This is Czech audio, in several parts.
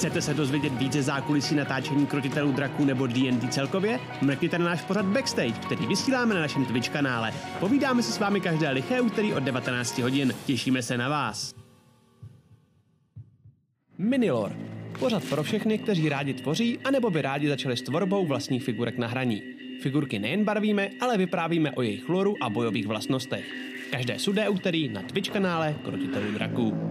Chcete se dozvědět více zákulisí natáčení krotitelů draků nebo D&D celkově? Mrkněte na náš pořad Backstage, který vysíláme na našem Twitch kanále. Povídáme si s vámi každé liché úterý od 19 hodin. Těšíme se na vás. Minilor. Pořad pro všechny, kteří rádi tvoří, anebo by rádi začali s tvorbou vlastních figurek na hraní. Figurky nejen barvíme, ale vyprávíme o jejich loru a bojových vlastnostech. Každé sudé úterý na Twitch kanále Krotitelů draků.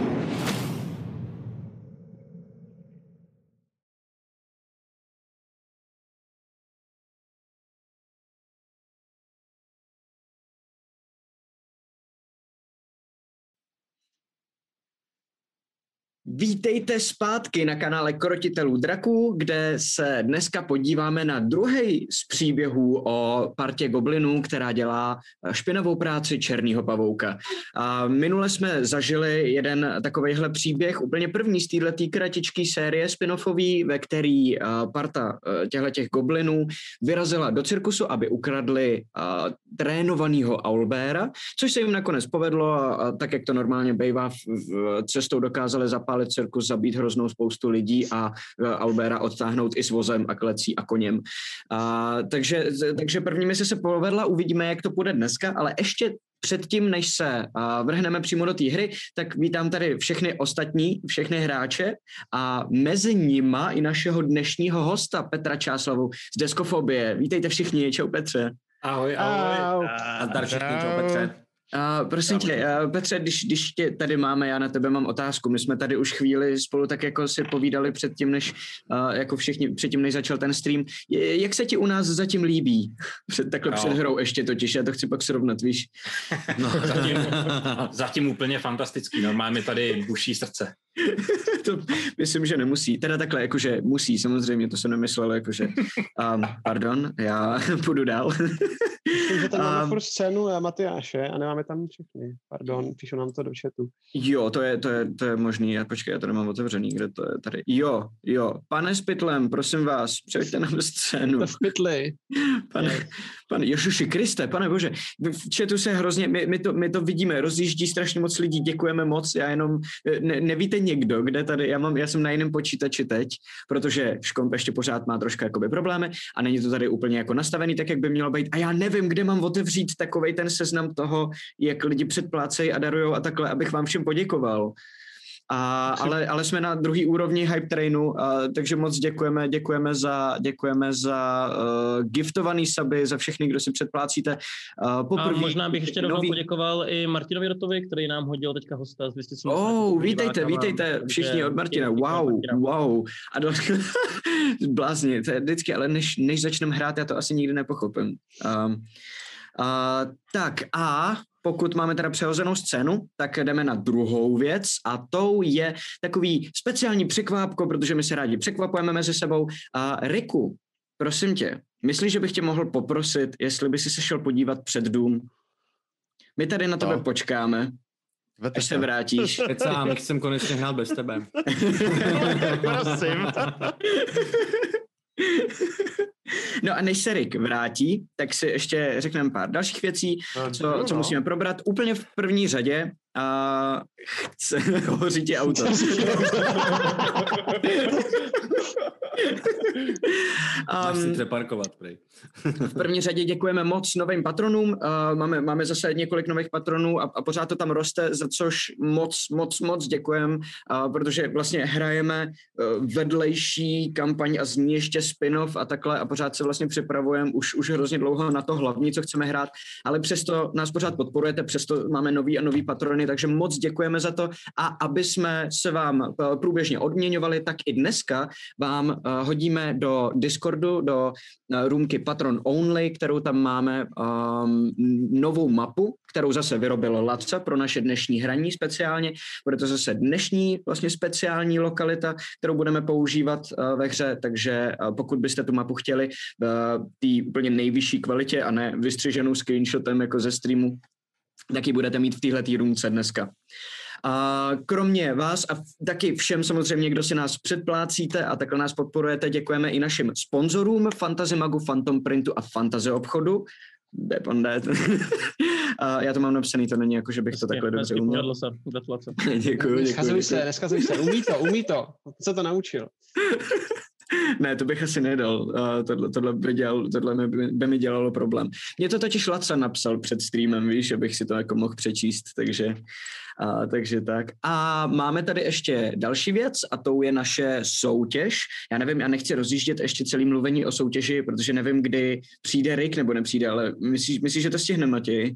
Vítejte zpátky na kanále Krotitelů draků, kde se dneska podíváme na druhý z příběhů o partě goblinů, která dělá špinavou práci černého pavouka. A minule jsme zažili jeden takovýhle příběh, úplně první z této kratičké série spin-offový, ve který parta těchto těch goblinů vyrazila do cirkusu, aby ukradli trénovaného Aulbéra, což se jim nakonec povedlo a tak, jak to normálně bývá, cestou dokázali zapálit cirkus, zabít hroznou spoustu lidí a Albera odtáhnout i s vozem a klecí a koněm. A, takže, takže první mise se povedla, uvidíme, jak to půjde dneska, ale ještě předtím, než se vrhneme přímo do té hry, tak vítám tady všechny ostatní, všechny hráče a mezi nima i našeho dnešního hosta Petra Čáslavu z Deskofobie. Vítejte všichni, čau Petře. Ahoj, ahoj. ahoj. A zdar všichni, čau Petře. Uh, prosím tě, uh, Petře, když, když tě tady máme, já na tebe mám otázku. My jsme tady už chvíli spolu tak jako si povídali předtím, než, uh, jako všichni, předtím, než začal ten stream. Je, jak se ti u nás zatím líbí? Před, takhle no. před hrou ještě totiž, já to chci pak srovnat, víš? No, zatím, zatím úplně fantastický, normálně mi tady buší srdce. to myslím, že nemusí. Teda takhle, jakože musí, samozřejmě, to jsem nemyslel, jakože, um, pardon, já půjdu dál. myslím, že tam máme um, furt scénu a Matyáše a nemáme tam všechny. Pardon, píšu nám to do chatu. Jo, to je, to je, to je možný. Já počkej, já to nemám otevřený, kde to je tady. Jo, jo. Pane Spitlem, prosím vás, přejďte nám scénu. To Spitli. Pane, pane Jošuši Kriste, pane bože, v chatu se hrozně, my, my, to, my to vidíme, rozjíždí strašně moc lidí, děkujeme moc, já jenom, ne, nevíte někdo, kde tady, já, mám, já jsem na jiném počítači teď, protože škomp ještě pořád má trošku jakoby problémy a není to tady úplně jako nastavený tak, jak by mělo být a já nevím, kde mám otevřít takovej ten seznam toho, jak lidi předplácejí a darujou a takhle, abych vám všem poděkoval. A, ale, ale jsme na druhý úrovni hype trainu, a, takže moc děkujeme, děkujeme za, děkujeme za uh, giftovaný suby, za všechny, kdo si předplácíte. Uh, a možná bych ještě rovnou nový... poděkoval i Martinovi Rotovi, který nám hodil teďka hosta z 200 Oh, vítejte, vítejte všichni od Martina. Wow, wow. A do... Blázni, to je vždycky, ale než, než začneme hrát, já to asi nikdy nepochopím. Um, uh, tak a pokud máme teda přehozenou scénu, tak jdeme na druhou věc a tou je takový speciální překvápko, protože my se rádi překvapujeme mezi sebou. A Riku, prosím tě, myslíš, že bych tě mohl poprosit, jestli by si se šel podívat před dům? My tady na tebe no. počkáme, Vete až se vrátíš. Teď sám, jsem konečně hrál bez tebe. Prosím. No a než se Rick vrátí, tak si ještě řekneme pár dalších věcí, no, co, co no. musíme probrat. Úplně v první řadě a chce hořit je auto. Máš si přeparkovat, prej. v první řadě děkujeme moc novým patronům. Uh, máme, máme zase několik nových patronů a, a pořád to tam roste, za což moc, moc, moc děkujeme, uh, protože vlastně hrajeme uh, vedlejší kampaň a z ní ještě spin-off a takhle a pořád se vlastně připravujeme už, už hrozně dlouho na to hlavní, co chceme hrát, ale přesto nás pořád podporujete, přesto máme nový a nový patrony, takže moc děkujeme za to a aby jsme se vám průběžně odměňovali, tak i dneska vám hodíme do Discordu, do růmky Patron Only, kterou tam máme um, novou mapu, kterou zase vyrobil Latca pro naše dnešní hraní speciálně. Bude to zase dnešní vlastně speciální lokalita, kterou budeme používat uh, ve hře, takže uh, pokud byste tu mapu chtěli uh, té úplně nejvyšší kvalitě a ne vystřiženou screenshotem jako ze streamu, tak ji budete mít v téhle růmce dneska. A kromě vás a taky všem samozřejmě, kdo si nás předplácíte a takhle nás podporujete, děkujeme i našim sponzorům Fantasy Magu, Phantom Printu a Fantasy obchodu. a já to mám napsaný, to není jako, že bych to takhle dobře uměl. se, gratulace. děkuji, děkuji. se, neskazuj se, umí to, umí to. Co to naučil? ne, to bych asi nedal. Uh, tohle, tohle, by dělal, tohle by, by mi dělalo problém. Mě to totiž Laca napsal před streamem, víš, abych si to jako mohl přečíst, takže, uh, takže tak. A máme tady ještě další věc a to je naše soutěž. Já nevím, já nechci rozjíždět ještě celý mluvení o soutěži, protože nevím, kdy přijde Rick nebo nepřijde, ale myslíš, myslíš že to stihne, Matěj?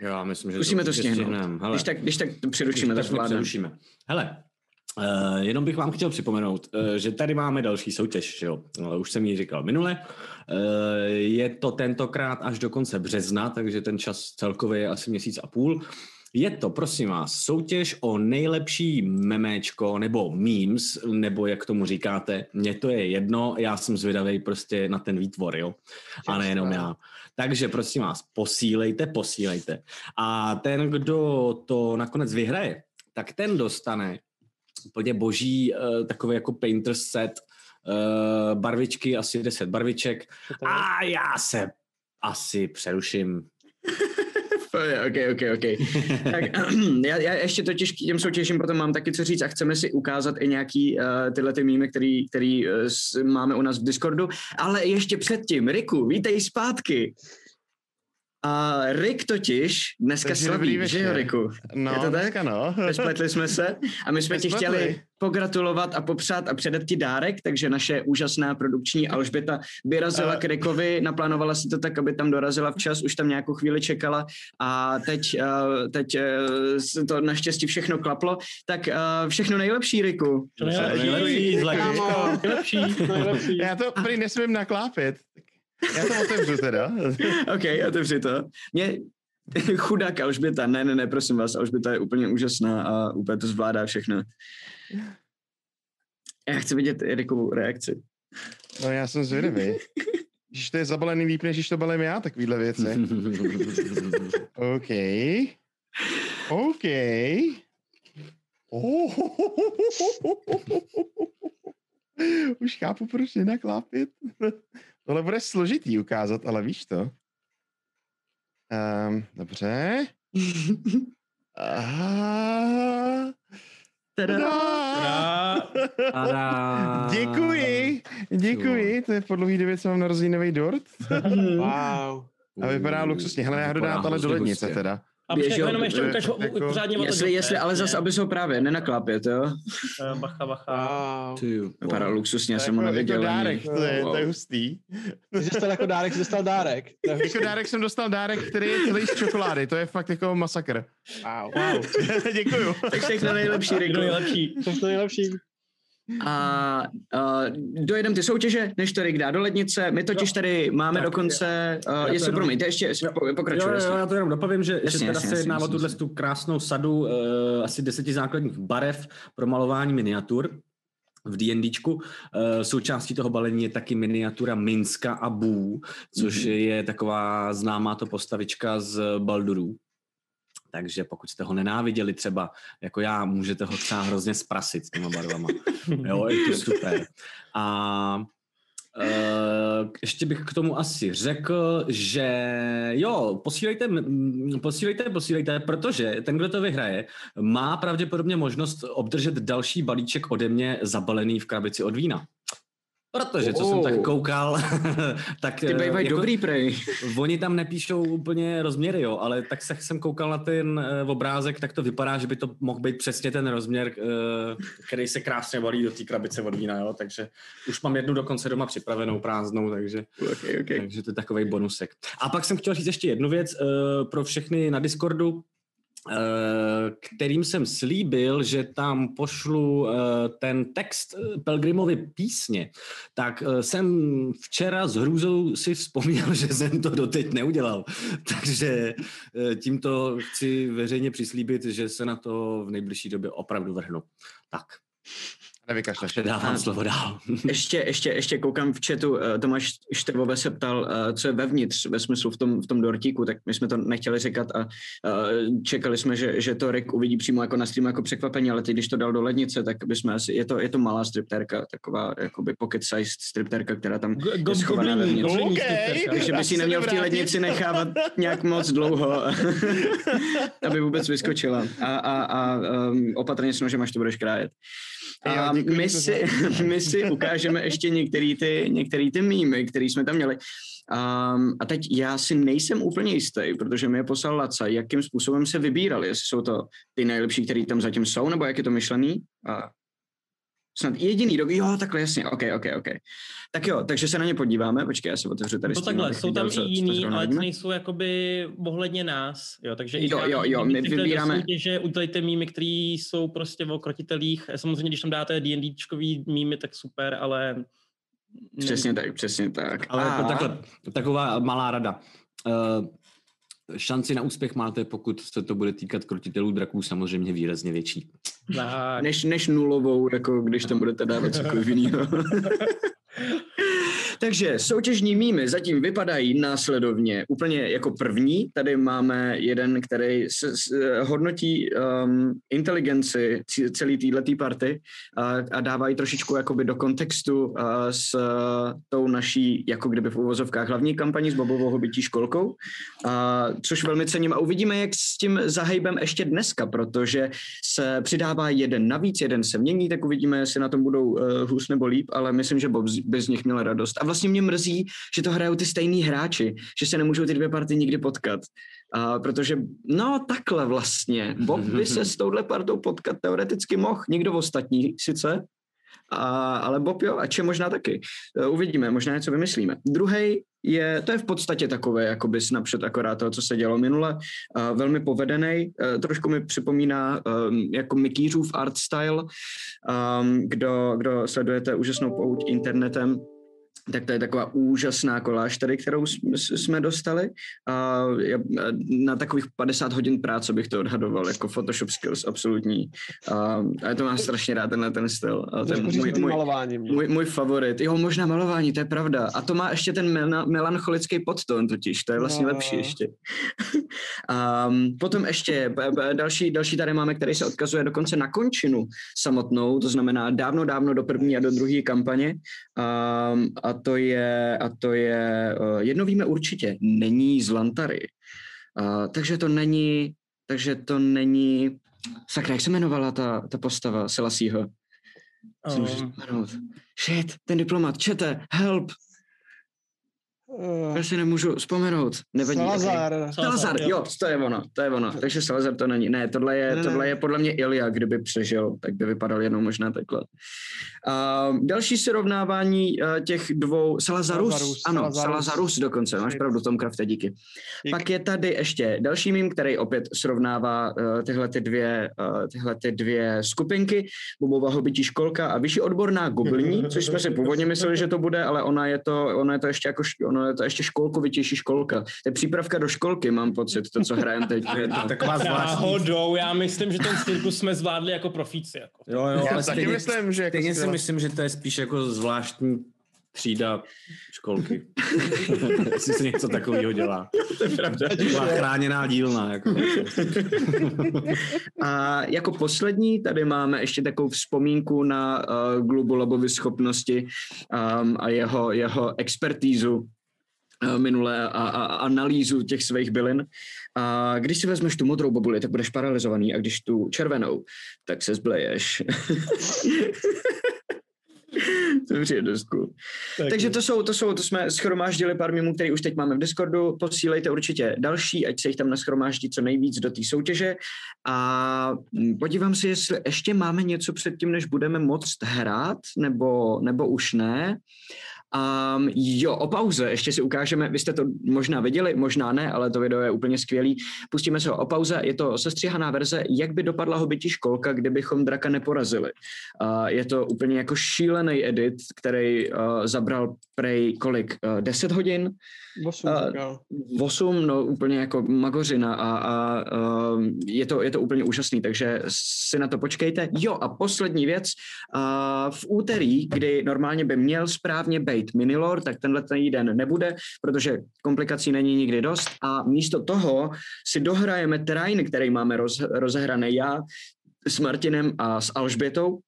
Já myslím, že Musíme to, to stihnout. Když tak, když tak to přerušíme, tak, tak přerušíme. Hele, Uh, jenom bych vám chtěl připomenout, uh, že tady máme další soutěž, jo? Uh, už jsem ji říkal minule. Uh, je to tentokrát až do konce března, takže ten čas celkově je asi měsíc a půl. Je to, prosím vás, soutěž o nejlepší memečko nebo memes, nebo jak tomu říkáte. Mně to je jedno, já jsem zvědavý prostě na ten výtvor, jo? A nejenom já. Takže prosím vás, posílejte, posílejte. A ten, kdo to nakonec vyhraje, tak ten dostane úplně boží uh, takový jako painter set, uh, barvičky, asi 10 barviček a já se asi přeruším. ok, ok, ok. tak já, já ještě totiž k těm soutěžím potom mám taky co říct a chceme si ukázat i nějaký uh, tyhle ty mýmy, který, který uh, máme u nás v Discordu, ale ještě předtím, Riku, vítej zpátky. A Rick totiž dneska Takže slaví, že jo, Riku? No, je to tak? no. Spletli jsme se a my jsme ti chtěli pogratulovat a popřát a předat ti dárek, takže naše úžasná produkční Alžběta vyrazila uh, k Rikovi, naplánovala si to tak, aby tam dorazila včas, už tam nějakou chvíli čekala a teď, uh, teď uh, to naštěstí všechno klaplo, tak všechno nejlepší, Riku. Nejlepší, nejlepší, nejlepší, nejlepší. Já to prý nesmím naklápit. Já to otevřu teda. OK, otevři to. Mě chudák Alžběta, ne, ne, ne, prosím vás, Alžběta je úplně úžasná a úplně to zvládá všechno. Já chci vidět Erikovou reakci. No já jsem zvědavý. Když to je zabalený líp, než když to balím já, takovýhle věci. OK. OK. Oh. Už chápu, proč nenaklápit. Tohle bude složitý ukázat, ale víš to. Um, dobře. Aha. Tada. Tada. Děkuji, děkuji. To je po dlouhý době, co mám narozenový dort. wow. A vypadá luxusně. Hele, já ho dát ale do lednice teda. A počkej, jenom ještě ukáž jako, pořádně jestli, jestli, ale zase, aby se ho právě nenaklápět, jo? Uh, bacha, bacha. Wow. Vypadá luxusně, já jsem ho neviděl. Jako dárek, to je, to je hustý. Ty jsi dostal jako dárek, jsi dostal dárek. jako dárek jsem dostal dárek, který je celý z čokolády, to je fakt jako masakr. Wow. wow. Děkuju. Tak všechno nejlepší, Riku. nejlepší. Všechno nejlepší a uh, dojedem ty soutěže, než to Rick dá do lednice. My totiž tady máme tak, dokonce, uh, jestli jenom, promiňte, ještě pokračuju. Jo, jo, já to jenom dopovím, že, jasně, že teda jasně, se jedná o tuhle tu krásnou sadu uh, asi deseti základních barev pro malování miniatur v D&Dčku. Uh, součástí toho balení je taky miniatura Minska a Bů, což mm-hmm. je taková známá to postavička z Baldurů. Takže pokud jste ho nenáviděli třeba jako já, můžete ho třeba hrozně sprasit s těma barvama. Jo, je to super. A Uh, ještě bych k tomu asi řekl, že jo, posílejte, posílejte, posílejte, protože ten, kdo to vyhraje, má pravděpodobně možnost obdržet další balíček ode mě zabalený v krabici od vína. Protože, co oh. jsem tak koukal, tak... Ty bývají jako, dobrý prej. Oni tam nepíšou úplně rozměry, jo, ale tak se jsem koukal na ten uh, obrázek, tak to vypadá, že by to mohl být přesně ten rozměr, uh, který se krásně valí do té krabice od vína, jo, takže už mám jednu dokonce doma připravenou prázdnou, takže, okay, okay. takže to je takový bonusek. A pak jsem chtěl říct ještě jednu věc uh, pro všechny na Discordu, kterým jsem slíbil, že tam pošlu ten text Pelgrimovi písně, tak jsem včera s hrůzou si vzpomněl, že jsem to doteď neudělal. Takže tímto chci veřejně přislíbit, že se na to v nejbližší době opravdu vrhnu. Tak. Nevykašleš. Předávám slovo dál. ještě, ještě, ještě koukám v chatu, eh, Tomáš Štebové se ptal, eh, co je vevnitř, ve smyslu v tom, v tom dortíku, tak my jsme to nechtěli říkat a eh, čekali jsme, že, že to Rick uvidí přímo jako na streamu jako překvapení, ale ty, když to dal do lednice, tak bychom asi, je to, je to malá stripterka, taková jakoby pocket size stripterka, která tam je schovaná vevnitř. Takže by si neměl v té lednici nechávat nějak moc dlouho, aby vůbec vyskočila. A, a, a um, opatrně s nožem, až to budeš krájet. A my, si, my si ukážeme ještě některé ty, některý ty mýmy, které jsme tam měli. Um, a teď já si nejsem úplně jistý, protože mi je poslal Laca, jakým způsobem se vybírali, jestli jsou to ty nejlepší, které tam zatím jsou, nebo jak je to myšlený. A snad jediný rok, jo, takhle jasně, ok, ok, ok. Tak jo, takže se na ně podíváme, počkej, já se otevřu tady. No takhle, jsou tam i jiný, ale ty nejsou jakoby ohledně nás, jo, takže jo, jo, jo, my vybíráme. Že udělejte mýmy, které jsou prostě v okrotitelích, samozřejmě, když tam dáte D&Dčkový mýmy, tak super, ale... Přesně tak, přesně tak. Ale A... takhle, taková malá rada. Uh, šanci na úspěch máte, pokud se to bude týkat krotitelů draků, samozřejmě výrazně větší. Než, než nulovou, jako když tam budete dávat cokoliv jiného. Takže soutěžní mýmy zatím vypadají následovně. Úplně jako první, tady máme jeden, který s, s, hodnotí um, inteligenci celý této party a, a dávají trošičku jakoby do kontextu uh, s uh, tou naší, jako kdyby v uvozovkách hlavní kampaní s Bobovou hobití školkou, uh, což velmi cením a uvidíme, jak s tím zahejbem ještě dneska, protože se přidává jeden navíc, jeden se mění, tak uvidíme, jestli na tom budou uh, hůř nebo líp, ale myslím, že Bob bez nich měl radost. A vlastně mě mrzí, že to hrajou ty stejný hráči, že se nemůžou ty dvě party nikdy potkat. Uh, protože, no takhle vlastně, Bob by se s touhle partou potkat teoreticky mohl, nikdo ostatní sice, a, ale Bob jo, a če možná taky. Uh, uvidíme, možná něco vymyslíme. Druhý je, to je v podstatě takové jakoby snapshot akorát toho, co se dělo minule. Uh, velmi povedený, uh, trošku mi připomíná um, jako Mikýřův art style. Um, kdo, kdo sledujete úžasnou pouť internetem, tak to je taková úžasná koláž tady, kterou jsme dostali. A na takových 50 hodin práce bych to odhadoval, jako Photoshop skills absolutní. A, a to mám strašně rád, tenhle ten styl. A ten můj, můj, můj, můj, favorit. Jo, možná malování, to je pravda. A to má ještě ten mel- melancholický podtón totiž, to je vlastně no. lepší ještě. a potom ještě další, další tady máme, který se odkazuje dokonce na končinu samotnou, to znamená dávno, dávno do první a do druhé kampaně. A, a to je, a to je uh, jedno víme určitě, není z Lantary. Uh, takže to není, takže to není, sakra, jak se jmenovala ta, ta postava Selasího? Um. Shit, ten diplomat, čete, help, Uh, Já si nemůžu vzpomenout. Nevadí. Salazar. Okay. Salazar, jo, to je ono, to je ono. Takže Salazar to není. Ne, tohle je, ne, tohle ne. je podle mě Ilia, kdyby přežil, tak by vypadal jenom možná takhle. Uh, další srovnávání uh, těch dvou, Salazarus, Salazarus ano, Salazarus, Salazarus dokonce, máš pravdu, Tom Krafte, díky. díky. Pak je tady ještě další mým, který opět srovnává uh, tyhle, ty dvě, uh, tyhle ty dvě skupinky, Bobova hobití školka a vyšší odborná goblní, což jsme si původně mysleli, že to bude, ale ona je to, ona je to ještě jako, ono je to ještě školkovitější školka. To je přípravka do školky, mám pocit, to, co hrajem teď. Je to taková Náhodou, já myslím, že ten cirkus jsme zvládli jako profíci. Jako. Jo, jo, já ale taky myslím, že jako si myslím, že to je spíš jako zvláštní třída školky. Jestli se něco takového dělá. to je pravda. Byla chráněná dílna. Jako. a jako poslední tady máme ještě takovou vzpomínku na uh, Globulabovi schopnosti um, a jeho, jeho expertízu uh, minulé a, a analýzu těch svých bylin. A když si vezmeš tu modrou bobuli, tak budeš paralizovaný a když tu červenou, tak se zbleješ. to přijde dost cool. Tak Takže to jsou, to jsou, to jsme schromáždili pár mimů, který už teď máme v Discordu, posílejte určitě další, ať se jich tam naschromáždí co nejvíc do té soutěže a podívám si, jestli ještě máme něco před tím, než budeme moct hrát, nebo, nebo už ne. Um, jo, o pauze ještě si ukážeme, vy jste to možná viděli, možná ne, ale to video je úplně skvělý. Pustíme se ho o pauze, je to sestříhaná verze, jak by dopadla hobití školka, kdybychom draka neporazili. Uh, je to úplně jako šílený edit, který uh, zabral prej kolik, uh, 10 hodin? 8, uh, 8, no úplně jako magořina a, a uh, je, to, je to úplně úžasný, takže si na to počkejte. Jo a poslední věc, uh, v úterý, kdy normálně by měl správně být Minilor, tak tenhle ten den nebude, protože komplikací není nikdy dost a místo toho si dohrajeme terrain, který máme roz, rozehraný já s Martinem a s Alžbětou,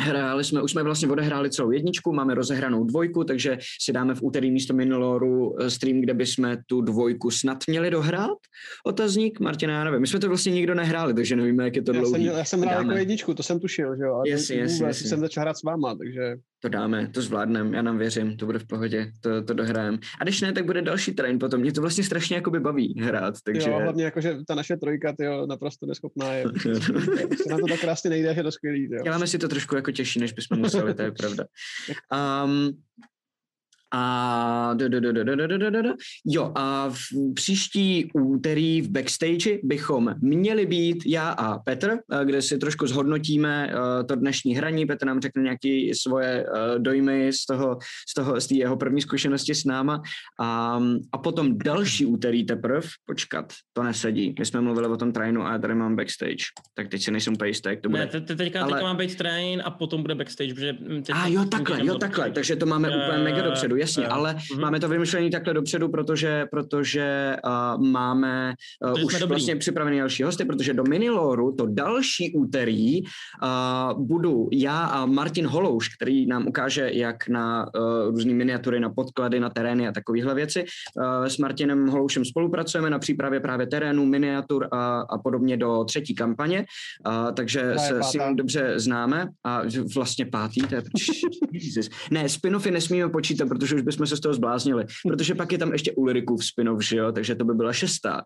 Hráli jsme, už jsme vlastně odehráli celou jedničku, máme rozehranou dvojku, takže si dáme v úterý místo Miniloru eh, stream, kde bychom tu dvojku snad měli dohrát. Otazník, Martina, já nevím. My jsme to vlastně nikdo nehráli, takže nevíme, jak je to já dlouhý. Jsem, já jsem hrál jako jedničku, to jsem tušil, že jo? A yes, yes, yes, jsem začal hrát s váma, takže... To dáme, to zvládneme, já nám věřím, to bude v pohodě, to, to dohrajeme. A když ne, tak bude další train potom. Mě to vlastně strašně jakoby baví hrát, takže... Jo, hlavně jako, že ta naše trojka, tyjo, naprosto neschopná je. na to tak krásně nejde, že to skvělý, tyjo. Děláme si to trošku jako těžší, než bychom museli, to je pravda. Um, a jo, a v příští úterý v backstage bychom měli být já a Petr, eh, kde si trošku zhodnotíme eh, to dnešní hraní. Petr nám řekne nějaké svoje eh, dojmy z toho, z toho, z té jeho první zkušenosti s náma. A, a potom další úterý teprv, počkat, to nesedí. My jsme mluvili o tom trainu a já tady mám backstage. Tak teď si nejsem pejistý, jak to bude. Ne, te, te, teďka, Ale... teďka mám být train a potom bude backstage, protože... Mm, teď, a jo, takhle, jo, takhle, takže to máme úplně mega dopředu jasně, uh, ale uh-huh. máme to vymyšlené takhle dopředu, protože, protože uh, máme uh, už vlastně připravený další hosty, protože do Miniloru to další úterý uh, budu já a Martin Holouš, který nám ukáže, jak na uh, různé miniatury, na podklady, na terény a takovéhle věci. Uh, s Martinem Holoušem spolupracujeme na přípravě právě terénu, miniatur a, a podobně do třetí kampaně, uh, takže se s ním dobře známe. A vlastně pátý, to je ne, spin-offy nesmíme počítat, protože už bychom se z toho zbláznili, protože pak je tam ještě Ulrikův spin-off, že jo, takže to by byla šestá.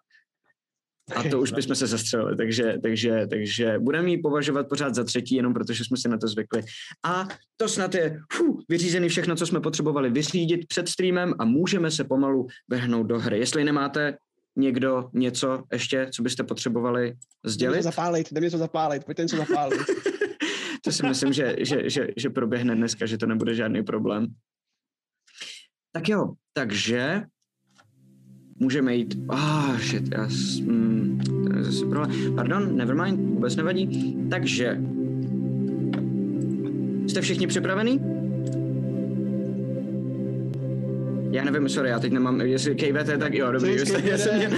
A to už bychom se zastřelili, takže, takže, takže budeme ji považovat pořád za třetí, jenom protože jsme si na to zvykli. A to snad je fuh, vyřízený všechno, co jsme potřebovali vyřídit před streamem a můžeme se pomalu vrhnout do hry. Jestli nemáte někdo něco ještě, co byste potřebovali sdělit? Zapálit, jdem něco zapálit, pojďte něco zapálit. to si myslím, že, že, že, že proběhne dneska, že to nebude žádný problém. Tak jo, takže můžeme jít... Ah, oh, shit, já... Mm, pardon, never mind, vůbec nevadí. Takže... Jste všichni připravení? Já nevím, sorry, já teď nemám, jestli kejvete, tak jo, dobrý, já, jsem, já, jsem,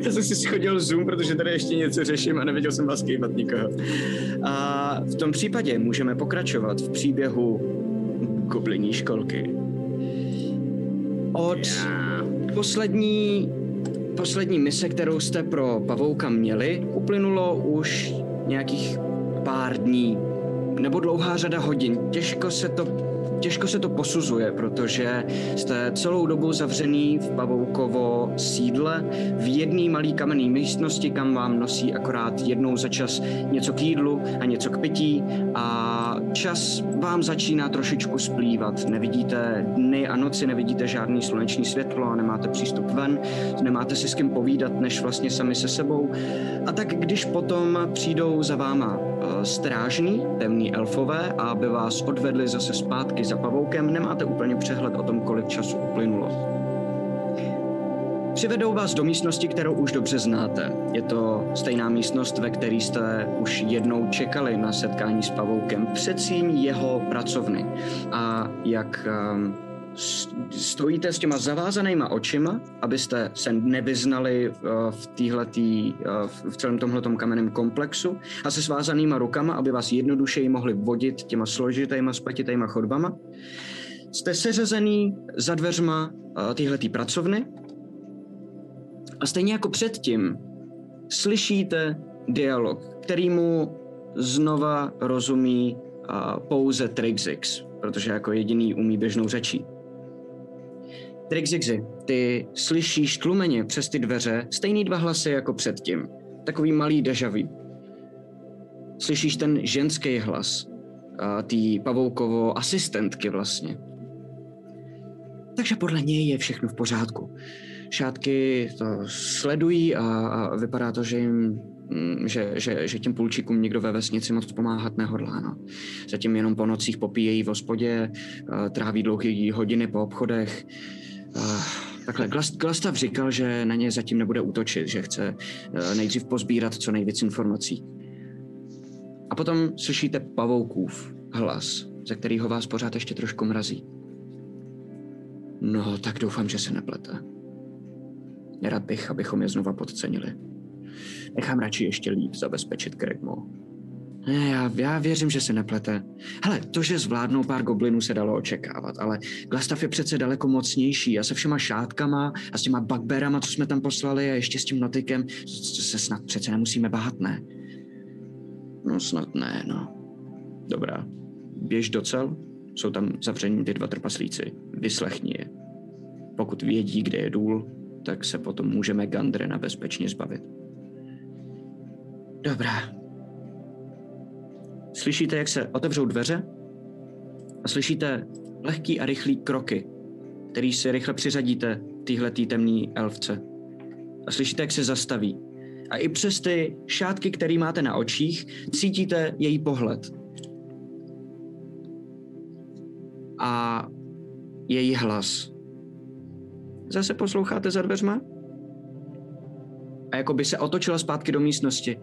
já jsem si schodil Zoom, protože tady ještě něco řeším a neviděl jsem vás kejvat nikoho. A v tom případě můžeme pokračovat v příběhu gobliní školky od poslední, poslední mise, kterou jste pro pavouka měli, uplynulo už nějakých pár dní nebo dlouhá řada hodin. Těžko se to Těžko se to posuzuje, protože jste celou dobu zavřený v Pavoukovo sídle v jedné malé kamenné místnosti, kam vám nosí akorát jednou za čas něco k jídlu a něco k pití a čas vám začíná trošičku splývat. Nevidíte dny a noci, nevidíte žádný sluneční světlo a nemáte přístup ven, nemáte si s kým povídat, než vlastně sami se sebou. A tak když potom přijdou za váma uh, strážní, temní elfové, a aby vás odvedli zase zpátky za pavoukem, nemáte úplně přehled o tom, kolik času uplynulo. Přivedou vás do místnosti, kterou už dobře znáte. Je to stejná místnost, ve které jste už jednou čekali na setkání s pavoukem, předsíň jeho pracovny. A jak um, stojíte s těma zavázanýma očima, abyste se nevyznali uh, v týhletý, uh, v celém tomhletom kamenném komplexu a se svázanýma rukama, aby vás jednodušeji mohli vodit těma složitýma, spletitýma chodbama. Jste seřazený za dveřma uh, týhletý pracovny a stejně jako předtím slyšíte dialog, kterýmu znova rozumí pouze Trixix, protože jako jediný umí běžnou řečí. Trixixi, ty slyšíš tlumeně přes ty dveře stejný dva hlasy jako předtím. Takový malý dežavý. Slyšíš ten ženský hlas, tý pavoukovo asistentky vlastně. Takže podle něj je všechno v pořádku. Šátky to sledují a, a vypadá to, že jim mm, že, že, že těm půlčíkům nikdo ve vesnici moc pomáhat nehodlá. No. Zatím jenom po nocích popíjejí v hospodě, tráví dlouhé hodiny po obchodech. Takhle, Glastav říkal, že na ně zatím nebude útočit, že chce nejdřív pozbírat co nejvíc informací. A potom slyšíte pavoukův hlas, ze kterého vás pořád ještě trošku mrazí. No, tak doufám, že se neplete. Nerad bych, abychom je znova podcenili. Nechám radši ještě líp zabezpečit Kregmo. Ne, já, já věřím, že se neplete. Hele, to, že zvládnou pár goblinů se dalo očekávat, ale Glastav je přece daleko mocnější a se všema šátkama a s těma bugberama, co jsme tam poslali a ještě s tím notikem, se snad přece nemusíme bát, ne? No snad ne, no. Dobrá. Běž do cel, jsou tam zavření ty dva trpaslíci. Vyslechni je. Pokud vědí, kde je důl, tak se potom můžeme Gandrena bezpečně zbavit. Dobrá. Slyšíte, jak se otevřou dveře? A slyšíte lehký a rychlý kroky, který si rychle přiřadíte téhle temný elfce. A slyšíte, jak se zastaví. A i přes ty šátky, které máte na očích, cítíte její pohled. A její hlas. Zase posloucháte za dveřma? A jako by se otočila zpátky do místnosti.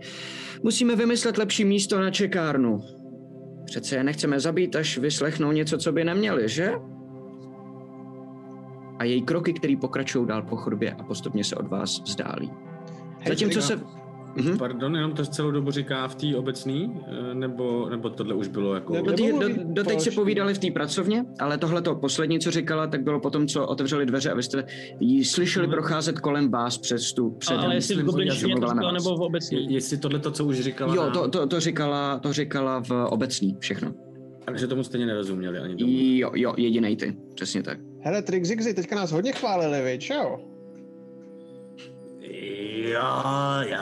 Musíme vymyslet lepší místo na čekárnu. Přece je nechceme zabít, až vyslechnou něco, co by neměli, že? A její kroky, které pokračují dál po chodbě a postupně se od vás vzdálí. Zatímco se... Mm-hmm. Pardon, jenom to celou dobu říká v té obecné, eh, nebo, nebo tohle už bylo jako... Do, tý, do, do teď si povídali v té pracovně, ale tohle to poslední, co říkala, tak bylo potom, co otevřeli dveře a vy jste ji slyšeli mm-hmm. procházet kolem vás přes tu před. Ale jestli v goblinštině to říkala, nebo v obecní? Jestli tohle to, co už říkala... Jo, to, to, to, říkala, to říkala v obecní všechno. Takže tomu stejně nerozuměli ani tomu. Jo, jo, jedinej ty, přesně tak. Hele, Trixixi, teďka nás hodně chválili, vy, čo? Jo, jo,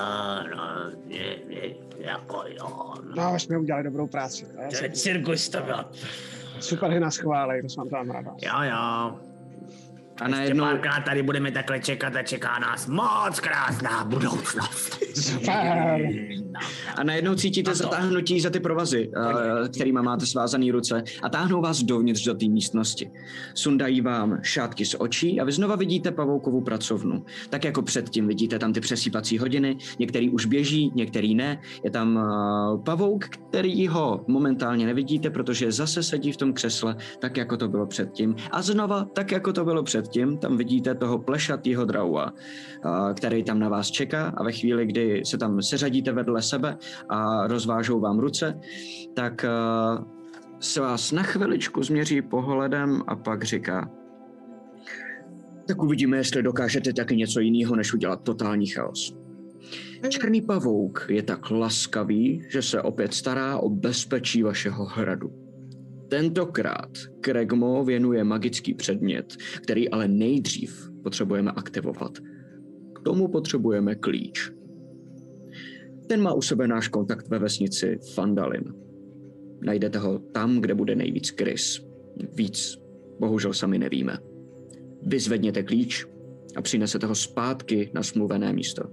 no, je, je, jako jo. No, jsme udělali dobrou práci. Je cirkus to byl. Super, že nás chválí, to jsem tam ráda. Jo, jo. A najednou... Ještě párkrát tady budeme takhle čekat a čeká nás moc krásná budoucnost. A najednou cítíte zatáhnutí za ty provazy, uh, kterými máte svázané ruce a táhnou vás dovnitř do té místnosti. Sundají vám šátky z očí a vy znova vidíte pavoukovou pracovnu. Tak jako předtím vidíte tam ty přesýpací hodiny, některý už běží, některý ne. Je tam uh, pavouk, který ho momentálně nevidíte, protože zase sedí v tom křesle, tak jako to bylo předtím. A znova, tak jako to bylo předtím, tam vidíte toho plešatýho draua, který tam na vás čeká a ve chvíli, kdy se tam seřadíte vedle sebe a rozvážou vám ruce, tak se vás na chviličku změří pohledem a pak říká tak uvidíme, jestli dokážete taky něco jiného, než udělat totální chaos. Černý pavouk je tak laskavý, že se opět stará o bezpečí vašeho hradu. Tentokrát Kregmo věnuje magický předmět, který ale nejdřív potřebujeme aktivovat. K tomu potřebujeme klíč. Ten má u sebe náš kontakt ve vesnici Fandalin. Najdete ho tam, kde bude nejvíc krys. Víc bohužel sami nevíme. Vyzvedněte klíč a přinesete ho zpátky na smluvené místo.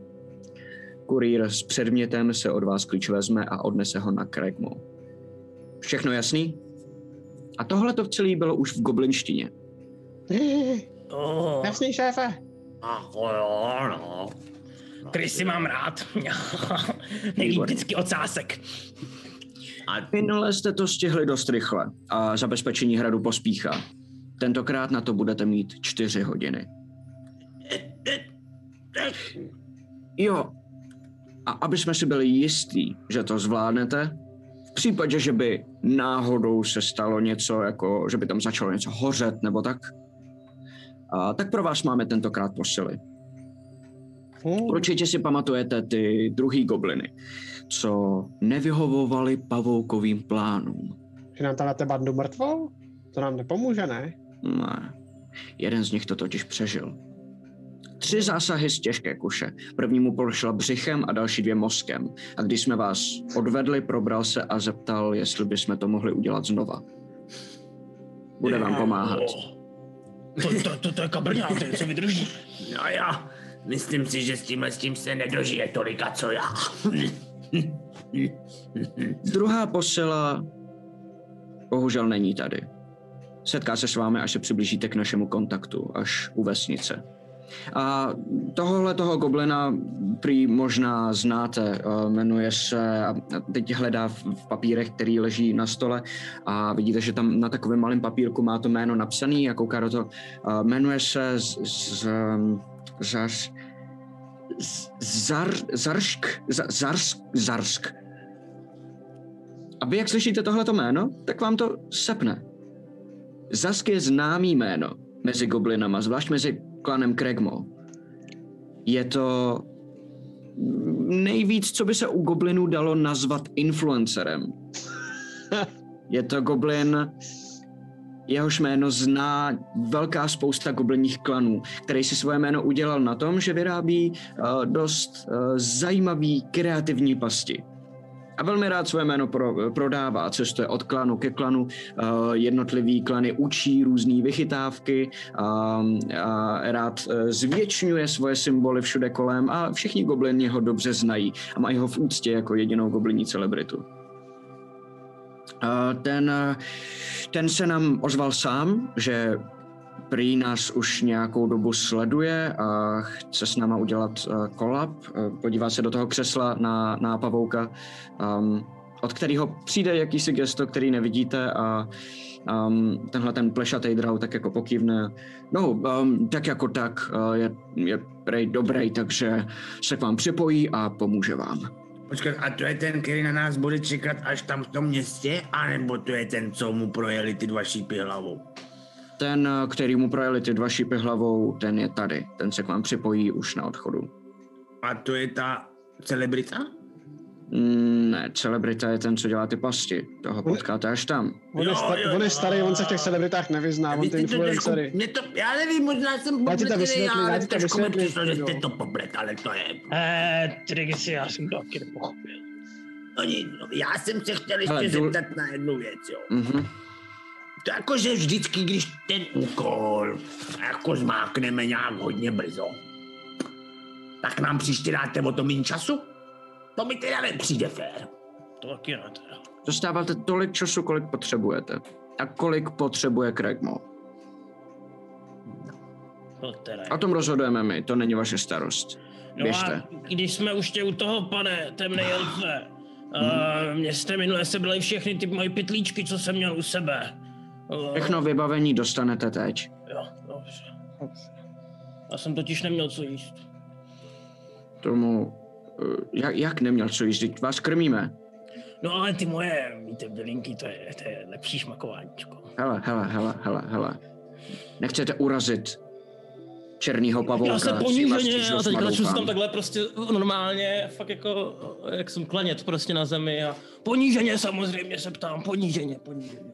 Kurýr s předmětem se od vás klíč vezme a odnese ho na Kregmo. Všechno jasný? A tohle to celé bylo už v goblinštině. Oh. Jasný, šéfe. Ach, jo, no. Krysy mám rád. Nejlíp vždycky ocásek. A minule jste to stihli dost rychle a zabezpečení hradu pospíchá. Tentokrát na to budete mít čtyři hodiny. Jo. A aby jsme si byli jistí, že to zvládnete, v případě, že by náhodou se stalo něco, jako že by tam začalo něco hořet nebo tak, a tak pro vás máme tentokrát posily. Hmm. Určitě si pamatujete ty druhý gobliny, co nevyhovovali pavoukovým plánům. Že nám tam na bandu mrtvou? To nám nepomůže, ne? Ne. Jeden z nich to totiž přežil. Tři zásahy z těžké kuše. Prvnímu prošla břichem a další dvě mozkem. A když jsme vás odvedli, probral se a zeptal, jestli bychom to mohli udělat znova. Bude vám pomáhat. To, to, to, to je kabrňák, to se vydrží. No jo, myslím si, že s tímhle s tím se nedožije tolika, co já. Druhá posila bohužel není tady. Setká se s vámi, až se přiblížíte k našemu kontaktu, až u vesnice. A tohohle toho goblina prý možná znáte, jmenuje se, a teď hledá v, papírech, který leží na stole a vidíte, že tam na takovém malém papírku má to jméno napsané a kouká do toho. Jmenuje se z, z, um, Zas, Zar, Zarsk, Zarsk, Zarsk. A vy, jak slyšíte tohleto jméno, tak vám to sepne. Zask je známý jméno mezi goblinama, zvlášť mezi klanem Kregmo. Je to nejvíc, co by se u goblinů dalo nazvat influencerem. Je to goblin, jehož jméno zná velká spousta goblinních klanů, který si svoje jméno udělal na tom, že vyrábí uh, dost uh, zajímavý kreativní pasti a velmi rád své jméno pro, prodává, cestuje od klanu ke klanu, uh, jednotlivý klany učí různé vychytávky, uh, a rád uh, zvětšňuje svoje symboly všude kolem a všichni goblini ho dobře znají a mají ho v úctě jako jedinou goblinní celebritu. Uh, ten, ten se nám ozval sám, že prý nás už nějakou dobu sleduje a chce s náma udělat kolab. Uh, podívá se do toho křesla na, na pavouka, um, od kterého přijde jakýsi gesto, který nevidíte a um, tenhle ten plešatý drau tak jako pokývne. No, um, tak jako tak, uh, je, je prej dobrý, takže se k vám připojí a pomůže vám. Počkat, a to je ten, který na nás bude čekat až tam v tom městě, anebo to je ten, co mu projeli ty dva šípy hlavou? Ten, který mu projeli ty dva šípy hlavou, ten je tady. Ten se k vám připojí už na odchodu. A to je ta celebrita? Mm, ne, celebrita je ten, co dělá ty pasti. Toho potkáte až tam. On je, star, on je starý, on se v těch celebritách nevyzná, on ty influencery. Mě to, já nevím, možná jsem popletený, ale to trošku mi přišlo, že jste to poplet, ale to je... Eh, Trixie, já jsem to taky nepochopil. Oni, no, já jsem se chtěl ještě zeptat na jednu věc, jo. Mhm. Jakože vždycky, když ten úkol jako zmákneme nějak hodně brzo, tak nám příště dáte o to méně času? To mi teda nepřijde fér. To taky ne teda. Dostáváte tolik času, kolik potřebujete. A kolik potřebuje Kregmo. To teda. O tom rozhodujeme my, to není vaše starost. No Běžte. a když jsme už tě u toho, pane, temnej elfe, Mhm. uh, mě jste minule sebrali všechny ty moje pytlíčky, co jsem měl u sebe. Všechno vybavení dostanete teď. Jo, dobře. Já jsem totiž neměl co jíst. Tomu, eh, jak, jak neměl co jíst, vás krmíme. No ale ty moje, víte, bylinky, to je, to je lepší šmakováníčko. Hele, hele, hele, hele, hele. Nechcete urazit černýho pavouka. Já se poníženě a teďka začnu se tam takhle prostě normálně, fakt jako, jak jsem klanět prostě na zemi a poníženě samozřejmě se ptám, poníženě, poníženě.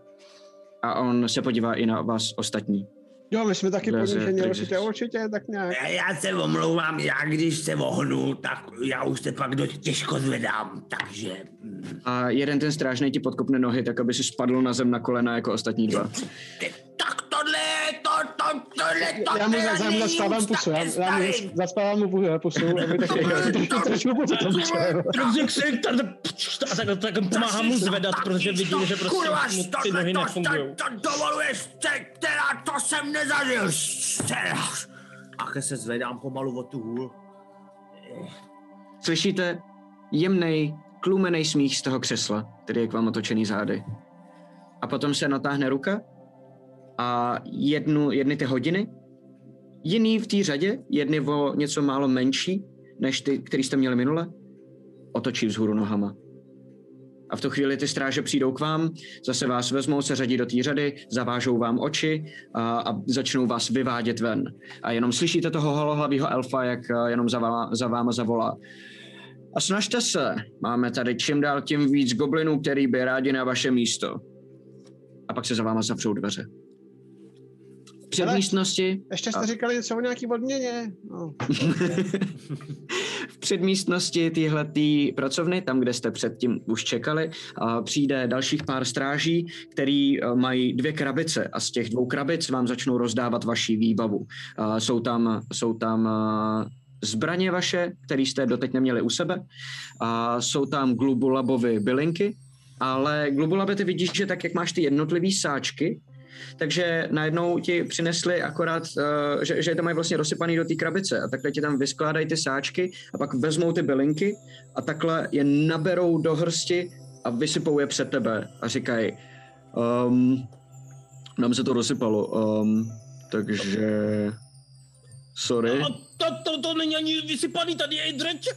A on se podívá i na vás ostatní. Jo, my jsme taky ponížení, určitě, určitě, tak nějak. Já, já se omlouvám, já když se ohnu, tak já už se pak dost těžko zvedám, takže... A jeden ten strážný ti podkopne nohy, tak aby si spadl na zem na kolena jako ostatní dva. Tak tohle, to, to, Já mu, teda za, já mu úcta pusu, já, já mu starým. zaspávám mu pu- pusu, aby taky trošku pusu tady, a tak, tak pomáhám mu zvedat, protože vidím, že prostě Kurva, mu ty nohy nefungují. To, to dovoluješ, te, teda to jsem nezažil. Teda. A ke se zvedám pomalu od tu hůl. Slyšíte jemný, tlumený smích z toho křesla, který je k vám otočený zády. A potom se natáhne ruka a jednu, jedny ty hodiny, jiný v té řadě, jedny o něco málo menší, než ty, který jste měli minule, otočí vzhůru nohama. A v tu chvíli ty stráže přijdou k vám, zase vás vezmou, se řadí do té řady, zavážou vám oči a, a začnou vás vyvádět ven. A jenom slyšíte toho holohlavého elfa, jak jenom za váma, za váma zavolá. A snažte se, máme tady čím dál tím víc goblinů, který by rádi na vaše místo. A pak se za váma zavřou dveře. V předmístnosti, Ještě jste říkali něco o nějaký odměně. No. v předmístnosti téhletý pracovny, tam, kde jste předtím už čekali, a přijde dalších pár stráží, který eh, mají dvě krabice a z těch dvou krabic vám začnou rozdávat vaši výbavu. A jsou tam, jsou tam eh, zbraně vaše, které jste doteď neměli u sebe. A jsou tam glubulabové bylinky, ale glubulaby ty vidíš, že tak, jak máš ty jednotlivé sáčky, takže najednou ti přinesli akorát, uh, že, že to mají vlastně rozsypaný do té krabice a takhle ti tam vyskládají ty sáčky a pak vezmou ty bylinky a takhle je naberou do hrsti a vysypou je před tebe a říkají, um, nám se to rozsypalo, um, takže sorry. A to, to, to není ani vysypaný, tady je i dreč.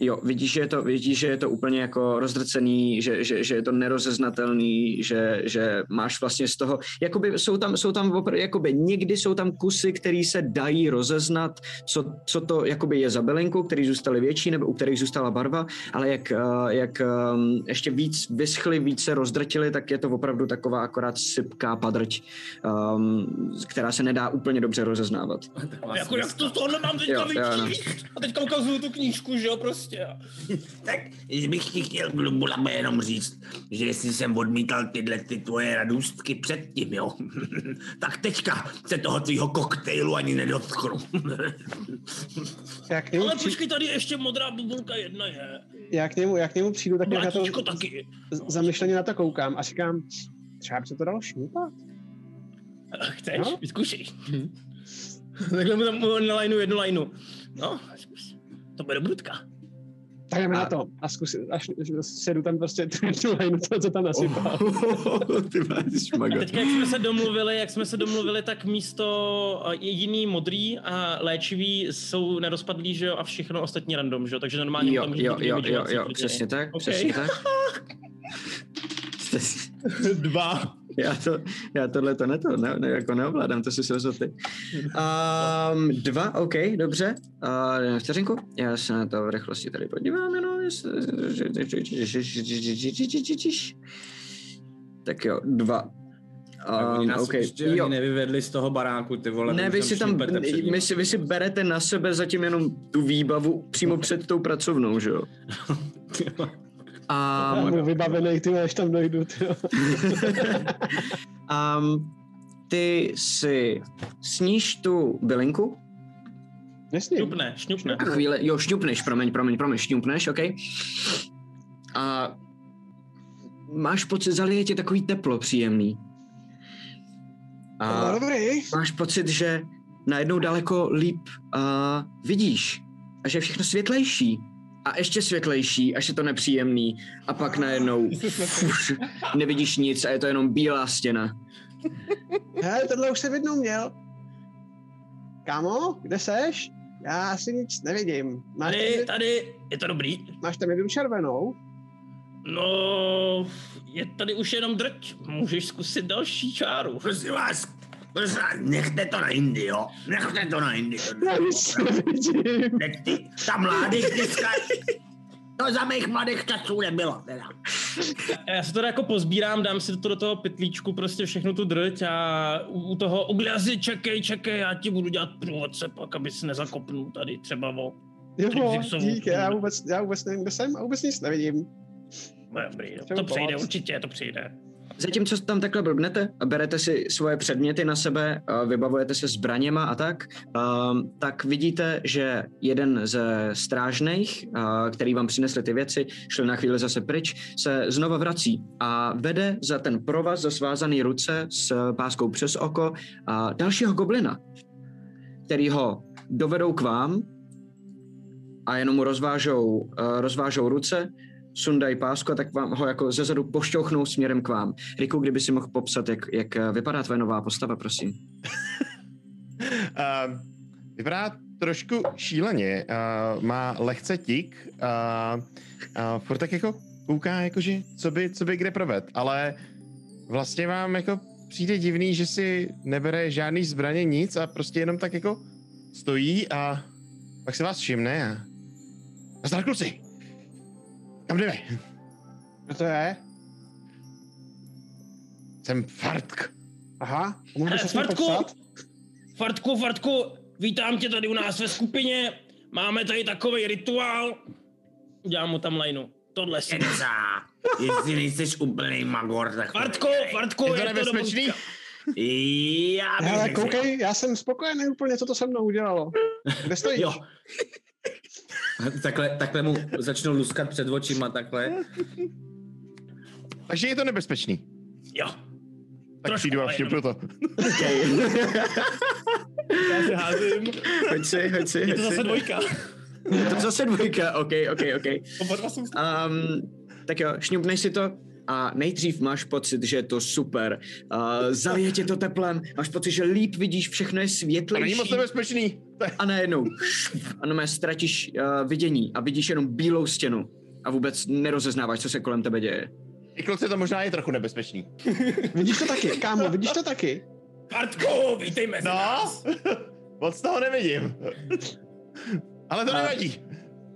Jo, vidíš, že je to, vidíš, že je to úplně jako rozdrcený, že, že, že je to nerozeznatelný, že, že máš vlastně z toho, jakoby jsou tam, jsou tam opravdu, jakoby někdy jsou tam kusy, které se dají rozeznat, co, co to jakoby je za bylinku, který zůstaly větší nebo u kterých zůstala barva, ale jak, eh, jak um, ještě víc vyschly, víc se rozdrtili, tak je to opravdu taková akorát sypká padrť, um, která se nedá úplně dobře rozeznávat. Jako jak to z toho nemám teďka Jo, jo, no. A teďka ukazuju tu knížku, že jo, prostě. Tak bych ti chtěl Glubulabe jenom říct, že jestli jsem odmítal tyhle ty tvoje radůstky předtím, jo, tak teďka se toho tvýho koktejlu ani nedotknu. Já k němu, Ale při... počkej, tady ještě modrá bubulka jedna je. já k němu, já k němu přijdu, tak jak na to Mlátíčko taky. zamyšleně na to koukám a říkám, třeba by se to dalo šňupat. Chceš? No. Vyzkoušej. Takhle mu tam na lineu jednu lineu. No, zkus. To bude brudka. Tak jdeme A- na to. A zkusit, až sedu tam prostě tu line, to, co tam nasypal. Ty máš A šmaga. teďka, jak jsme se domluvili, jak jsme se domluvili, tak místo jediný modrý a léčivý jsou nerozpadlý, že jo, a všechno ostatní random, že jo, takže normálně Jo, tam může jo, být jo, jo, jo, přesně tak, Ok. přesně tak. Dva. Já, to, já tohle to ne, to ne, ne, jako neovládám, to si se ty. Um, dva, OK, dobře. Uh, vteřinku, já se na to v rychlosti tady podívám jenom. jestli- Tak jo, dva. Um, nás okay. ještě jo. nevyvedli z toho baráku, ty vole. Ne, vy si tam, my si, vy si berete na sebe zatím jenom tu výbavu přímo před tou pracovnou, že jo? Já Um, budu vybavený, ty až tam dojdu, ty um, ty si sníš tu bylinku Nesmím. Šňupne, šňupne. a chvíli, jo, šňupneš, promiň, promiň, promiň, šňupneš, OK? A máš pocit, zalije tě takový teplo příjemný. A No, dobrý. máš pocit, že najednou daleko líp uh, vidíš a že je všechno světlejší a ještě světlejší, až je to nepříjemný a pak najednou fuš, nevidíš nic a je to jenom bílá stěna. Hele, tohle už jsem jednou měl. Kámo, kde seš? Já asi nic nevidím. Máš Tady, tam, tady, je to dobrý. máš tam jednu červenou? No, je tady už jenom drť. Můžeš zkusit další čáru. Prosím vás, prosím vás, nechte to na Indy, jo? Nechte to na Indy. Já nic nevidím. Teď ty, ta mladých dneska, to za mých mladých časů nebylo, teda. Já se to jako pozbírám, dám si to do toho pytlíčku, prostě všechnu tu drť a u, u toho uglazy, čekej, čekej, já ti budu dělat průvodce pak, aby si nezakopnul tady třeba o... Jo, Trixixovou dík, já vůbec, já vůbec nevím, kde jsem a vůbec nic nevidím. No, dobrý, to pomoct. určitě to přijde. Zatímco tam takhle blbnete berete si svoje předměty na sebe, vybavujete se zbraněma a tak, um, tak vidíte, že jeden ze strážných, který vám přinesli ty věci, šli na chvíli zase pryč, se znova vrací a vede za ten provaz, za svázaný ruce s páskou přes oko a dalšího goblina, který ho dovedou k vám a jenom mu rozvážou, uh, rozvážou ruce, sundají pásku a tak vám ho jako zezadu pošťouchnou směrem k vám. Riku, kdyby si mohl popsat, jak, jak vypadá tvoje nová postava, prosím. Uh, vypadá trošku šíleně. Uh, má lehce tik a uh, uh, furt tak jako kouká, jakože co by, co by kde proved, ale vlastně vám jako přijde divný, že si nebere žádný zbraně, nic a prostě jenom tak jako stojí a pak se vás všimne a... Nazdar kluci! Kam jdeme? Kdo to je? Jsem Fartk. Aha, Hele, bys se Fartku! Fartku, Fartku, vítám tě tady u nás ve skupině. máme tady takový rituál. Dělám mu tam lajnu. Tohle si Keca. Jestli nejseš úplný magor, tak... Fartko, Fartko, Je to nebezpečný? Já bych Ale koukej, já jsem spokojený úplně, co to se mnou udělalo. Kde stojíš? Jo. Takhle, takhle mu začnou luskat před očima, takhle. Takže je to nebezpečný. Jo. Tak Trošku, přijdu a všipnu to. Já si házím. Hoď si, hoď si, Je to zase dvojka. Je to zase dvojka, ok, ok, ok. Oba dva jsou Um, tak jo, šňupneš si to a nejdřív máš pocit, že je to super. Uh, zalije tě to teplem, máš pocit, že líp vidíš, všechno je To není světlejší. moc nebezpečný. A najednou, ano, mé ztratíš uh, vidění a vidíš jenom bílou stěnu a vůbec nerozeznáváš, co se kolem tebe děje. I kluci, to možná je trochu nebezpečný. Vidíš to taky, kámo, vidíš to taky? Fartko, vítej mezi No, nás. moc toho nevidím. Ale to nevadí.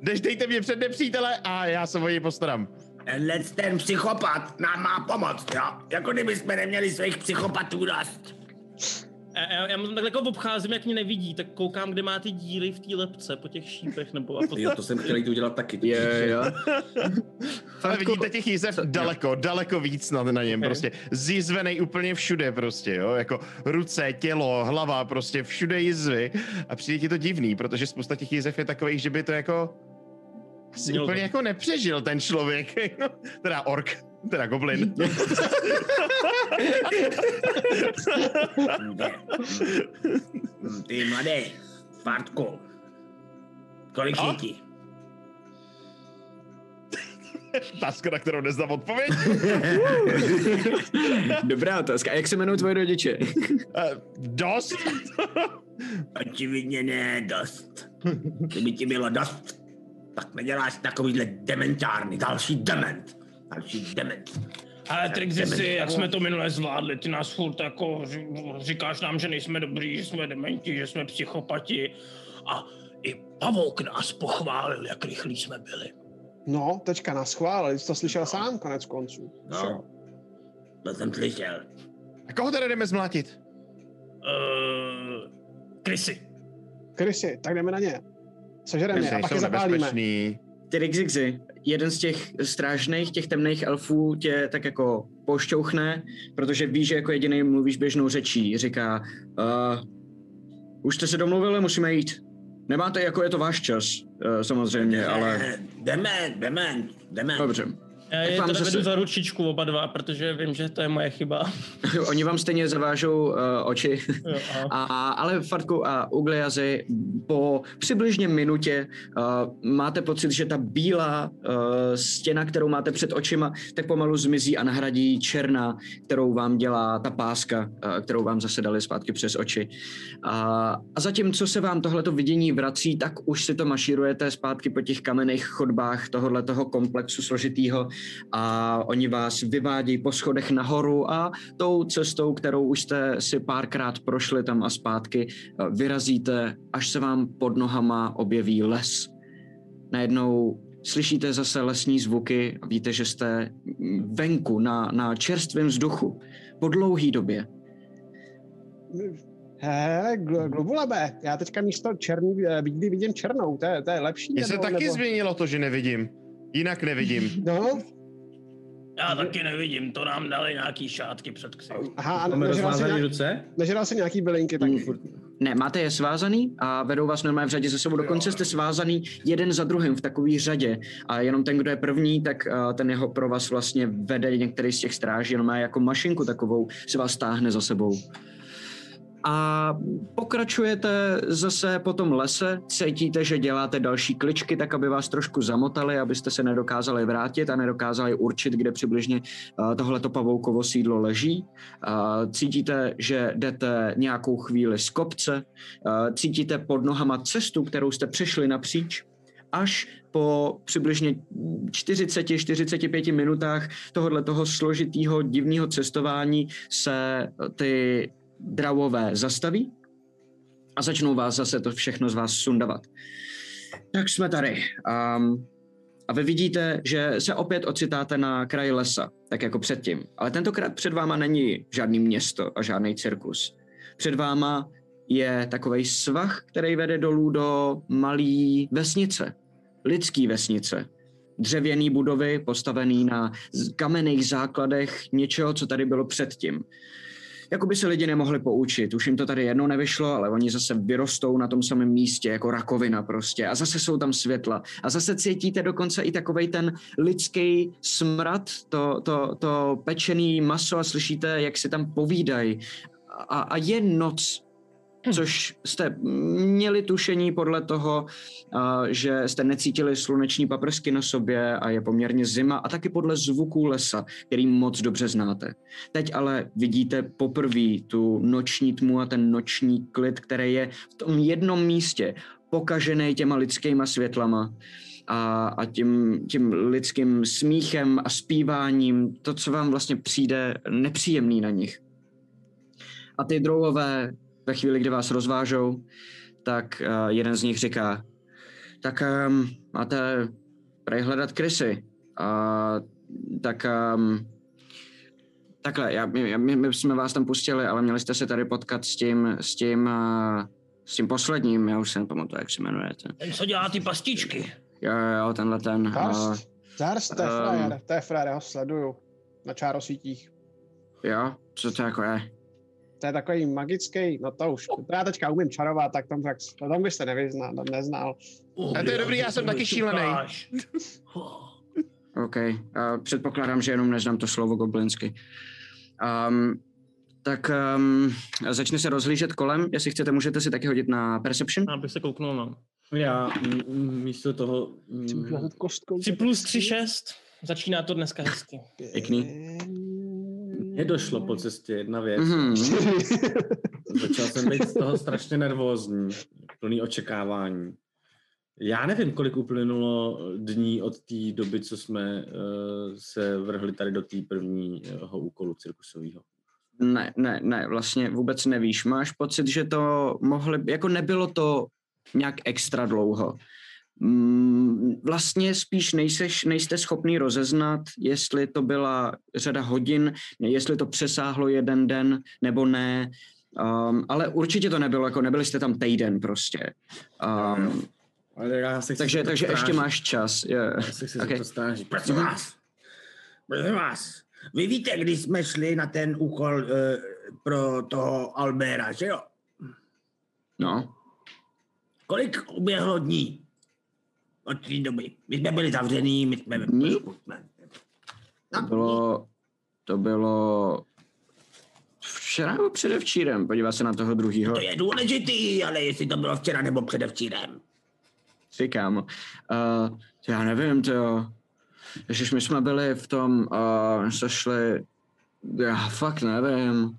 Jdeš, dejte mě před nepřítele a já se o něj postarám. tenhle ten psychopat nám má pomoct, jo? Jako kdyby jsme neměli svých psychopatů dost. Já, já, já mu takhle jako obcházím, jak mě nevidí, tak koukám, kde má ty díry v té lepce po těch šípech, nebo a po Jo, to jsem chtěl jít udělat taky. Je, jo. Ale vidíte těch jízev daleko, daleko víc na, na něm, Ok. prostě zjizvený úplně všude prostě, jo, jako ruce, tělo, hlava, prostě všude jizvy a přijde ti to divný, protože spousta těch jízev je takových, že by to jako asi úplně to. jako nepřežil ten člověk, teda ork, teda goblin. Ty mladý, Fartku. Kolik je ti? Otázka, na kterou neznám odpověď. Dobrá otázka. A jak se jmenují tvoje rodiče? Eh, Dost? Očividně ne dost. Kdyby ti bylo dost, tak neděláš takovýhle dementárny. Další dement. Další dement. Ale Trixisi, jak jsme to minule zvládli, ty nás furt jako říkáš nám, že nejsme dobrý, že jsme dementi, že jsme psychopati. A i pavouk nás pochválil, jak rychlí jsme byli. No, teďka nás chválil, jsi to slyšel sám konec konců. No, to jsem slyšel. A koho teda jdeme zmlátit? Uh, Krysy. Krysy, tak jdeme na ně. Sežereme je a Nejsou pak je zapálíme. nebezpečný. Ty Rixixi, jeden z těch strážných, těch temných elfů tě tak jako pošťouchne, protože ví, že jako jediný mluvíš běžnou řečí. Říká, uh, už jste se domluvili, musíme jít. Nemáte, jako je to váš čas, uh, samozřejmě, ale Eh, Dement, dement, dement. dobře. Já je vám teda zase- za ručičku oba dva, protože vím, že to je moje chyba. Oni vám stejně zavážou uh, oči. Jo. A, ale Farku a Ugliazy po přibližně minutě uh, máte pocit, že ta bílá uh, stěna, kterou máte před očima, tak pomalu zmizí a nahradí černá, kterou vám dělá ta páska, uh, kterou vám zase dali zpátky přes oči. A, a zatímco se vám tohleto vidění vrací, tak už si to mašírujete zpátky po těch kamenných chodbách tohohle toho komplexu složitýho a oni vás vyvádějí po schodech nahoru a tou cestou, kterou už jste si párkrát prošli tam a zpátky, eh, vyrazíte, až se vám pod nohama objeví les. Najednou slyšíte zase lesní zvuky a víte, že jste venku na, na čerstvém vzduchu po dlouhý době. Hele, gl- globulebe, já teďka místo černý, eh, bílý vidím černou, to je, to je lepší. Mně se nebo- taky nebo... změnilo to, že nevidím. Jinak nevidím. No, Já taky nevidím, to nám dali nějaký šátky před ksicht. aha, a Máme nežral si, rozvázané nějak, ruce? nežral si nějaký bylinky taky. Mm, Ne, máte je svázaný a vedou vás normálně v řadě ze sebou. Dokonce jste svázaný jeden za druhým v takové řadě a jenom ten, kdo je první, tak ten jeho pro vás vlastně vede některý z těch stráží, jenom má jako mašinku takovou, si vás táhne za sebou. A pokračujete zase po tom lese, cítíte, že děláte další kličky, tak aby vás trošku zamotali, abyste se nedokázali vrátit a nedokázali určit, kde přibližně uh, tohleto pavoukovo sídlo leží. Uh, cítíte, že jdete nějakou chvíli z kopce, uh, cítíte pod nohama cestu, kterou jste přešli napříč, až po přibližně 40-45 minutách tohohle toho složitého divného cestování se ty dravové zastaví a začnou vás zase to všechno z vás sundavat. Tak jsme tady. Um, a vy vidíte, že se opět ocitáte na kraji lesa, tak jako předtím. Ale tentokrát před váma není žádný město a žádný cirkus. Před váma je takový svah, který vede dolů do malé vesnice, lidský vesnice. Dřevěný budovy postavený na kamenných základech něčeho, co tady bylo předtím jako by se lidi nemohli poučit. Už jim to tady jednou nevyšlo, ale oni zase vyrostou na tom samém místě, jako rakovina prostě. A zase jsou tam světla. A zase cítíte dokonce i takovej ten lidský smrad, to, to, to pečený maso a slyšíte, jak si tam povídají. A, a je noc. Což jste měli tušení podle toho, že jste necítili sluneční paprsky na sobě a je poměrně zima a taky podle zvuků lesa, který moc dobře znáte. Teď ale vidíte poprvé tu noční tmu a ten noční klid, který je v tom jednom místě pokažený těma lidskýma světlama a, a tím, tím lidským smíchem a zpíváním, to, co vám vlastně přijde nepříjemný na nich. A ty drouhové ve chvíli, kdy vás rozvážou, tak uh, jeden z nich říká, tak um, máte prej hledat krysy. Uh, tak um, takhle, já, my, my, my jsme vás tam pustili, ale měli jste se tady potkat s tím, s tím, uh, s tím posledním, já už se nepamatuju, jak se jmenuje. Ten, ten co dělá ty pastičky. Jo, jo, tenhle ten. Karst, uh, Zarst, to je frajer, to je frajer, já ho sleduju na čárosítích. Jo, co to jako je? To je takový magický, no to už, to já teďka umím čarovat, tak tom, tak, to tam byste nevyznal, neznal. A to je dobrý, já jsem taky šílený. OK, uh, předpokládám, že jenom neznám to slovo goblinsky. Um, tak um, začne se rozhlížet kolem, jestli chcete, můžete si taky hodit na Perception. Já bych se kouknul, no. Já místo toho... kostkou. 3 plus 3, 6. Začíná to dneska hezky. Pěkný. Mně došlo po cestě jedna věc. Mm-hmm. Začal jsem být z toho strašně nervózní, plný očekávání. Já nevím, kolik uplynulo dní od té doby, co jsme uh, se vrhli tady do té prvního úkolu cirkusového. Ne, ne, ne, vlastně vůbec nevíš. Máš pocit, že to mohli, jako nebylo to nějak extra dlouho. Mm, vlastně spíš nejseš, nejste schopný rozeznat, jestli to byla řada hodin, jestli to přesáhlo jeden den nebo ne, um, ale určitě to nebylo, jako nebyli jste tam týden prostě. Um, ale já se takže takže ještě máš čas. Yeah. Já se chci okay. to. Prosím vás, prosím vás, vy víte, když jsme šli na ten úkol uh, pro toho Albera, že jo? No. Kolik uběhlo dní? Od té doby. My jsme byli zavřený, my jsme... Ní? To bylo, to bylo včera nebo předevčírem, podívá se na toho druhýho. To je důležitý, ale jestli to bylo včera nebo předevčírem. Říkám, uh, já nevím, to Ježiš, my jsme byli v tom, uh, jsme šli, já fakt nevím.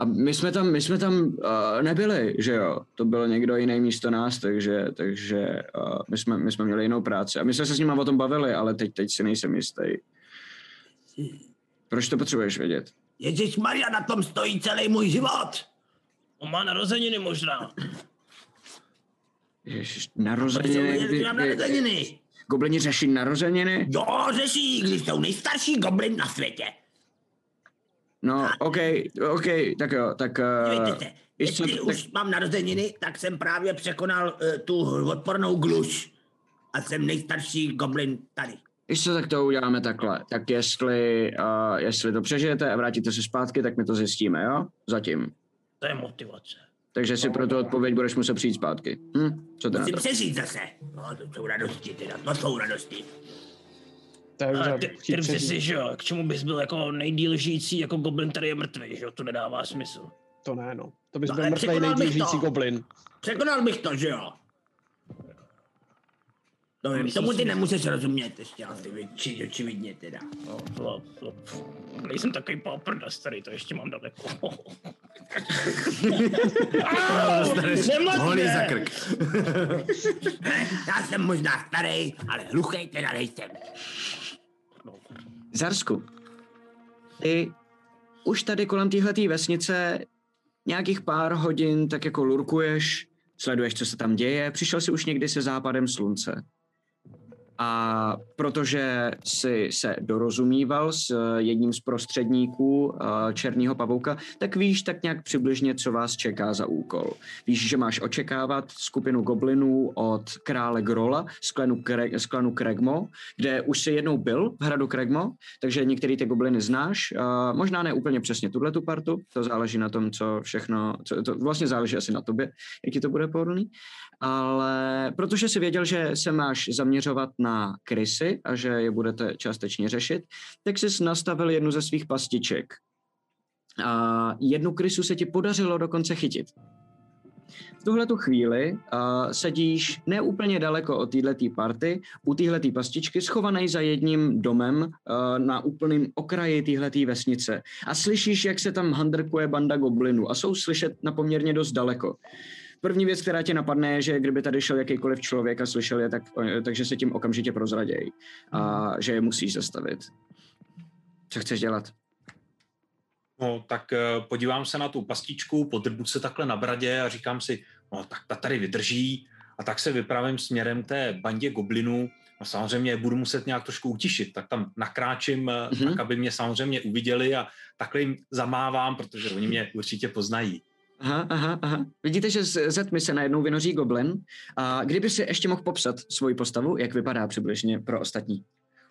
A my jsme tam, my jsme tam uh, nebyli, že jo, to bylo někdo jiný místo nás, takže, takže uh, my, jsme, my jsme měli jinou práci. A my jsme se s nimi o tom bavili, ale teď, teď si nejsem jistý. Proč to potřebuješ vědět? Ježíš Maria, na tom stojí celý můj život. On má narozeniny možná. Ježiš, narozeniny? Kdy, narozeniny. Goblini řeší narozeniny? Jo, řeší, když jsou nejstarší goblin na světě. No, OK, OK, tak jo, tak... Uh, Víte, jestli tak... už mám narozeniny, tak jsem právě překonal uh, tu odpornou gluš a jsem nejstarší goblin tady. Ještě tak to uděláme takhle. Tak jestli, uh, jestli to přežijete a vrátíte se zpátky, tak my to zjistíme, jo? Zatím. To je motivace. Takže si pro tu odpověď budeš muset přijít zpátky. Hm? Co to Musím přežít zase. No, to jsou radosti teda, to jsou radosti. Takže ty, ty si, že jo, k čemu bys byl jako nejdíl žijící jako goblin, který je mrtvý, že jo, to nedává smysl. To ne, no. To bys no, byl mrtvý nejdíl žijící goblin. Překonal bych to, že jo. No, no tomu ty nemůžeš rozumět ještě, ale ty či, očividně teda. No, to, to, nejsem takový poprda starý, to ještě mám daleko. Holý za krk. Já jsem možná starý, ale hluchej teda nejsem. Zarsku, ty už tady kolem téhletý vesnice nějakých pár hodin tak jako lurkuješ, sleduješ, co se tam děje, přišel si už někdy se západem slunce. A protože si se dorozumíval s eh, jedním z prostředníků eh, černého pavouka, tak víš tak nějak přibližně, co vás čeká za úkol. Víš, že máš očekávat skupinu goblinů od krále Grola z klanu, Kre- z klanu Kregmo, kde už si jednou byl v hradu Kregmo, takže některý ty gobliny znáš. Uh, možná ne úplně přesně tuhle tu partu, to záleží na tom, co všechno, co, to vlastně záleží asi na tobě, jak ti to bude pohodlný ale protože si věděl, že se máš zaměřovat na krysy a že je budete částečně řešit, tak jsi nastavil jednu ze svých pastiček. A jednu krysu se ti podařilo dokonce chytit. V tuhle tu chvíli uh, sedíš neúplně daleko od této party, u této pastičky, schovaný za jedním domem uh, na úplném okraji této vesnice. A slyšíš, jak se tam handrkuje banda goblinů a jsou slyšet na poměrně dost daleko. První věc, která tě napadne, je, že kdyby tady šel jakýkoliv člověk a slyšel je, tak, takže se tím okamžitě prozradějí a že je musíš zastavit. Co chceš dělat? No, tak uh, podívám se na tu pastičku, podrbu se takhle na bradě a říkám si, no tak ta tady vydrží a tak se vypravím směrem té bandě goblinů. No samozřejmě budu muset nějak trošku utišit, tak tam nakráčím, mm-hmm. tak aby mě samozřejmě uviděli a takhle jim zamávám, protože oni mě určitě poznají. Aha, aha, aha. Vidíte, že z Zetmy se najednou vynoří goblin. A kdyby si ještě mohl popsat svoji postavu, jak vypadá přibližně pro ostatní?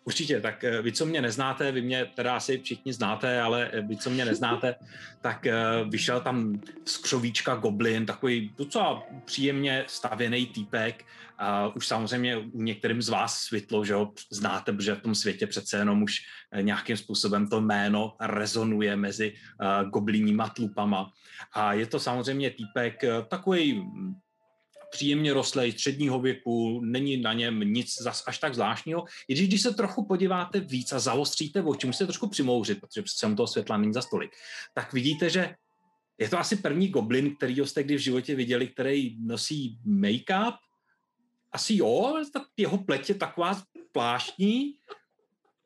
Určitě, tak eh, vy, co mě neznáte, vy mě teda asi všichni znáte, ale eh, vy, co mě neznáte, tak eh, vyšel tam z křovíčka goblin, takový docela příjemně stavěný týpek. A už samozřejmě u některým z vás světlo, že ho znáte, protože v tom světě přece jenom už nějakým způsobem to jméno rezonuje mezi gobliníma tlupama. A je to samozřejmě týpek takový příjemně rostlej, středního věku, není na něm nic zas až tak zvláštního. I když, když se trochu podíváte víc a zaostříte oči, musíte trošku přimouřit, protože přece toho světla není za stolik, tak vidíte, že je to asi první goblin, který jste kdy v životě viděli, který nosí make-up. Asi jo, tak jeho pleť je taková pláštní,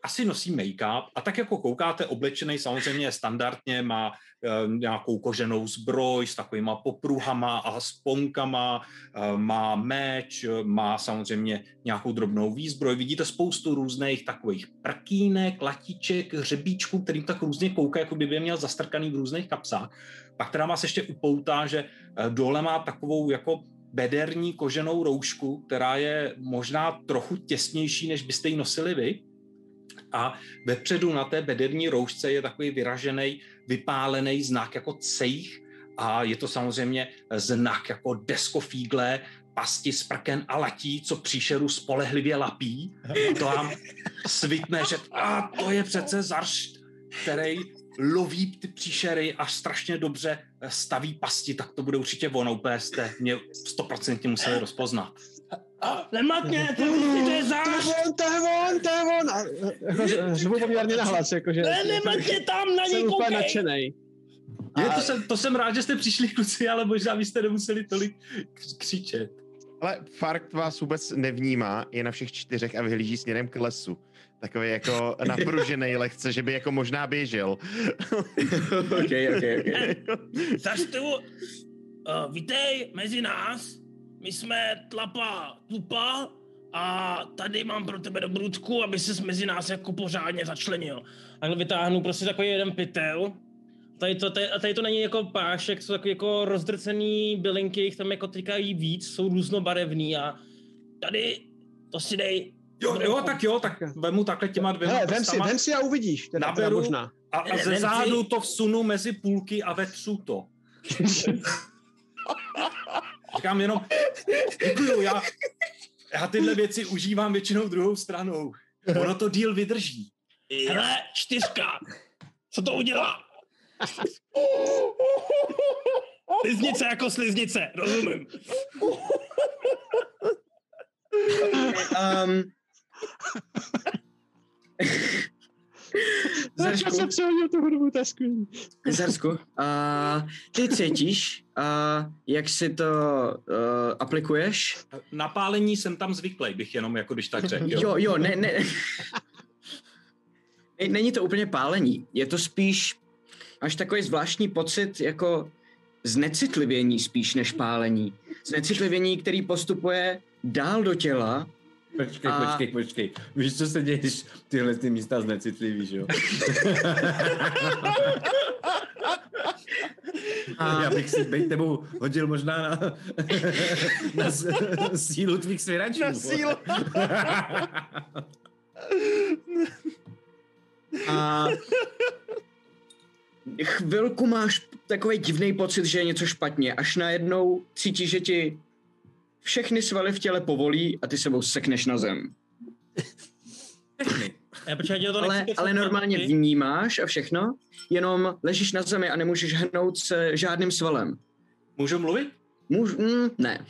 asi nosí make-up a tak jako koukáte, oblečený samozřejmě standardně, má e, nějakou koženou zbroj s takovýma popruhama a sponkama, e, má meč, má samozřejmě nějakou drobnou výzbroj. Vidíte spoustu různých takových prkínek, latiček, hřebíčků, kterým tak různě kouká, jako by měl zastrkaný v různých kapsách. Pak teda vás ještě upoutá, že e, dole má takovou jako bederní koženou roušku, která je možná trochu těsnější, než byste ji nosili vy a vepředu na té bederní roušce je takový vyražený, vypálený znak jako cejch a je to samozřejmě znak jako deskofígle, pasti z prken a latí, co příšeru spolehlivě lapí. To vám svitne, že a to je přece zaršt, který loví ty příšery a strašně dobře staví pasti, tak to bude určitě ono, úplně jste mě stoprocentně museli rozpoznat. Nematně, to, to je zář. To je on, to je on, A jako, řvu poměrně nahlas, jakože... Ne, nematně tam, na něj Jsem úplně. Je, to, jsem, to jsem rád, že jste přišli kluci, ale možná byste nemuseli tolik křičet. Ale Fark vás vůbec nevnímá, je na všech čtyřech a vyhlíží směrem k lesu. Takový jako napružený lehce, že by jako možná běžel. ok, ok, ok. Zařtu, uh, vítej mezi nás. My jsme tlapa tupa a tady mám pro tebe dobrutku, aby ses mezi nás jako pořádně začlenil. Takhle vytáhnu prostě takový jeden pytel. Tady to, tady, a tady to není jako pášek, jsou takový jako rozdrcený bylinky, jich tam jako týkají víc, jsou různobarevný a tady to si dej. Jo, jo, tak jo, tak vemu takhle těma dvěma Hele, vem si, vem si a uvidíš. Teda, teda naberu možná. a, a ze zádu to vsunu mezi půlky a vetřu to. Říkám jenom, děkuju, já, já tyhle věci užívám většinou druhou stranou. Ono to díl vydrží. Hele, čtyřka. Co to udělá? Sliznice jako sliznice, rozumím. Um, Já Zarsku, jsem přehodil tu hudbu, to je skvělý. Zarsku, uh, ty cítíš, uh, jak si to uh, aplikuješ? Napálení jsem tam zvyklý, bych jenom jako když tak řekl. Jo, jo, ne, ne. Ne- Není to úplně pálení, je to spíš až takový zvláštní pocit jako znecitlivění spíš než pálení. Znecitlivění, který postupuje dál do těla Počkej, a... počkej, počkej. Víš, co se děje, když tyhle ty místa znecitliví, že jo? A... Já bych si být tebou hodil možná na, na sílu tvých svěračů. Na sílu. A chvilku máš takový divný pocit, že je něco špatně, až najednou cítíš, že ti všechny svaly v těle povolí a ty sebou sekneš na zem. Já, to ale, ale normálně vnímáš a všechno, jenom ležíš na zemi a nemůžeš hnout se žádným svalem. Můžu mluvit? Můž, mm, ne.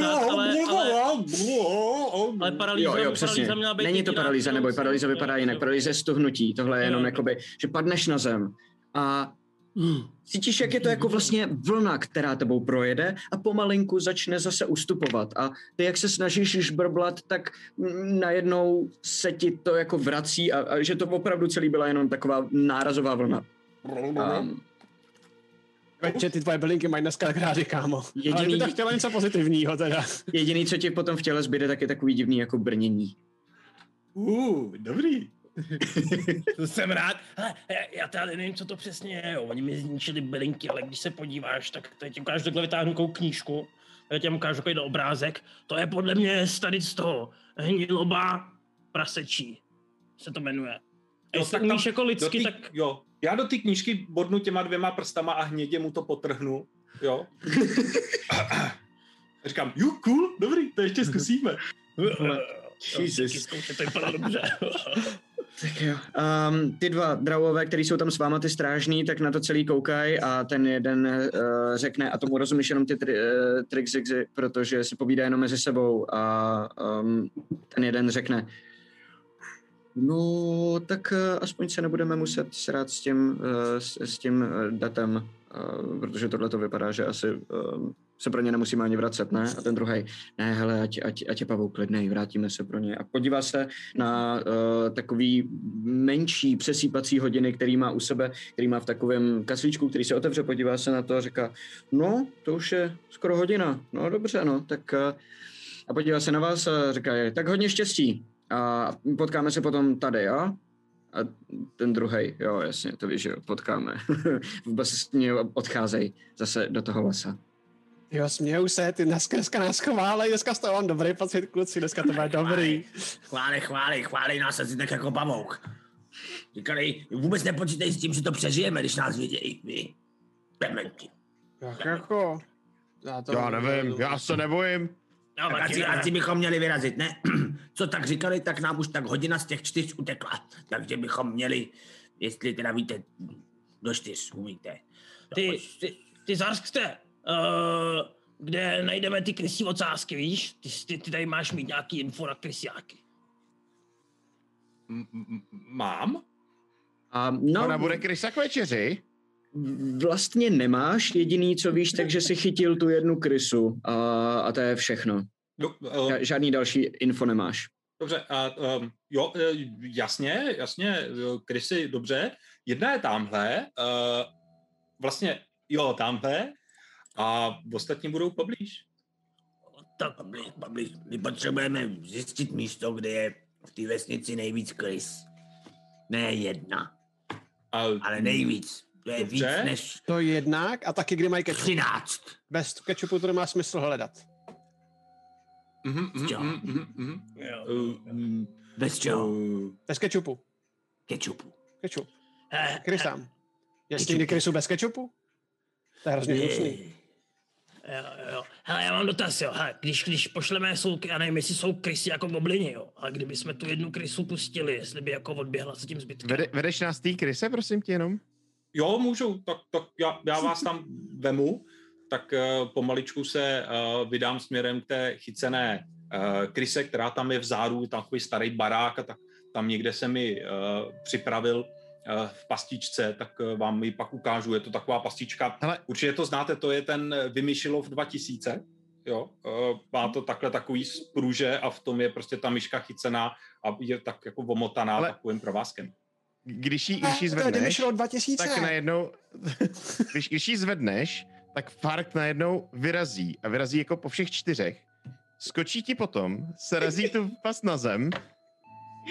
no, ale, paralýza, jo, jo, paralýza měla být Není to paralýza, nebo paralýza vypadá jinak. Paralýza je stuhnutí. Tohle je jenom jakoby, že padneš na zem a Cítíš, jak je to jako vlastně vlna, která tebou projede a pomalinku začne zase ustupovat. A ty, jak se snažíš žbrblat, tak najednou se ti to jako vrací a, a že to opravdu celý byla jenom taková nárazová vlna. Um, Veče, ty tvoje bylinky mají dneska tak rádi, kámo. Jediný, Ale ty to chtěla něco pozitivního teda. Jediný, co ti potom v těle zbyde, tak je takový divný jako brnění. Uh, dobrý. To jsem rád. Hele, já, tady nevím, co to přesně je. Jo. Oni mi zničili bylinky, ale když se podíváš, tak teď ti ukážu takhle vytáhnu knížku. Já ti ukážu takový obrázek. To je podle mě tady z toho. Hniloba prasečí se to jmenuje. Jo, tak tam, jako lidsky, tý, tak... Jo, já do té knížky bodnu těma dvěma prstama a hnědě mu to potrhnu, jo. a říkám, jo, cool, dobrý, to ještě zkusíme. Jesus. To vypadá dobře. Tak jo. Um, ty dva dravové, který jsou tam s váma, ty strážní, tak na to celý koukají a ten jeden uh, řekne, a tomu rozumíš jenom ty tri, uh, trixy, protože si povídá jenom mezi sebou a um, ten jeden řekne, No, tak uh, aspoň se nebudeme muset srát s tím, uh, s, s tím datem, uh, protože tohle to vypadá, že asi uh, se pro ně nemusíme ani vracet, ne? A ten druhý, ne, hele, ať, ať, ať je Pavel klidnej, vrátíme se pro ně. A podívá se na uh, takový menší přesýpací hodiny, který má u sebe, který má v takovém kaslíčku, který se otevře, podívá se na to a říká, no, to už je skoro hodina, no dobře, no, tak uh, a podívá se na vás a říká, tak hodně štěstí a potkáme se potom tady, jo? A ten druhý, jo, jasně, to víš, jo, potkáme. Vůbec se mě odcházej zase do toho lesa. Jo, směju se, ty dneska, dneska nás chválej, dneska z toho mám dobrý pocit, kluci, dneska to bude dobrý. Chválej, chválej, chválej nás asi tak jako pavouk. Říkali, vůbec nepočítej s tím, že to přežijeme, když nás vidějí, vy. Dementi. Jak jako? Já, to já nevím, já se nebojím. No, tak asi, asi bychom měli vyrazit, ne? Co tak říkali, tak nám už tak hodina z těch čtyř utekla. Takže bychom měli, jestli teda víte, do čtyř umíte. Ty, ty, ty zarskste, uh, kde najdeme ty krysí ocásky, víš? Ty, ty, ty tady máš mít nějaký info na krysiáky. Mám? A no, Ona bude krysa k večeři? Vlastně nemáš, jediný, co víš, takže si chytil tu jednu krysu a, a to je všechno. No, uh, Žádný další info nemáš. Dobře, uh, um, jo, e, jasně, jasně, krysy, dobře. Jedna je tamhle, uh, vlastně, jo, tamhle, a ostatní budou poblíž. Tak poblíž, poblíž. My potřebujeme zjistit místo, kde je v té vesnici nejvíc krys. Ne jedna, a, ale nejvíc. To je Dobře. víc než... To jednak a taky kdy mají kečup. 13. Bez kečupu to nemá smysl hledat. Mhm, mhm, mhm, mhm. Uh, Bez čeho? Bez kečupu. Kečupu. Kečup. Krysám. Jestli někdy krysu bez kečupu? To je hrozně hnusný. Jo, jo. Hele, já mám dotaz, jo. Hele, když, když pošleme, jsou, já nevím, jestli jsou krysy jako goblini, jo. A kdyby jsme tu jednu krysu pustili, jestli by jako odběhla se tím zbytkem. Vede, vedeš nás té kryse, prosím tě jenom? Jo, můžu, tak, tak já, já vás tam vemu, tak uh, pomaličku se uh, vydám směrem k té chycené uh, kryse, která tam je vzadu, tam takový starý barák a tak tam někde se mi uh, připravil uh, v pastičce, tak uh, vám ji pak ukážu. Je to taková pastička, Hele. určitě to znáte, to je ten Vymyšilov 2000, jo, uh, má to takhle takový spruže a v tom je prostě ta myška chycená a je tak jako omotaná Ale... takovým provázkem. Když jí, když jí zvedneš, tak najednou, když, když jí zvedneš, tak Fark najednou vyrazí a vyrazí jako po všech čtyřech. Skočí ti potom, srazí tu pas na zem,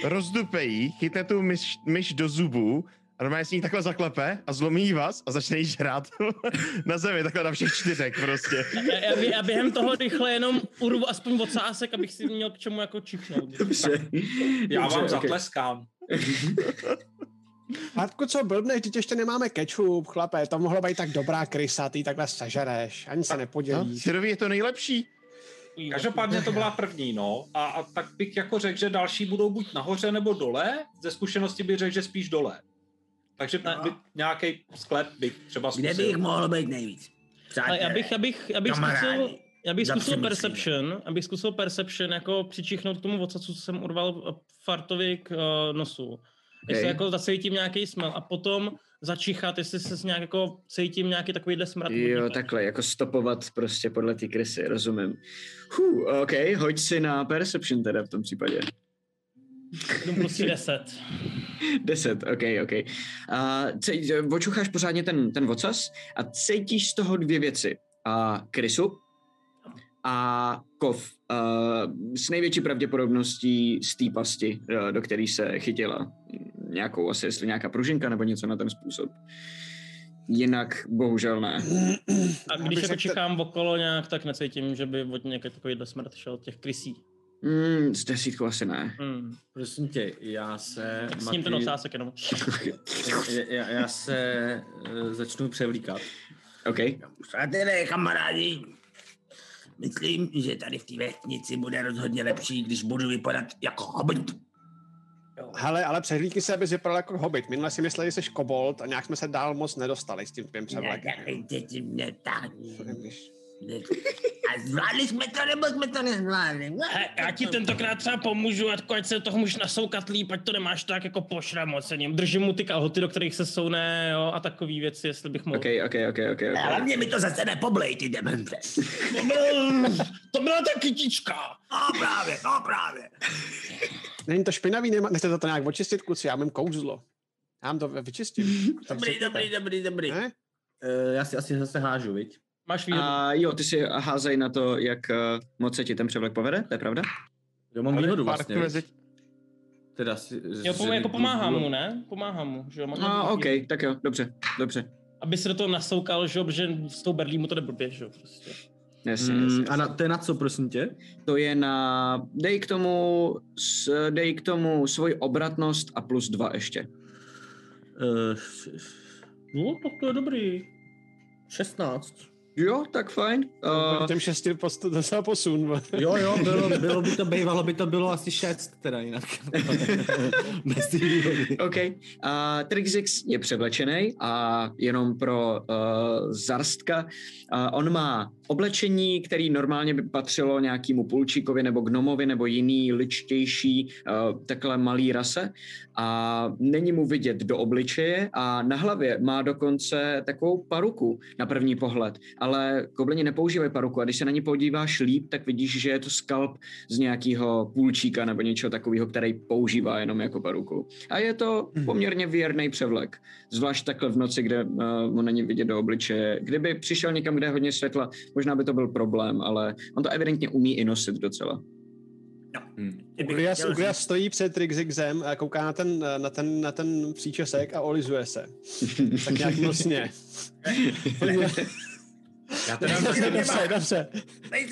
rozdupejí, chytne tu myš, myš do zubů a normálně si ní takhle zaklepe a zlomí vás a začne jí žrát na zemi, takhle na všech čtyřek prostě. Já, já, já během toho rychle jenom urvu aspoň ocásek, abych si měl k čemu jako čichnout. Dobře. Já Dobře, vám ok. zatleskám. Matko, co blbneš, teď ještě nemáme ketchup, chlape, to mohlo být tak dobrá krysa, ty takhle sežereš, ani se No, nepodělíš. syrový je to nejlepší. Každopádně to byla první, no. A, a tak bych jako řekl, že další budou buď nahoře nebo dole. Ze zkušenosti bych řekl, že spíš dole. Takže by, nějaký sklep bych třeba zkusil. Kde bych mohl být nejvíc? Ale já bych, já bych, já bych zkusil, já bych zkusil perception, abych zkusil perception, jako přičichnout k tomu ocasu, co jsem urval eh, fartovi k uh, nosu. Jestli Hej. jako zacítím nějaký smell a potom začichat, jestli se nějak jako cítím nějaký takovýhle smrad. Jo, vodníka. takhle, jako stopovat prostě podle té krysy, rozumím. Huh, OK, hoď si na Perception teda v tom případě. Jdu prostě 10. 10, OK, OK. A očucháš pořádně ten, ten vocas a cítíš z toho dvě věci. A krysu a kov. A s největší pravděpodobností z té pasti, do které se chytila. Nějakou asi, jestli nějaká pružinka nebo něco na ten způsob. Jinak bohužel ne. A když jako čichám okolo nějak, tak necítím, že by od nějaký takovýhle smrt šel od těch krysí. Mm, s desítkou asi ne. Hmm. Prosím tě, já se... S ním ten Maty- ocásek jenom. já, já, já se uh, začnu převlíkat. OK. Přátelé, kamarádi, myslím, že tady v té vesnici bude rozhodně lepší, když budu vypadat jako hobbit. Hele, ale přehlídky se, abys vypadal jako hobbit. Minule si mysleli, že jsi kobold a nějak jsme se dál moc nedostali s tím tvým převlekem. Mě tak... A zvládli jsme to, nebo jsme to nezvládli? He, já ti tentokrát třeba pomůžu, ať ať se toho můžeš nasoukat líp, ať to nemáš tak jako pošramocením. Držím mu ty kalhoty, do kterých se soune, jo, a takové věci, jestli bych mohl. OK, OK, OK, OK. A okay. hlavně mi to zase nepoblej, ty demente. To, byl, to byla ta kytička. No právě, no právě. Není to špinavý, nema, nechcete to nějak očistit, kluci, já mám kouzlo. Já vám to vyčistím. Dobrý, dobrý, dobrý, dobrý. Ne? Uh, já si asi zase hážu, viď? Máš výhodu. A jo, ty si házej na to, jak uh, moc se ti ten převlek povede, to je pravda? Jo, mám výhodu vlastně. Mezi... Teda si, Jo, pom, jako pomáhám mu, ne? Pomáhám mu, že jo. mám- A mám OK, výhodu. tak jo, dobře, dobře. Aby se do toho nasoukal, že jo, protože s tou berlí mu to jde blbě, že jo, prostě. Jasně, Mm, jasně. a na, to je na co, prosím tě? To je na, dej k tomu, s, dej k tomu svoji obratnost a plus dva ještě. Uh, No, tak to je dobrý. 16. Jo, tak fajn. Uh, Těm šesti post, docela posun. Jo, jo, bylo, bylo by to bývalo, by to bylo asi 6 teda jinak. Bez té výhody. OK. A Trixix je převlečený a jenom pro uh, Zarstka. Uh, on má oblečení, který normálně by patřilo nějakému pulčíkovi nebo gnomovi nebo jiný ličtější uh, takhle malý rase a není mu vidět do obličeje a na hlavě má dokonce takovou paruku na první pohled, ale goblini nepoužívají paruku a když se na ní podíváš líp, tak vidíš, že je to skalp z nějakého půlčíka nebo něčeho takového, který používá jenom jako paruku. A je to poměrně věrný převlek, zvlášť takhle v noci, kde uh, mu není vidět do obličeje. Kdyby přišel někam, kde je hodně světla, možná by to byl problém, ale on to evidentně umí i nosit docela. Uglias, Uglias stojí před Trixixem a kouká na ten, na ten, na ten příčesek a olizuje se. tak nějak nosně. Já teda dobře, dobře.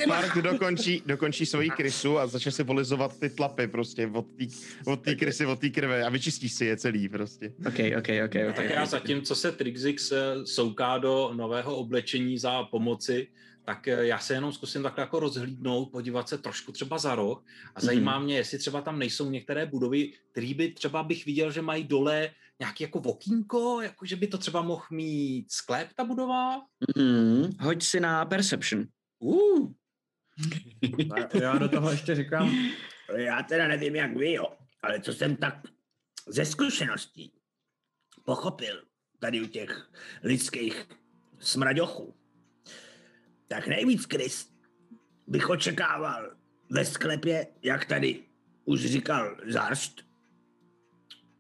Mark dokončí, dokončí svoji krysu a začne si volizovat ty tlapy prostě od té od tý krysy, od té krve a vyčistí si je celý prostě. OK, OK, OK, OK. Tak já zatím, co se Trixix eh, souká do nového oblečení za pomoci, tak eh, já se jenom zkusím takhle jako rozhlídnout, podívat se trošku třeba za roh a zajímá mě, jestli třeba tam nejsou některé budovy, které by třeba bych viděl, že mají dole nějaký jako okýnko, jako že by to třeba mohl mít sklep ta budova. Mm, hoď si na Perception. Uh, Já do toho ještě říkám, Já teda nevím, jak vy, jo, ale co jsem tak ze zkušeností pochopil tady u těch lidských smraďochů, tak nejvíc krys bych očekával ve sklepě, jak tady už říkal Zarst,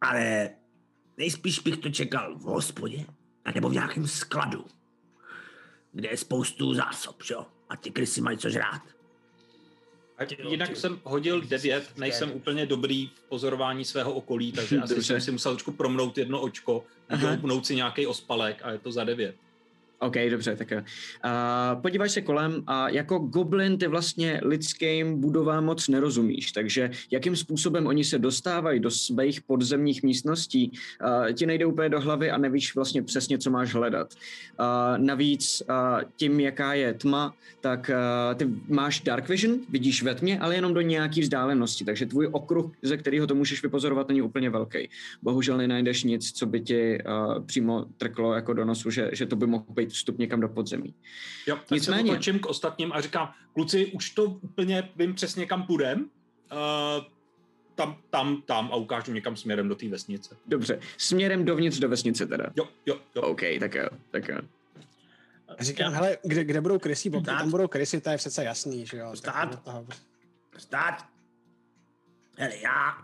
ale nejspíš bych to čekal v hospodě, nebo v nějakém skladu, kde je spoustu zásob, jo? A ty krysy mají co žrát. A jinak jsem hodil devět, nejsem úplně dobrý v pozorování svého okolí, takže asi jsem si musel trošku promnout jedno očko, doupnout si nějaký ospalek a je to za devět. OK, dobře, tak uh, podívaj se kolem a jako goblin ty vlastně lidským budovám moc nerozumíš, takže jakým způsobem oni se dostávají do svých podzemních místností, uh, ti nejde úplně do hlavy a nevíš vlastně přesně, co máš hledat. Uh, navíc uh, tím, jaká je tma, tak uh, ty máš dark vision, vidíš ve tmě, ale jenom do nějaký vzdálenosti, takže tvůj okruh, ze kterého to můžeš vypozorovat, není úplně velký. Bohužel nenajdeš nic, co by ti uh, přímo trklo jako do nosu, že, že to by mohl být vstup někam do podzemí. Jo, tak Nicméně... se otočím k ostatním a říkám, kluci, už to úplně vím přesně kam půjdem. Uh, tam, tam, tam a ukážu někam směrem do té vesnice. Dobře, směrem dovnitř do vesnice teda. Jo, jo, jo. OK, tak jo, tak jo. Říkám, hele, kde, kde budou krysy, bo tam budou krysy, to je přece jasný, že jo. Stát, stát. Hele, já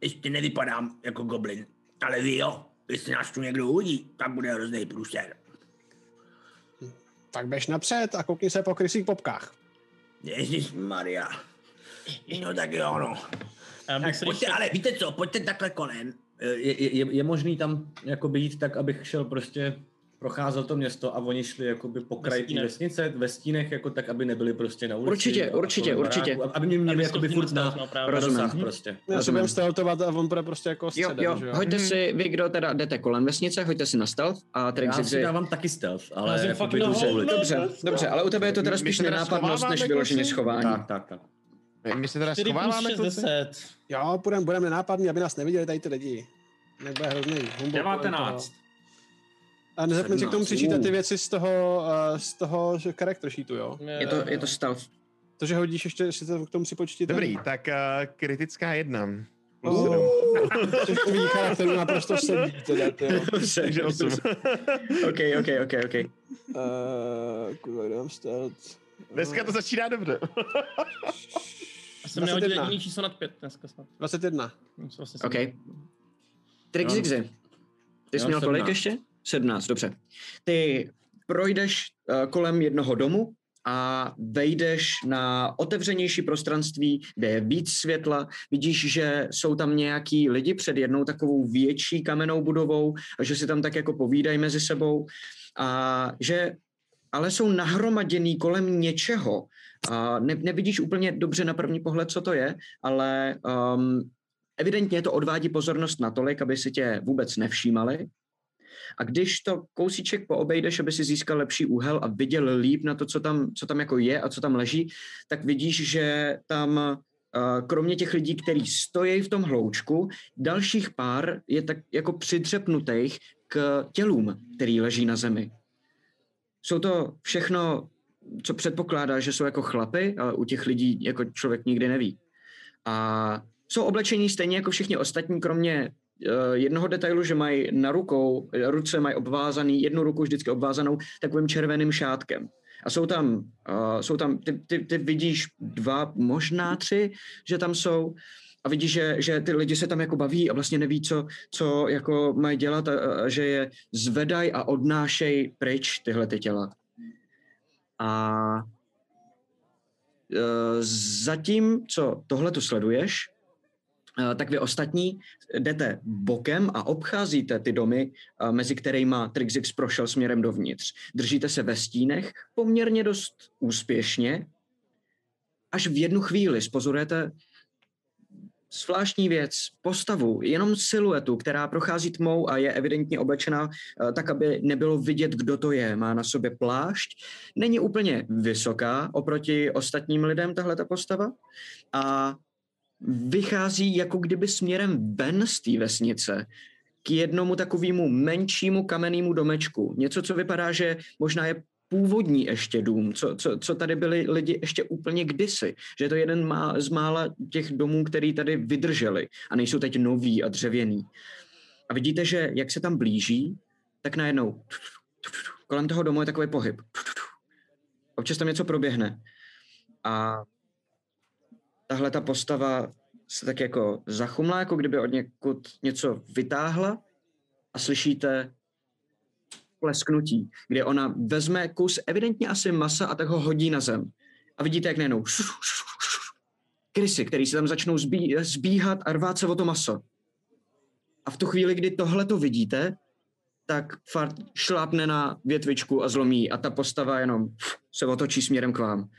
ještě nevypadám jako goblin, ale vy jo, jestli nás tu někdo uvidí, tak bude hrozný průser. Tak běž napřed a koukni se po krysích popkách. Ježíš Maria. No tak jo, no. Tak pojďte, ale víte co, pojďte takhle kolem. Je, je, je možný tam jako být tak, abych šel prostě procházel to město a oni šli jakoby po kraji té vesnice, ve stínech, jako tak, aby nebyli prostě na ulici. Určitě, určitě, určitě. Baráku, aby mě měli jakoby furt na, rozsah prostě. Já se budeme stealthovat a on bude prostě jako středem, jo, jo. jo. Hoďte hmm. si, vy kdo teda jdete kolem vesnice, hoďte si na stealth a Trix Já si dávám taky stealth, ale jako Dobře, dobře, ale u tebe je to teda spíš nenápadnost, než vyloženě schování. Tak, tak, tak. My se teda schováváme, Jo, budeme budem nenápadní, aby nás neviděli tady ty lidi. Nebude hrozný. 19. A nezapomněte si k tomu přičítat ty věci z toho, uh, z toho character sheetu, jo? Je to, je to stealth. To, že hodíš ještě, ještě to k tomu si počítat. Dobrý, tak uh, kritická jedna. Oh. Což tvý charakteru naprosto sedí, teda, Takže 8. ok, ok, ok, ok. Uh, kurva, dám stealth. Dneska to začíná dobře. Já jsem nehodil jediný číslo nad pět dneska snad. 21. Vlastně ok. Trik zigzy. Ty jsi měl kolik ještě? 17, dobře. Ty projdeš uh, kolem jednoho domu a vejdeš na otevřenější prostranství, kde je víc světla. Vidíš, že jsou tam nějaký lidi před jednou takovou větší kamennou budovou a že si tam tak jako povídají mezi sebou a že ale jsou nahromaděný kolem něčeho. A ne, nevidíš úplně dobře na první pohled, co to je, ale um, evidentně to odvádí pozornost natolik, aby si tě vůbec nevšímali. A když to kousíček poobejdeš, aby si získal lepší úhel a viděl líp na to, co tam, co tam jako je a co tam leží, tak vidíš, že tam kromě těch lidí, kteří stojí v tom hloučku, dalších pár je tak jako přidřepnutých k tělům, který leží na zemi. Jsou to všechno, co předpokládá, že jsou jako chlapy, ale u těch lidí jako člověk nikdy neví. A jsou oblečení stejně jako všichni ostatní, kromě jednoho detailu, že mají na rukou, ruce mají obvázaný, jednu ruku vždycky obvázanou takovým červeným šátkem. A jsou tam, uh, jsou tam ty, ty, ty vidíš dva, možná tři, že tam jsou a vidíš, že, že ty lidi se tam jako baví a vlastně neví, co, co jako mají dělat a, a že je zvedají a odnášejí pryč tyhle ty těla. A uh, zatím, co tohle tu sleduješ, Eh, tak vy ostatní jdete bokem a obcházíte ty domy, eh, mezi kterými Trixix prošel směrem dovnitř. Držíte se ve stínech poměrně dost úspěšně, až v jednu chvíli spozorujete zvláštní věc, postavu, jenom siluetu, která prochází tmou a je evidentně oblečena eh, tak, aby nebylo vidět, kdo to je. Má na sobě plášť, není úplně vysoká oproti ostatním lidem tahle ta postava a vychází jako kdyby směrem ven z té vesnice k jednomu takovému menšímu kamennému domečku. Něco, co vypadá, že možná je původní ještě dům, co, co, co tady byli lidi ještě úplně kdysi. Že je to jeden má, z mála těch domů, který tady vydrželi a nejsou teď noví a dřevěný. A vidíte, že jak se tam blíží, tak najednou kolem toho domu je takový pohyb. Občas tam něco proběhne. A tahle ta postava se tak jako zachumlá, jako kdyby od někud něco vytáhla a slyšíte plesknutí, kde ona vezme kus evidentně asi masa a tak ho hodí na zem. A vidíte, jak najednou krysy, který se tam začnou zbí, zbíhat a rvát se o to maso. A v tu chvíli, kdy tohle to vidíte, tak fart šlápne na větvičku a zlomí a ta postava jenom se otočí směrem k vám.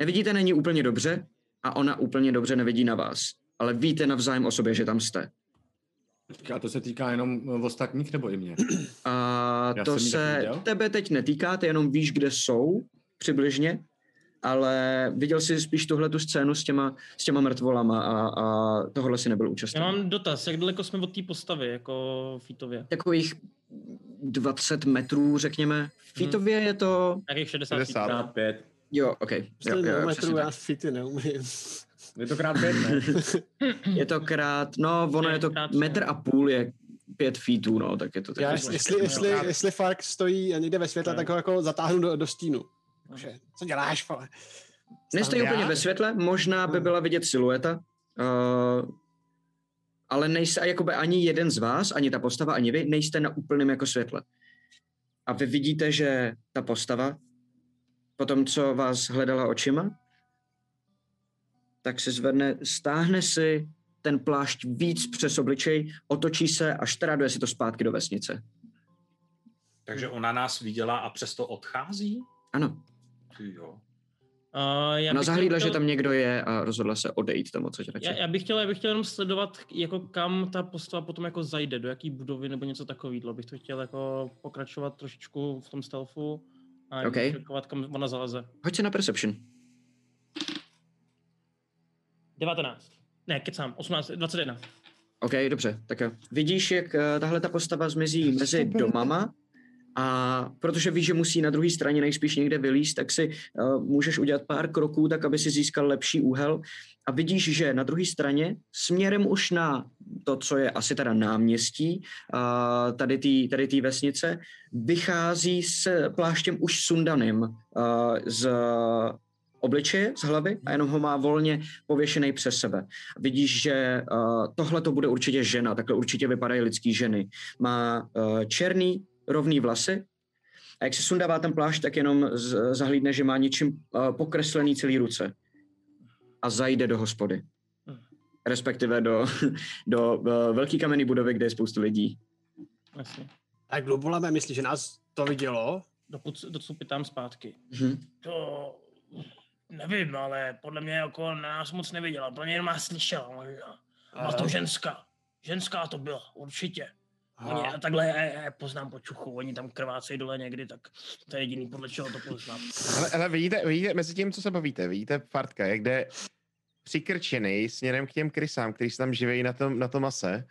Nevidíte není úplně dobře a ona úplně dobře nevidí na vás, ale víte navzájem o sobě, že tam jste. A to se týká jenom eh, ostatních nebo i mě? A Já to se tebe teď netýká, ty jenom víš, kde jsou přibližně, ale viděl jsi spíš tuhle tu scénu s těma, s těma mrtvolama a, a tohle si nebyl účastný. Já mám dotaz, jak daleko jsme od té postavy, jako Fitově? Takových 20 metrů, řekněme. Fitově hmm. je to... Jakých 60, 60. 5. Jo, ok. Jo, jo, jo, metrů já fity neumím. Je to krát pět, ne? je to krát, no ono je to metr a půl je pět feetů, no, tak je to tak. Já, jestli, jestli, jestli, jestli Fark stojí někde ve světle, tak ho jako zatáhnu do, do stínu. Takže, co děláš, vole? Nestojí úplně ve světle, možná by byla vidět silueta, uh, ale nejste jakoby ani jeden z vás, ani ta postava, ani vy, nejste na úplném jako světle. A vy vidíte, že ta postava, po tom, co vás hledala očima, tak se zvedne, stáhne si ten plášť víc přes obličej, otočí se a štraduje si to zpátky do vesnice. Takže ona nás viděla a přesto odchází? Ano. Jo. Uh, já Ona zahlídla, chtěl... že tam někdo je a rozhodla se odejít tam odsaď radši. Já, já, bych chtěl, já bych chtěl jenom sledovat, jako kam ta postava potom jako zajde, do jaký budovy nebo něco takového. Bych to chtěl jako pokračovat trošičku v tom stealthu a okay. čekovat, kam ona zaleze. Hoď se na Perception. 19. Ne, kecám, 18, 21. OK, dobře, tak jo. Vidíš, jak uh, tahle ta postava zmizí mezi domama a protože víš, že musí na druhé straně nejspíš někde vylíst, tak si uh, můžeš udělat pár kroků, tak aby si získal lepší úhel. A vidíš, že na druhé straně, směrem už na to, co je asi teda náměstí, uh, tady té tady tý vesnice, vychází s pláštěm už sundaným uh, z obličeje z hlavy a jenom ho má volně pověšený přes sebe. Vidíš, že uh, tohle to bude určitě žena, takhle určitě vypadají lidský ženy. Má uh, černý, rovný vlasy a jak se sundává ten plášť, tak jenom z, zahlídne, že má něčím uh, pokreslený celý ruce a zajde do hospody. Respektive do, do uh, velký kamenný budovy, kde je spoustu lidí. Jasně. A Globulame myslí, že nás to vidělo? Dokud, tam zpátky. Hmm. To nevím, ale podle mě jako nás moc neviděla, podle mě jenom nás slyšela možná. A to ženská. Ženská to byla, určitě. Oni, a takhle já, já poznám po čuchu, oni tam krvácejí dole někdy, tak to je jediný, podle čeho to poznám. Ale, ale vidíte, vidíte, mezi tím, co se bavíte, vidíte Fartka, jak jde přikrčený směrem k těm krysám, který se tam živějí na tom, na tom mase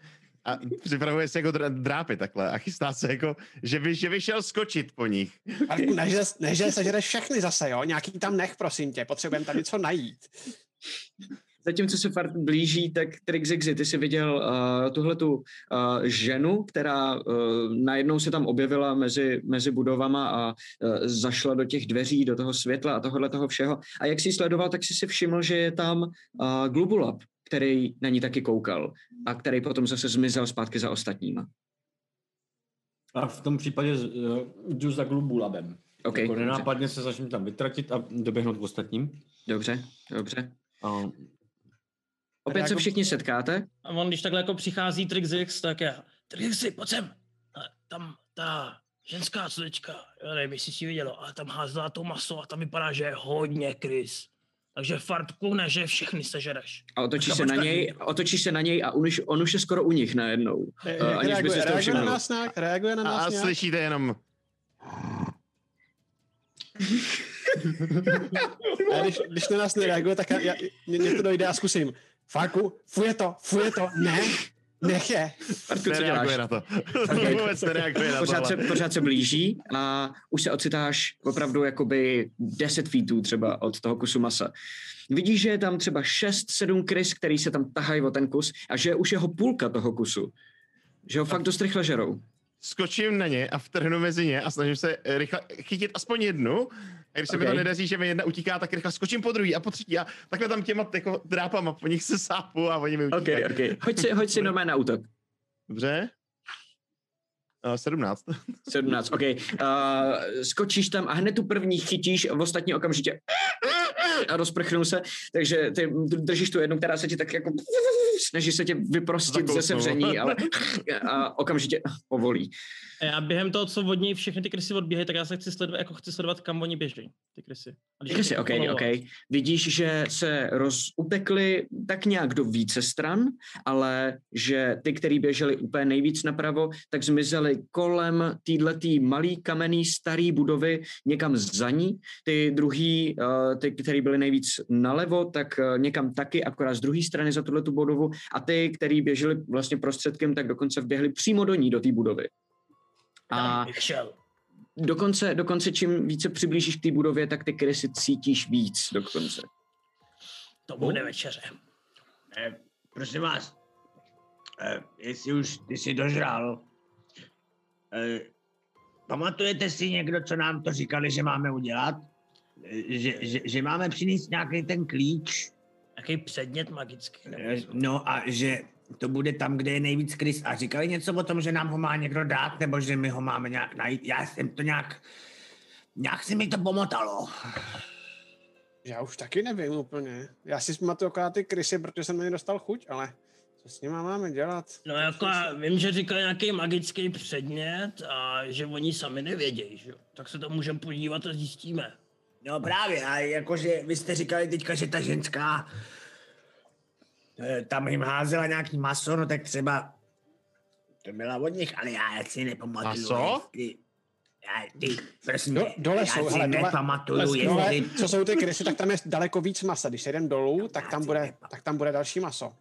a připravuje se jako drápy takhle a chystá se jako, že by, že by šel skočit po nich. než, než se sežereš všechny zase, jo? Nějaký tam nech, prosím tě, potřebujeme tady něco najít. Zatímco se fakt blíží, tak Trixixi, ty jsi viděl uh, tuhle tu uh, ženu, která uh, najednou se tam objevila mezi, mezi budovama a uh, zašla do těch dveří, do toho světla a tohohle toho všeho. A jak jsi sledoval, tak jsi si všiml, že je tam uh, Globulab, který na ní taky koukal a který potom zase zmizel zpátky za ostatníma. A v tom případě uh, jdu za Globulabem. Okay, jako nenápadně dobře. se začnu tam vytratit a doběhnout k ostatním. Dobře, dobře. Uh, Opět se jako... všichni setkáte? A on, když takhle jako přichází Trixix, tak já, Trixi, pojď sem. A tam ta ženská slečka, já nevím, jestli si vidělo, ale tam házela to maso a tam vypadá, že je hodně krys. Takže fart klune, že všechny sežereš. A otočí se na něj, otočí se na něj a on už, on už je skoro u nich najednou. Je, uh, aniž reaguje, by se reaguje na nás nějak, reaguje na nás A nějak. slyšíte jenom... a když, když na nás nereaguje, tak já, já, mě to dojde a zkusím. Farku, fuje to, fuje to, ne, nech je. Farku, co děláš? na to. Okay. Vůbec nereaguje na pořád, se, pořád se blíží a už se ocitáš opravdu jakoby 10 feetů třeba od toho kusu masa. Vidíš, že je tam třeba 6-7 krys, který se tam tahají o ten kus a že už jeho půlka toho kusu. Že ho fakt dost rychle žerou. Skočím na ně a vtrhnu mezi ně a snažím se rychle chytit aspoň jednu a když se okay. mi to nedaří, že mi jedna utíká, tak rychle skočím po druhý a po třetí a takhle tam těma jako drápama po nich se sápu a oni mi utíkají. Okay, okay. Hoď si, hoď si normálně na útok. Dobře. Uh, 17. 17, OK. Uh, skočíš tam a hned tu první chytíš v ostatní okamžitě a rozprchnou se, takže ty držíš tu jednu, která se ti tak jako snaží se tě vyprostit ze sevření, ale a okamžitě povolí. A já během toho, co od něj všechny ty krysy odbíhají, tak já se chci sledovat, jako chci sledovat, kam oni běží, ty krysy. Ty krysy, ok, ok. Vidíš, že se rozutekly tak nějak do více stran, ale že ty, který běželi úplně nejvíc napravo, tak zmizely kolem týhletý malý kamenný starý budovy někam za ní. Ty druhý, eh, ty, který byly nejvíc nalevo, tak eh, někam taky, akorát z druhé strany za tuhle tu budovu. A ty, který běželi vlastně prostředkem, tak dokonce vběhli přímo do ní, do té budovy. A dokonce, dokonce čím více přiblížíš k té budově, tak ty krysy cítíš víc dokonce. To bude večeře. Eh, prosím vás, eh, jestli už ty jsi dožral, eh, pamatujete si někdo, co nám to říkali, že máme udělat? Eh, že, že, že máme přinést nějaký ten klíč? Jaký předmět magický? Eh, no a že to bude tam, kde je nejvíc krys. A říkali něco o tom, že nám ho má někdo dát, nebo že my ho máme nějak najít. Já jsem to nějak... Nějak se mi to pomotalo. Já už taky nevím úplně. Já si pamatuju akorát ty krysy, protože jsem na ně dostal chuť, ale co s nimi máme dělat? No jako já vím, že říkali nějaký magický předmět a že oni sami nevědějí, že? Tak se to můžeme podívat a zjistíme. No právě, a jakože vy jste říkali teďka, že ta ženská Eh, tam jim házela nějaký maso, no tak třeba to byla od nich, ale já si nepamatuju. Maso? Jestli, já, ty, prosím, Do, dole já jsou, si hele, dole, nepamatuju, dole, jestli... co jsou ty krysy, tak tam je daleko víc masa. Když se jdem dolů, tak tam bude, tak tam bude další maso.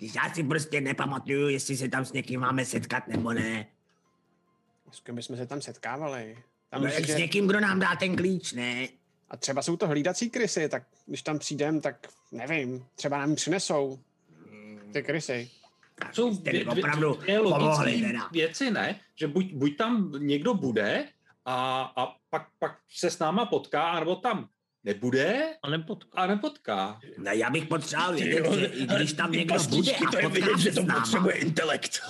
Já si prostě nepamatuju, jestli se tam s někým máme setkat nebo ne. S kým bychom se tam setkávali? Tam No, jak s že- někým, kdo nám dá ten klíč, ne? A třeba jsou to hlídací krysy, tak když tam přijdem, tak nevím, třeba nám přinesou ty krysy. Jsou Jste dvě, dvě, opravdu dvě pomohli logické teda. věci, ne? Že buď, buď tam někdo bude a, a pak, pak se s náma potká, nebo tam nebude A nepotká. a nepotká. No, já bych potřeboval vědět, že i když tam někdo bude a to je potká vidět, se že to náma, potřebuje intelekt.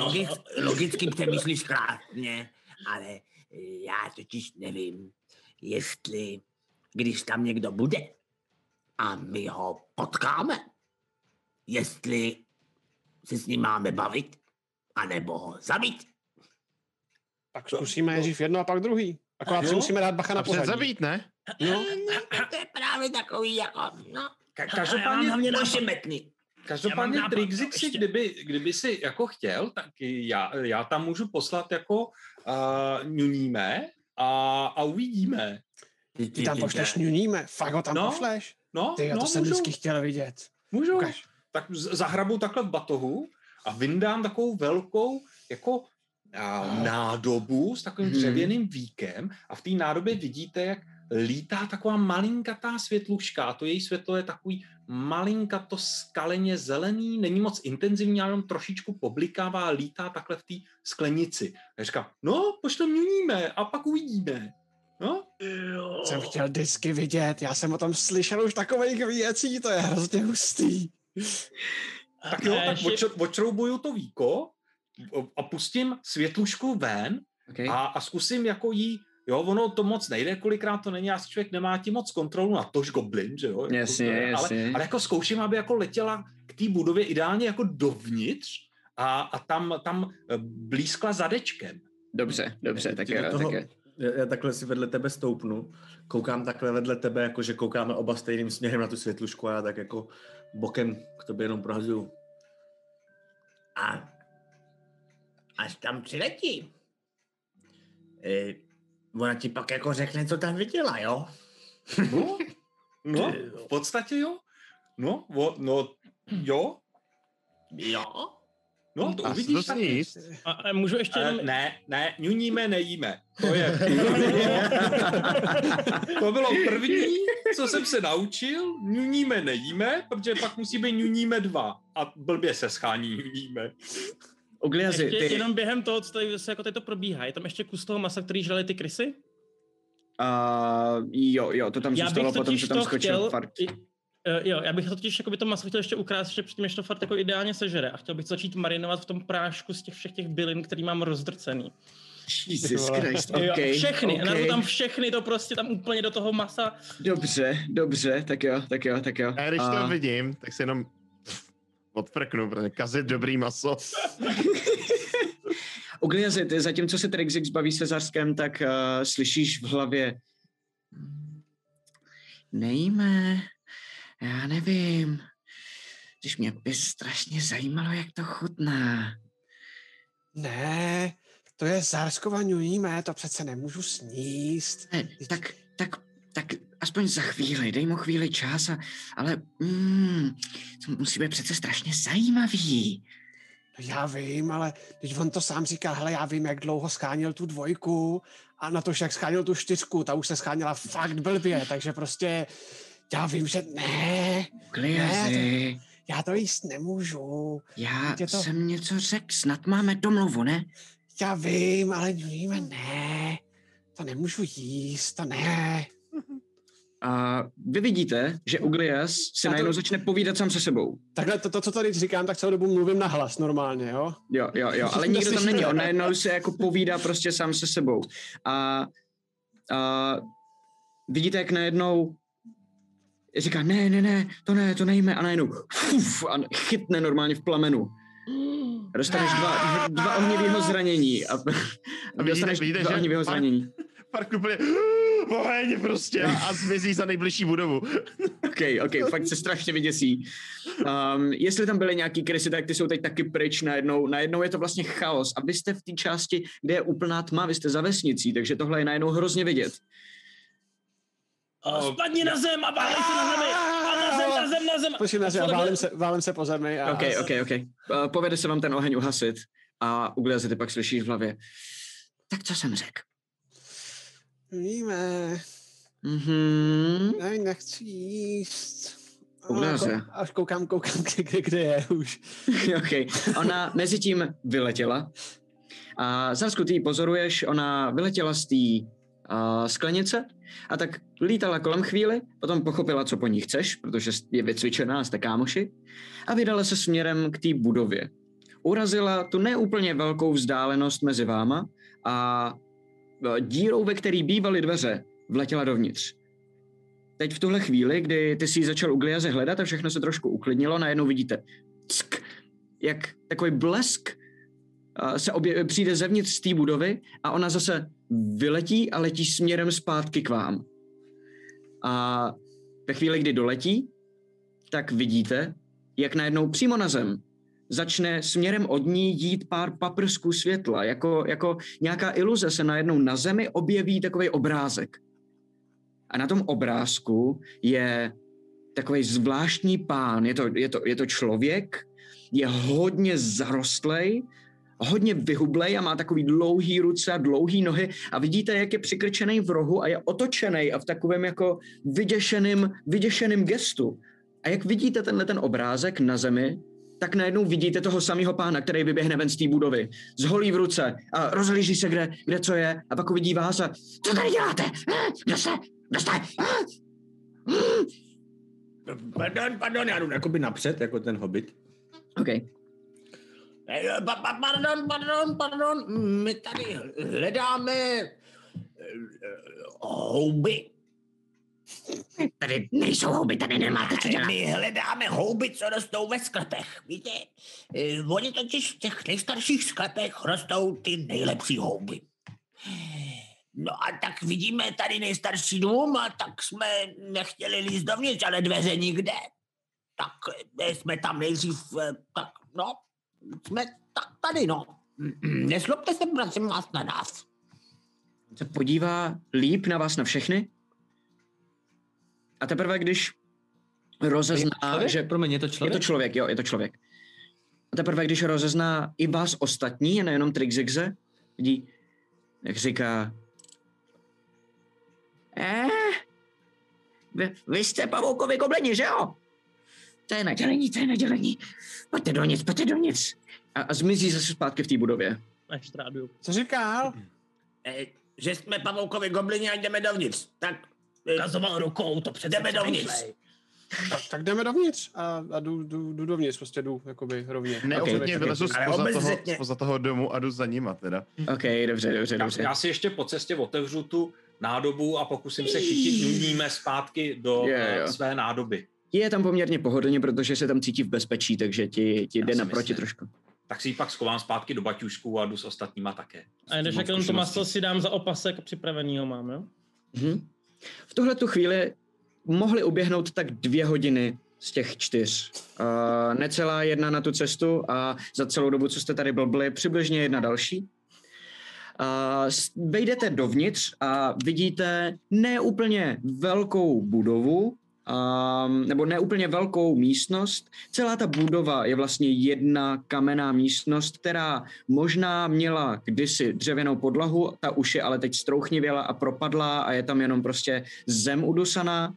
Logic, logicky přemýšlíš krásně, ale já totiž nevím, jestli když tam někdo bude a my ho potkáme, jestli se s ním máme bavit, anebo ho zabít. Tak zkusíme nejdřív jedno a pak druhý. Akorát si musíme dát bacha na pořadí. zabít, ne? No, to je právě takový jako, no, Ka- já mám každopádně, každopádně já mám nápad, Trixik si, kdyby, kdyby si jako chtěl, tak já, já tam můžu poslat jako uh, ňuníme a, a uvidíme. Ty tam pošleš ňuníme, fakt ho tam No, pošleš? No, Ty, já no, to jsem můžu, vždycky chtěl vidět. můžu. Ukaž. Tak zahrabu takhle v batohu a vyndám takovou velkou jako a, nádobu s takovým Hmm. dřevěným víkem a v té nádobě vidíte, jak lítá taková malinkatá světluška a to její světlo je takový malinkato skaleně zelený, není moc intenzivní, ale jenom trošičku poblikává a lítá takhle v té sklenici. A já říkám, no, pošlem měníme a pak uvidíme. No, Jsem chtěl disky vidět, já jsem o tom slyšel už takových věcí, to je hrozně hustý. tak jo, A tak ještě- odšroubuju to víko a pustím světlušku ven Okay. a, a zkusím jako jí, jo, ono to moc nejde, kolikrát to není, asi člověk nemá tím moc kontrolu na tož goblin, že jo? jako Jasně, je, jasně. Ale, ale jako zkouším, aby jako letěla k té budově ideálně jako dovnitř a, a tam, tam eh, blízkla zadečkem. Dobře, dobře, tak jo, tak toho- jo. Já, takhle si vedle tebe stoupnu, koukám takhle vedle tebe, jako že koukáme oba stejným směrem na tu světlušku a já tak jako bokem k tobě jenom prohazuju. A až tam přiletí, e, ona ti pak jako řekne, co tam viděla, jo? No, no v podstatě jo. No, o, no, jo, Jo? no, to A uvidíš to taky. sníst. A, a můžu ještě Eh, jenom... ne, ne, ňuníme, nejíme. To je To bylo první, co jsem se naučil. Ňuníme, nejíme, protože pak musí být ňuníme dva. A blbě se schání ňuníme. Ugliazi, Ještě ty, jenom během toho, co tady se jako tady to probíhá, je tam ještě kus toho masa, který žrali ty krysy? uh, jo, jo, to tam Já zůstalo, potom se tam skočil chtěl, fart. i, uh, jo, já bych to totiž jako by to maso chtěl ještě ukrást ještě předtím, než to fakt jako ideálně sežere a chtěl bych to začít marinovat v tom prášku z těch všech těch bylin, který mám rozdrcený. Jesus Christ, okay, všechny, okay. tam všechny, to prostě tam úplně do toho masa. Dobře, dobře, tak jo, tak jo, tak jo. A když to vidím, tak si jenom odfrknu, protože kazit dobrý maso. Ugliazi, ty zatímco se Trixix baví se Zarskem, tak uh, slyšíš v hlavě Nejme, já nevím. Když mě by strašně zajímalo, jak to chutná. Ne, to je Zarskova ňujíme, to přece nemůžu sníst. Ne, tak, tak, tak aspoň za chvíli, dej mu chvíli čas, a, ale mm, to musí být přece strašně zajímavý. No já vím, ale když on to sám říká, hele, já vím, jak dlouho schánil tu dvojku a na to, jak schánil tu čtyřku, ta už se schánila fakt blbě, takže prostě já vím, že ne. Kliazy. Ne, to, já to jíst nemůžu. Já to... jsem něco řekl, snad máme domluvu, ne? Já vím, ale víme, ne. To nemůžu jíst, to ne. A vy vidíte, že Uglias se to... najednou začne povídat sám se sebou. Takhle to, to, co tady říkám, tak celou dobu mluvím na hlas normálně, jo? Jo, jo, jo, ale nikdo tam není, on najednou se jako povídá prostě sám se sebou. A, a vidíte, jak najednou říká, ne, ne, ne, to ne, to nejme, a najednou fuf, a chytne normálně v plamenu. A dostaneš dva, dva ohnivého zranění. A, a dostaneš vidíte, dva ohnivého zranění. Park úplně oheň prostě a, zmizí za nejbližší budovu. OK, OK, fakt se strašně vyděsí. Um, jestli tam byly nějaký krysy, tak ty jsou teď taky pryč najednou. Najednou je to vlastně chaos. A vy jste v té části, kde je úplná tma, vy jste za vesnicí, takže tohle je najednou hrozně vidět. Uh, spadni na zem a válej se na zemi! A na zem, na zem, na zem! Počkej na zem a válím se, válím se po zemi. A... OK, OK, OK. Uh, povede se vám ten oheň uhasit a Ugliazi ty pak slyšíš v hlavě. Tak co jsem řekl? Víme. Mhm. Ne, nechci jíst. Ugliazi. Až koukám, koukám, kde, kde je už. OK. Ona mezi tím vyletěla. A Zasku, ty ji pozoruješ, ona vyletěla z té uh, sklenice a tak lítala kolem chvíli, potom pochopila, co po ní chceš, protože je vycvičená, jste kámoši, a vydala se směrem k té budově. Urazila tu neúplně velkou vzdálenost mezi váma a dírou, ve který bývaly dveře, vletěla dovnitř. Teď v tuhle chvíli, kdy ty si začal u Gliaze hledat a všechno se trošku uklidnilo, najednou vidíte ck, jak takový blesk se obje, přijde zevnitř z té budovy a ona zase vyletí a letí směrem zpátky k vám. A ve chvíli, kdy doletí, tak vidíte, jak najednou přímo na zem začne směrem od ní jít pár paprsků světla, jako, jako nějaká iluze se najednou na zemi objeví takový obrázek. A na tom obrázku je takový zvláštní pán, je to, je to, je to člověk, je hodně zarostlej, hodně vyhublej a má takový dlouhý ruce a dlouhý nohy a vidíte, jak je přikrčený v rohu a je otočený a v takovém jako vyděšeným, vyděšeným gestu. A jak vidíte tenhle ten obrázek na zemi, tak najednou vidíte toho samého pána, který vyběhne ven z té budovy, z holí v ruce a rozhlíží se, kde, kde co je a pak uvidí vás a co tady děláte? Kdo jste? Kdo jste? Pardon, pardon, já jdu jakoby napřed, jako ten hobbit. OK. Pardon, pardon, pardon, my tady hledáme houby. Tady nejsou houby, tady nemáte co dělat. My hledáme houby, co rostou ve sklepech. Víte, oni totiž v těch nejstarších sklepech rostou ty nejlepší houby. No a tak vidíme tady nejstarší dům a tak jsme nechtěli líst dovnitř, ale dveře nikde. Tak jsme tam nejdřív, tak no, jsme tak tady, no. Neslobte se, prosím vás, na nás. Se podívá líp na vás na všechny a teprve, když rozezná, člověk? že... Promiň, je to člověk? Je to člověk, jo, je to člověk. A teprve, když rozezná i vás ostatní, a nejenom Trixigze, vidí, jak říká, eh, vy, vy jste pavoukovi gobleni, že jo? To je nadělení, to je nadělení. Pojďte do nic, pojďte do nic. A, a zmizí zase zpátky v té budově. Až trádu. Co říkal? E, že jsme pavoukovi goblini a jdeme dovnitř. Tak Kazoval rukou, to přece jdeme dovnitř. Tak, tak jdeme dovnitř a, a jdu, jdu, jdu dovnitř, prostě jdu jakoby rovně. Neochotně okay, vylezu Ale spoza toho, spoza toho domu a jdu za nima teda. OK, dobře, dobře, Já, dobře. já si ještě po cestě otevřu tu nádobu a pokusím se chytit nuníme zpátky do eh, jo. své nádoby. Je tam poměrně pohodlně, protože se tam cítí v bezpečí, takže ti, ti jde naproti myslím. trošku. Tak si ji pak schovám zpátky do baťušku a jdu s ostatníma také. A když jak jenom to maso si dám za opasek připravenýho mám, jo? Mhm. V tuhle tu chvíli mohly uběhnout tak dvě hodiny z těch čtyř. Uh, necelá jedna na tu cestu a za celou dobu, co jste tady blbli, přibližně jedna další. Uh, vejdete dovnitř a vidíte neúplně velkou budovu, um, nebo neúplně velkou místnost. Celá ta budova je vlastně jedna kamenná místnost, která možná měla kdysi dřevěnou podlahu, ta už je ale teď strouchnivěla a propadla a je tam jenom prostě zem udusaná.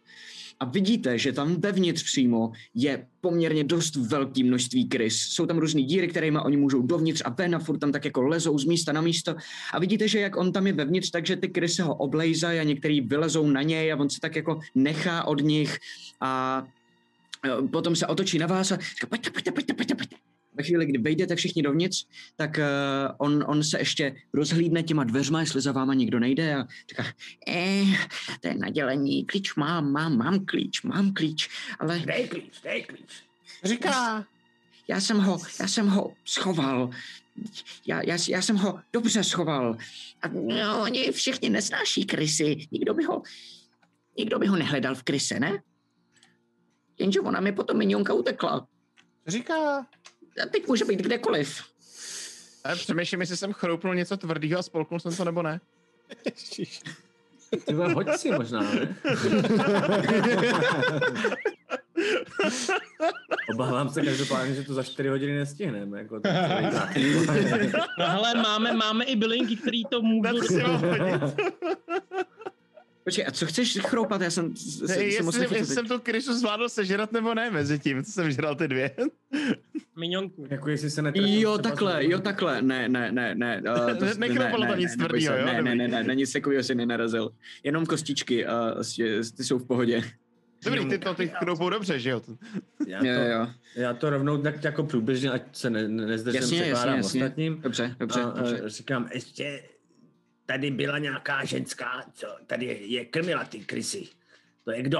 A vidíte, že tam vevnitř přímo je poměrně dost velké množství krys. Jsou tam různé díry, kterými oni můžou dovnitř a ven a furt tam tak jako lezou z místa na místo. A vidíte, že jak on tam je vevnitř, takže ty krysy ho oblejzají a některý vylezou na něj a on se tak jako nechá od nich a e, potom se otočí na vás a říká, pojďte, pojďte, pojďte, pojďte, pojďte. Ve chvíli, kdy vejdete všichni dovnitř, tak uh, on, on se ještě rozhlídne těma dveřma, jestli za váma nikdo nejde a říká, eh, to je nadělení, klíč mám, mám, mám klíč, mám klíč, ale Dej klíč, dej klíč. Říká, já jsem ho, já jsem ho schoval. Já, já, já jsem ho dobře schoval. A no, oni všichni nesnáší krysy. Nikdo by ho, nikdo by ho nehledal v kryse, ne? Jenže ona mi potom minionka utekla. říká, teď může být kdekoliv. A přemýšlím, jestli jsem chroupnul něco tvrdého a spolknul jsem to nebo ne. Ty hoď si možná, ne? Obávám se každopádně, že to za 4 hodiny nestihneme. Jako. No hele, máme, máme i bylinky, který to můžou... Počkej, a co chceš chroupat? Já jsem, Ne, jsem, jsem jestli, moc jestli jsem tu krysu zvládl sežrat nebo ne mezi tím, co jsem žral ty dvě. Minionku. jako jestli se netrefil Jo, takhle, jo, takhle, ne, ne, ne, ne. Uh, Ne- nekroupalo tam nic tvrdýho, se, jo? Ne, ne, ne, ne, na nic takového si nenarazil. Jenom kostičky a vlastně ty jsou v pohodě. Dobrý, ty to ty chroupou dobře, že jo? Já to, Jo, jo, já to rovnou tak jako průběžně, ať se ne, ne, nezdržím, Jasně, jasně, jasně. ostatním. Dobře, dobře, a, dobře. a říkám, Ještě tady byla nějaká ženská, co tady je krmila ty krysy. To je kdo?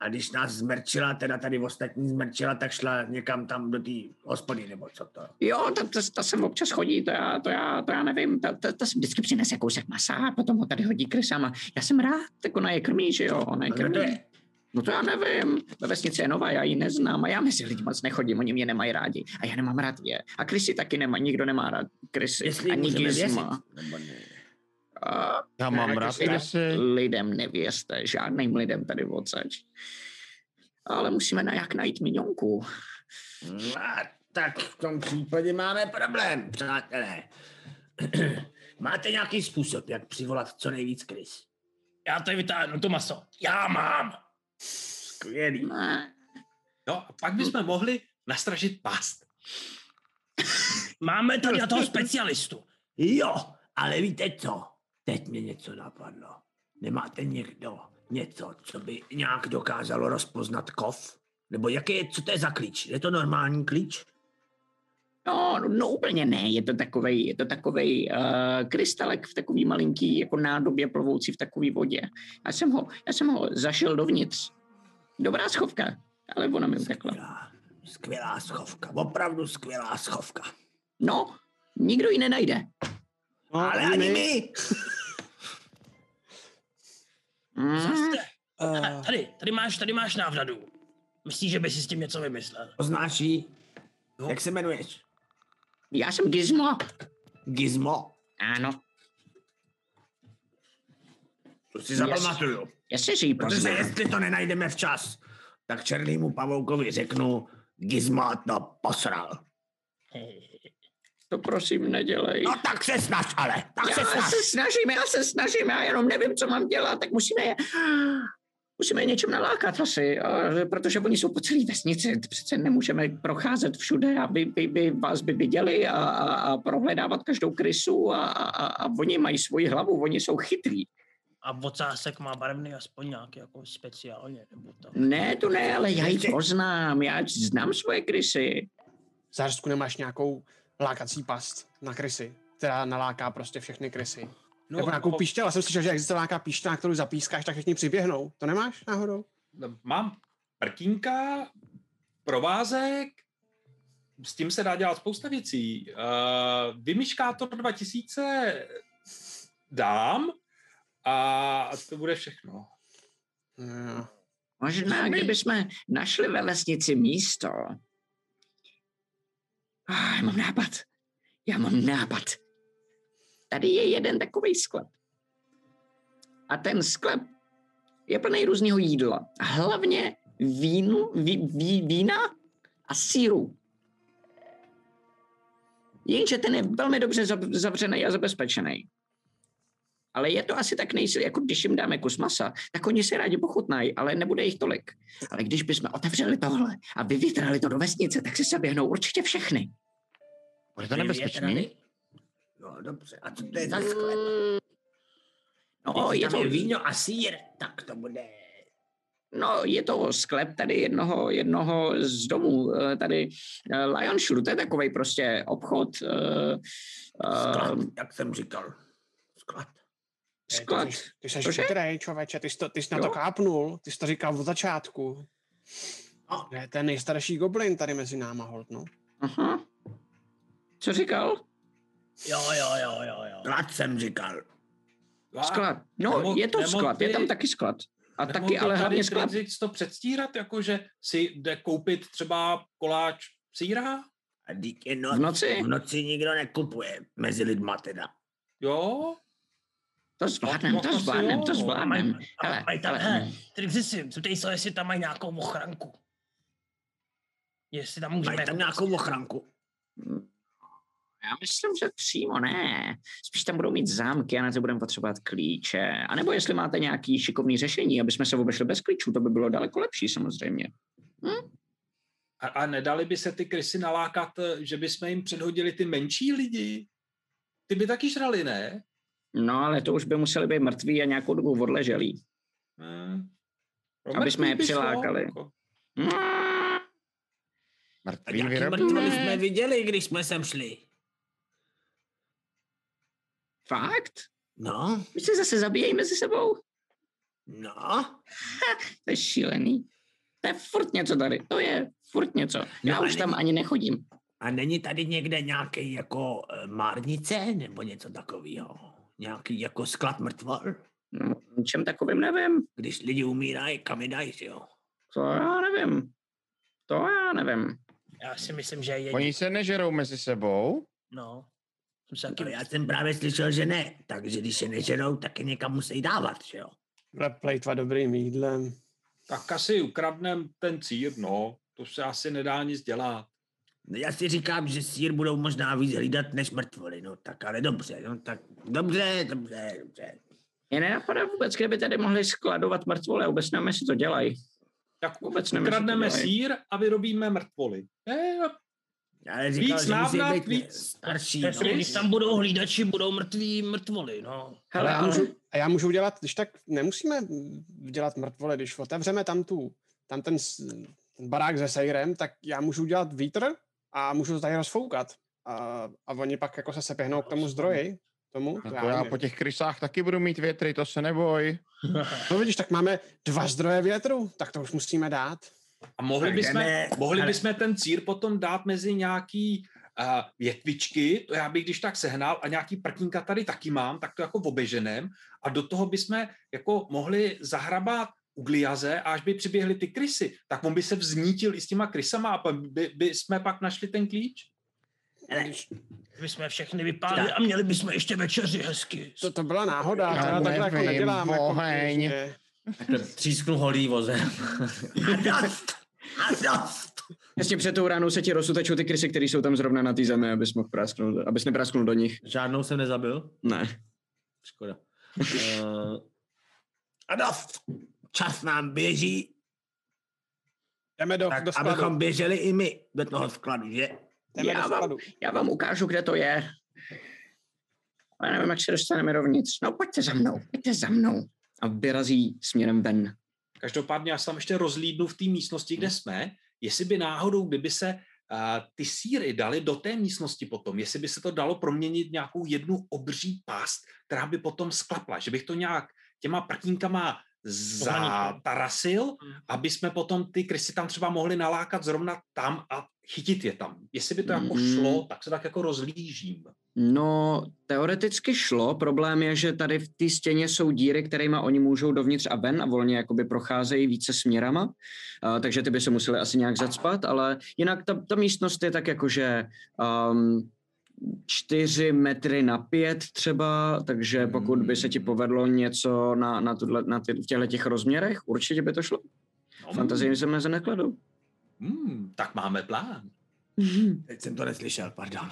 A když nás zmrčila, teda tady ostatní zmrčila, tak šla někam tam do té hospody, nebo co to? Jo, ta, ta, ta sem občas chodí, to já, to já, to já nevím, ta, ta, ta sem vždycky přinese kousek masa a potom ho tady hodí krysama. Já jsem rád, tak ona je krmí, že jo, ona je No, krmí. to je? No to já nevím, ve vesnici je nová, já ji neznám a já mezi lidi moc nechodím, oni mě nemají rádi a já nemám rád je. A krysy taky nemá, nikdo nemá rád krysy, Jestli ani můžeme A Já mám rád krysy. Lidem nevěřte, žádným lidem tady odsaď. Ale musíme nějak najít minionku. No, a tak v tom případě máme problém, přátelé. Máte nějaký způsob, jak přivolat co nejvíc krys? Já tady vytáhnu to maso. Já mám. Skvělý. Ne. Jo, a pak bychom mohli nastražit past. Máme tady na toho specialistu. Jo, ale víte co? Teď mě něco napadlo. Nemáte někdo něco, co by nějak dokázalo rozpoznat kov? Nebo jaký je, co to je za klíč? Je to normální klíč? No, no, no úplně ne, je to takovej, je to takovej uh, krystalek v takový malinký jako nádobě plovoucí v takové vodě. Já jsem ho, já jsem ho zašel dovnitř. Dobrá schovka, ale ona mi utekla. Skvělá, skvělá schovka, opravdu skvělá schovka. No, nikdo ji nenajde. No, ale ani my. Mm, Zase. Tady, tady máš, tady máš návnadu. Myslíš, že by si s tím něco vymyslel? Poznáš jí? Jak se jmenuješ? já jsem Gizmo. Gizmo. Ano, To si zapamatuju. jestli si ji Protože jestli to nenajdeme včas, tak černýmu pavoukovi řeknu, Gizmo to posral. To prosím nedělej. No tak se snaž ale, tak se Já snaž. se snažím, já se snažím, já jenom nevím, co mám dělat, tak musíme je, musíme je něčem nalákat asi, a- protože oni jsou po celé vesnici, přece nemůžeme procházet všude a by, by, vás by viděli a, a, a prohledávat každou krysu a, a, a, oni mají svoji hlavu, oni jsou chytrý. A ocásek má barevný aspoň nějaký jako speciálně, nebo tak. Ne, to ne, ale já ji poznám, já znám svoje krysy. Zářstku nemáš nějakou lákací past na krysy, která naláká prostě všechny krysy. No, Nebo nějakou píšťal, já jsem slyšel, že existuje nějaká píšťal, na kterou zapískáš, tak všichni přiběhnou. To nemáš náhodou? Mám prkínka, provázek, s tím se dá dělat spousta věcí. Uh, Vymyškátor 2000 dám a to bude všechno. No. Možná, kdybychom našli ve vesnici místo. Ah, mám nápad. Já mám nápad. Tady je jeden takový sklep. A ten sklep je plný různého jídla. Hlavně vínu, ví, ví, vína a síru. Jenže ten je velmi dobře zavřený a zabezpečený. Ale je to asi tak nejsi, jako když jim dáme kus masa, tak oni si rádi pochutnají, ale nebude jich tolik. Ale když bychom otevřeli tohle a vyvětrali to do vesnice, tak se se běhnou určitě všechny. Bude to nebezpečný? No dobře, a co to je za sklep? No, Když je to, víno a sír, tak to bude... no, je to sklep tady jednoho, jednoho z domů, eh, tady eh, Lionshuru, to je takový prostě obchod, uh, Sklad, uh, jak jsem říkal. Sklad. Sklad. Ty, ty jsi Cože? chytrý, člověče, ty jsi, to, ty jsi na to kápnul, ty jsi to říkal od začátku. A. Ne, ten nejstarší goblin tady mezi náma, hold, no. Aha. Co říkal? Jo, jo, jo, jo, jo. Sklad jsem říkal. Sklad. No, Nemohl- je to sklad, je by- tam taky sklad. A taky ale hlavně sklad. To předstírat, jako že si jde koupit třeba koláč síra? A dík je noc. V noci? V noci nikdo nekupuje. Mezi lidma teda. Jo? To zvládnem, No, to zvládnem, to zvládnem. Hele, mají tam, hele, tedy přesně, zeptej se, jestli tam mají nějakou ochranku. Jestli tam můžeme... Mají tam jako- nějakou ochranku. Já myslím, že přímo ne. Spíš tam budou mít zámky a na to budeme potřebovat klíče. A nebo jestli máte nějaký šikovný řešení, aby jsme se obešli bez klíčů, to by bylo daleko lepší samozřejmě. A, a nedali by se ty krysy nalákat, že bychom jim předhodili ty menší lidi? Ty by taky žrali, ne? No ale to už by museli být mrtví a nějakou dobu odleželí. Hmm. Aby jsme je přilákali. jako. Mrtvoly jsme viděli, když jsme sem šli. Fakt? No, My se zase zabíjejí mezi sebou? no. To je šílený. To je furt něco tady. To je furt něco. Já No, už tam ani nechodím. A není tady někde nějaký jako eh, márnice nebo něco takového? Nějaký jako sklad mrtvol? No, o čem takovým nevím. Když lidi umírají, kam je dají, jo? To já nevím. To já nevím. Já si myslím, že je... Oni se nežerou mezi sebou? No. Se No, taky... já jsem právě slyšel, že ne. Takže když se nežerou, tak je někam musí dávat, že jo? Plejtva dobrým jídlem. Tak asi ukradnem ten cír, no. To se asi nedá nic dělat. No, já si říkám, že sír budou možná víc hlídat než mrtvoly, no tak ale dobře, no tak dobře, dobře, dobře. Mě nenapadá vůbec, kde by tady mohli skladovat mrtvole. Vůbec nevím, jestli to dělají. Tak Vůbec nevím, dělají. sír a vyrobíme mrtvoly. Je, Ale říkal, Víc že musí návnat, být víc- starší, no. když tam budou hlídači, budou mrtví mrtvoli, no. Ale Hele, já ale... můžu, a já můžu udělat, když tak nemusíme dělat mrtvole, když otevřeme tam tu, tam ten, ten barák se sejrem, tak já můžu udělat vítr a můžu to tady rozfoukat. A, a oni pak jako se sepěhnou k tomu zdroji, tomu. No to já po těch krysách taky budu mít větry, to se neboj. No vidíš, tak máme dva zdroje větru, tak to už musíme dát. A mohli bychom, mohli bychom ten cír potom dát mezi nějaký uh, větvičky, to já bych když tak sehnal a nějaký prkínka tady taky mám, tak to jako oběženém a do toho bychom jako mohli zahrabat ugliaze a až by přiběhly ty krysy, tak on by se vznítil i s těma krysama a pak by, by jsme pak našli ten klíč. Hele, My jsme všechny vypálili Tak. a měli bychom ještě večeři hezky. To, to byla náhoda, Já to já takhle jako nedělám. Jako oheň. Takhle třísknu holý vozem. a dost, a dost. Jasně před tou ránou se ti rozsutečou ty krysy, které jsou tam zrovna na té zemi, abys mohl prasknout, abys neprasknul do nich. Žádnou jsem nezabil. Ne. Škoda. Uh, A dost. Čas nám běží, Jdeme do, tak do skladu. abychom běželi i my do toho skladu, že? Jdeme Já do vám- skladu. Já vám ukážu, kde to je. ale nevím, jak se dostaneme dovnitř. No pojďte za mnou, pojďte za mnou. A vyrazí směrem ven. Každopádně já se tam ještě rozlídnu v té místnosti, kde jsme, jestli by náhodou, kdyby se uh, ty síry dali do té místnosti potom, jestli by se to dalo proměnit nějakou jednu obří past, která by potom sklapla, že bych to nějak těma prkínkama zatarasil, hmm. aby jsme potom ty krysy tam třeba mohli nalákat zrovna tam a chytit je tam. Jestli by to jako mm. šlo, tak se tak jako rozlížím. No, teoreticky šlo. Problém je, že tady v té stěně jsou díry, kterými oni můžou dovnitř a ven a volně jakoby procházejí více směrama, uh, takže ty by se museli asi nějak zacpat, ale jinak ta, ta místnost je tak jakože um, čtyři metry na pět třeba, takže pokud by se ti povedlo něco na, na, tuhle, na ty, v těchto těch rozměrech, určitě by to šlo. No. Fantazie se mezi nekladou. Hmm, tak máme plán. Teď jsem to neslyšel, pardon.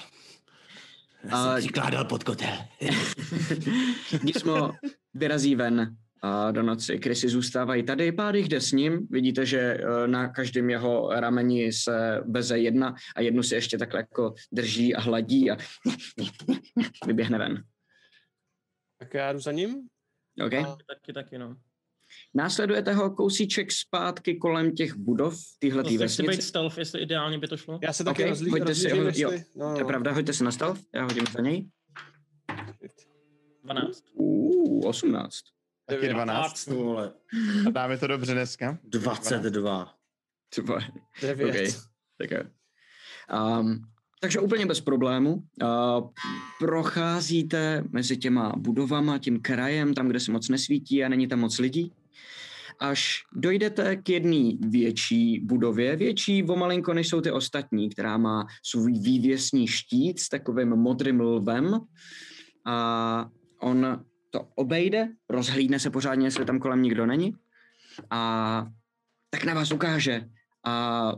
Já jsem si kládal pod kotel. Gizmo vyrazí ven a do noci. Krysy zůstávají tady, pár jich jde s ním. Vidíte, že eh, na každém jeho rameni se veze jedna a jednu si ještě takhle jako drží a hladí a vyběhne ven. Tak já jdu za ním. Okay. A taky, taky, no. Následujete ho kousíček zpátky kolem těch budov téhle Prostě vesnice. chci být stealth, jestli ideálně by to šlo. Já se taky Okay, rozlí, hoďte si, rozlížím, ho, jestli... jo, no, to je no. pravda, hoďte si na stealth, já hodím za něj. 12. Uh, 18. Taky 12. Vole, A dáme to dobře dneska. 22. Super. Devět. Okay. Tak jo. Um, takže úplně bez problému. Uh, procházíte mezi těma budovama, tím krajem, tam, kde se moc nesvítí a není tam moc lidí. Až dojdete k jedné větší budově, větší o malinko než jsou ty ostatní, která má svůj vývěsný štít s takovým modrým lvem. A on to obejde, rozhlídne se pořádně, jestli tam kolem nikdo není. A tak na vás ukáže. A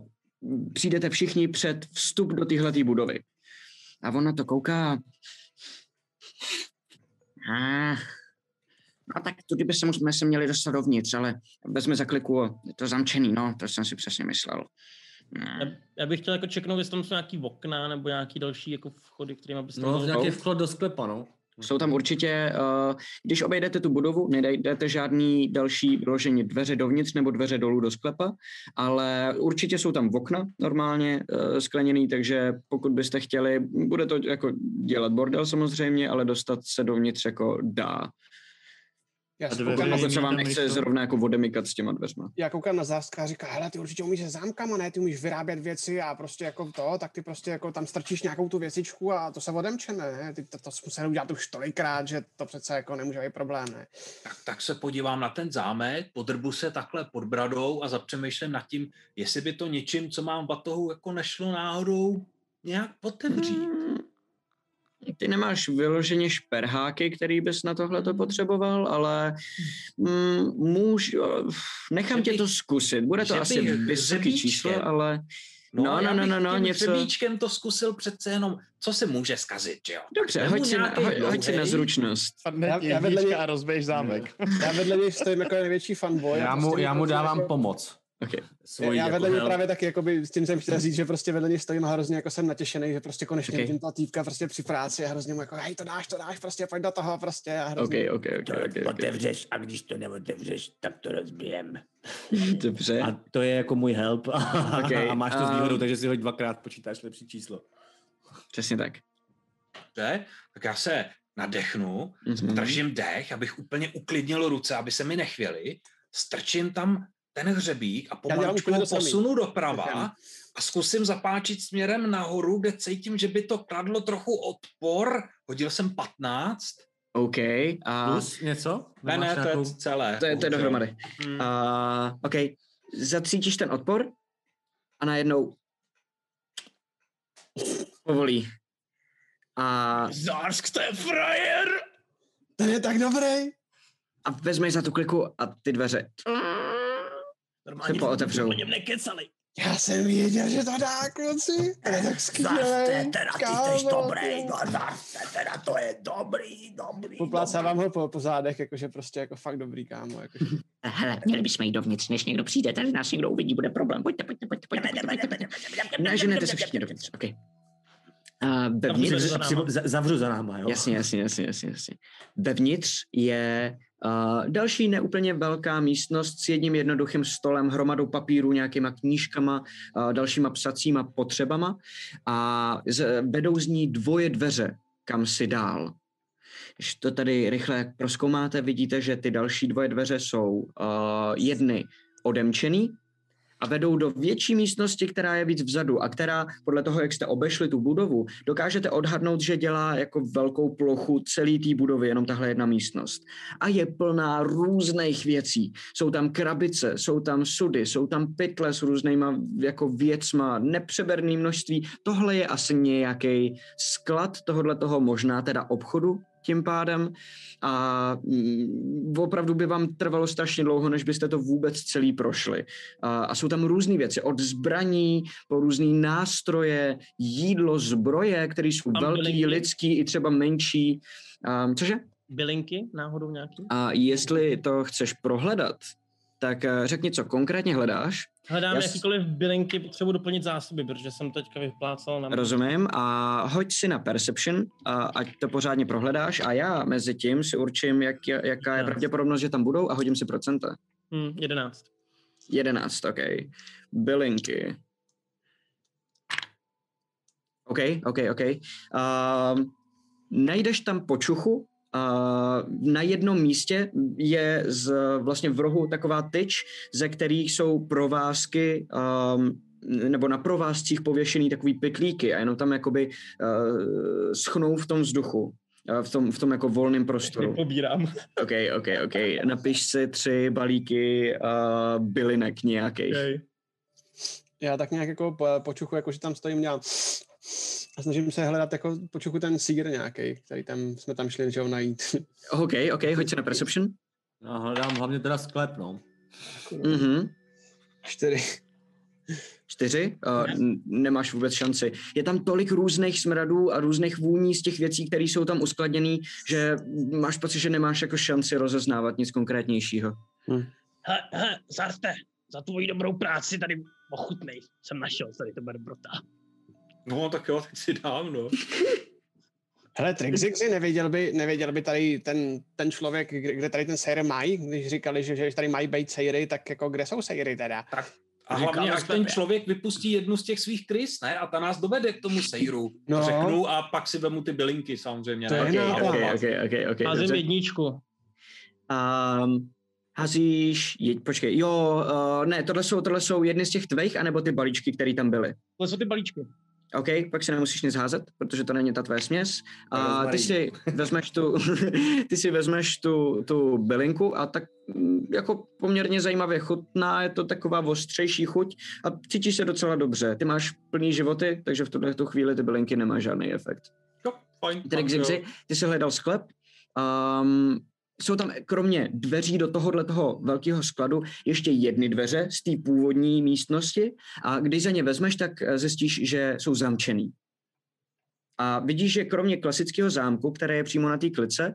přijdete všichni před vstup do téhle budovy. A on na to kouká. A, no tak tudy by se, jsme se měli dostat dovnitř, ale vezme za kliku, je to zamčený, no, to jsem si přesně myslel. Já, já bych chtěl jako čeknout, jestli tam jsou nějaký okna nebo nějaký další jako vchody, kterým byste No, nějaký vchod do sklepa, no. Jsou tam určitě, uh, když obejdete tu budovu, nedajdete žádný další vyložení dveře dovnitř nebo dveře dolů do sklepa, ale určitě jsou tam okna normálně uh, skleněný, takže pokud byste chtěli, bude to jako dělat bordel samozřejmě, ale dostat se dovnitř jako dá. Já, A koukám, vám tam nechce zrovna jako odemykat s těma dveřma. já koukám na záska a říká, hele, ty určitě umíš se zámkama, ne? Ty umíš vyrábět věci a prostě jako to, tak ty prostě jako tam strčíš nějakou tu věcičku a to se odemče, ne? Ty to, to musel udělat už tolikrát, že to přece jako nemůže být problém, ne? Tak, tak se podívám na ten zámek, podrbu se takhle pod bradou a zapřemýšlím nad tím, jestli by to něčím, co mám v batohu, jako nešlo náhodou nějak otevřít. Hmm, Ty nemáš vyloženě šperháky, který bys na tohle to potřeboval, ale mm, můž, nechám Že tě to zkusit. Bude to asi bych vysoký číslo, ale No, no, no, no, no, tím něco- hřebíčkem to zkusil přece jenom, co se může zkazit, že jo? dobře, hoď si, na, hoď, hoď si na zručnost. Já- já vedle něj- a rozbiješ zámek. Já vedle něj stojím jako největší fanboy. a Já mu, prostě já mu dávám jako, pomoc. Okay. Svojí já jako vedle něj help. právě taky, jakoby, s tím jsem chtěl říct, že prostě vedle něj stojím a hrozně jako jsem natěšený, že prostě konečně Okay. vidím ta týpka prostě při práci a hrozně mu jako, hej, to dáš, to dáš, prostě pojď do toho prostě a hrozně. OK, OK, OK, To OK, OK. otevřeš a když to neotevřeš, tak to rozbijem. Dobře. A to je jako můj help. Okay, a máš to s um, výhodou, takže si hoď dvakrát počítáš lepší číslo. Přesně tak. Dobře, tak já se nadechnu, Mhm. držím dech, abych úplně uklidnil ruce, aby se mi nechvěli, strčím tam ten hřebík a dělám pomalu úplně to samý. posunu doprava a zkusím zapáčit směrem nahoru, kde cítím, že by to kladlo trochu odpor. Hodil jsem 15. OK. A Plus něco? Ne, ne, to je celé. to je, to je dohromady. Hmm. A OK. Zacítíš ten odpor a najednou povolí. A, Zársk, to je frajer! Ten je tak dobrý. a vezmeš za tu kliku a ty dveře Normálně Se pootevřou. o něm nekecali. Já jsem věděl, že to dá, kluci. To je tak Zase, skvělé. teda ty jsi dobrý, no zase, teda to je dobrý, dobrý. Poplácávám ho po, po zádech, jakože prostě jako fakt dobrý, kámo. Jakože. Hele, měli bychom jít dovnitř, než někdo přijde, tady nás někdo uvidí, bude problém. Pojďte, pojďte, pojďte, pojďte, pojďte, pojďte. Naženete se všichni dovnitř, OK. A vevnitř, Zavřu za, náma. zavřu za náma, jo. Jasně, jasně, jasně, jasně, jasně. Vevnitř je další neúplně velká místnost s jedním jednoduchým stolem, hromadou papíru, nějakýma knížkama, dalšíma psacíma potřebama a vedou z ní dvoje dveře, kam si dál. Když to tady rychle proskoumáte, vidíte, že ty další dvoje dveře jsou jedny odemčený a vedou do větší místnosti, která je víc vzadu a která podle toho, jak jste obešli tu budovu, dokážete odhadnout, že dělá jako velkou plochu celý té budovy, jenom tahle jedna místnost. A je plná různých věcí. Jsou tam krabice, jsou tam sudy, jsou tam pytle s různýma jako věcma, nepřeberný množství. Tohle je asi nějaký sklad tohohle toho možná teda obchodu, tím pádem a mm, opravdu by vám trvalo strašně dlouho, než byste to vůbec celý prošli. A, a jsou tam různé věci, od zbraní po různé nástroje, jídlo, zbroje, které jsou tam velký, bylinky. lidský i třeba menší. A, cože? Bylinky náhodou nějaký? A jestli to chceš prohledat, tak eh, řekni, co konkrétně hledáš. Hledám Já jakýkoliv bylinky, potřebuji doplnit zásoby, protože jsem teďka vyplácal na... Rozumím a hoď si na Perception, a ať to pořádně prohledáš a já mezi tím si určím, jak, jaká je pravděpodobnost, že tam budou a hodím si procenta. Hmm, 11. 11, OK. Bylinky. OK, OK, OK. Uh, najdeš tam počuchu, na jednom místě je z, vlastně v rohu taková tyč, ze kterých jsou provázky um, nebo na provázcích pověšený takový pytlíky a jenom tam jakoby uh, schnou v tom vzduchu uh, v tom, v tom jako volném prostoru. Pobírám. OK, OK, OK. Napiš si tři balíky uh, bylinek nějakých. Okay. Já tak nějak jako počuchu, jako že tam stojím, dělám a snažím se hledat jako počuchu ten sír nějaký, který tam jsme tam šli, že ho najít. OK, OK, hoď se na Perception. No, hledám hlavně teda sklep, no. Mhm. Čtyři. Čtyři? Uh, nemáš vůbec šanci. Je tam tolik různých smradů a různých vůní z těch věcí, které jsou tam uskladněné, že máš pocit, že nemáš jako šanci rozeznávat nic konkrétnějšího. Hm. He, he, Zarte, za tvoji dobrou práci tady ochutnej. Jsem našel tady to brota. No, tak jo, tak si dám, no. Hele, Trixixi, nevěděl by, nevěděl by tady ten, ten člověk, kde tady ten sejr mají, když říkali, že, že tady mají být sejry, tak jako kde jsou sejry teda? Tak a hlavně, jak ten člověk vypustí jednu z těch svých krys, ne? A ta nás dovede k tomu sejru. No. Řeknu a pak si vemu ty bylinky samozřejmě. To je okay, okay, okay, okay, okay, Házím jedničku. Um, hazíš, jeď, počkej, jo, uh, ne, tohle jsou, tohle jsou jedny z těch tvých, anebo ty balíčky, které tam byly? Tohle jsou ty balíčky. OK, pak si nemusíš nic házet, protože to není ta tvoje směs. A ty si vezmeš tu, ty si vezmeš tu, tu bylinku a tak mm, jako poměrně zajímavě chutná, je to taková ostřejší chuť a cítíš se docela dobře. Ty máš plný životy, takže v tuhle tu chvíli ty bylinky nemá žádný efekt. Jo, fajn. Ty, ty jsi hledal sklep, um, jsou tam kromě dveří do tohohle toho velkého skladu ještě jedny dveře z té původní místnosti a když za ně vezmeš, tak eh, zjistíš, že jsou zamčený. A vidíš, že kromě klasického zámku, které je přímo na té klice,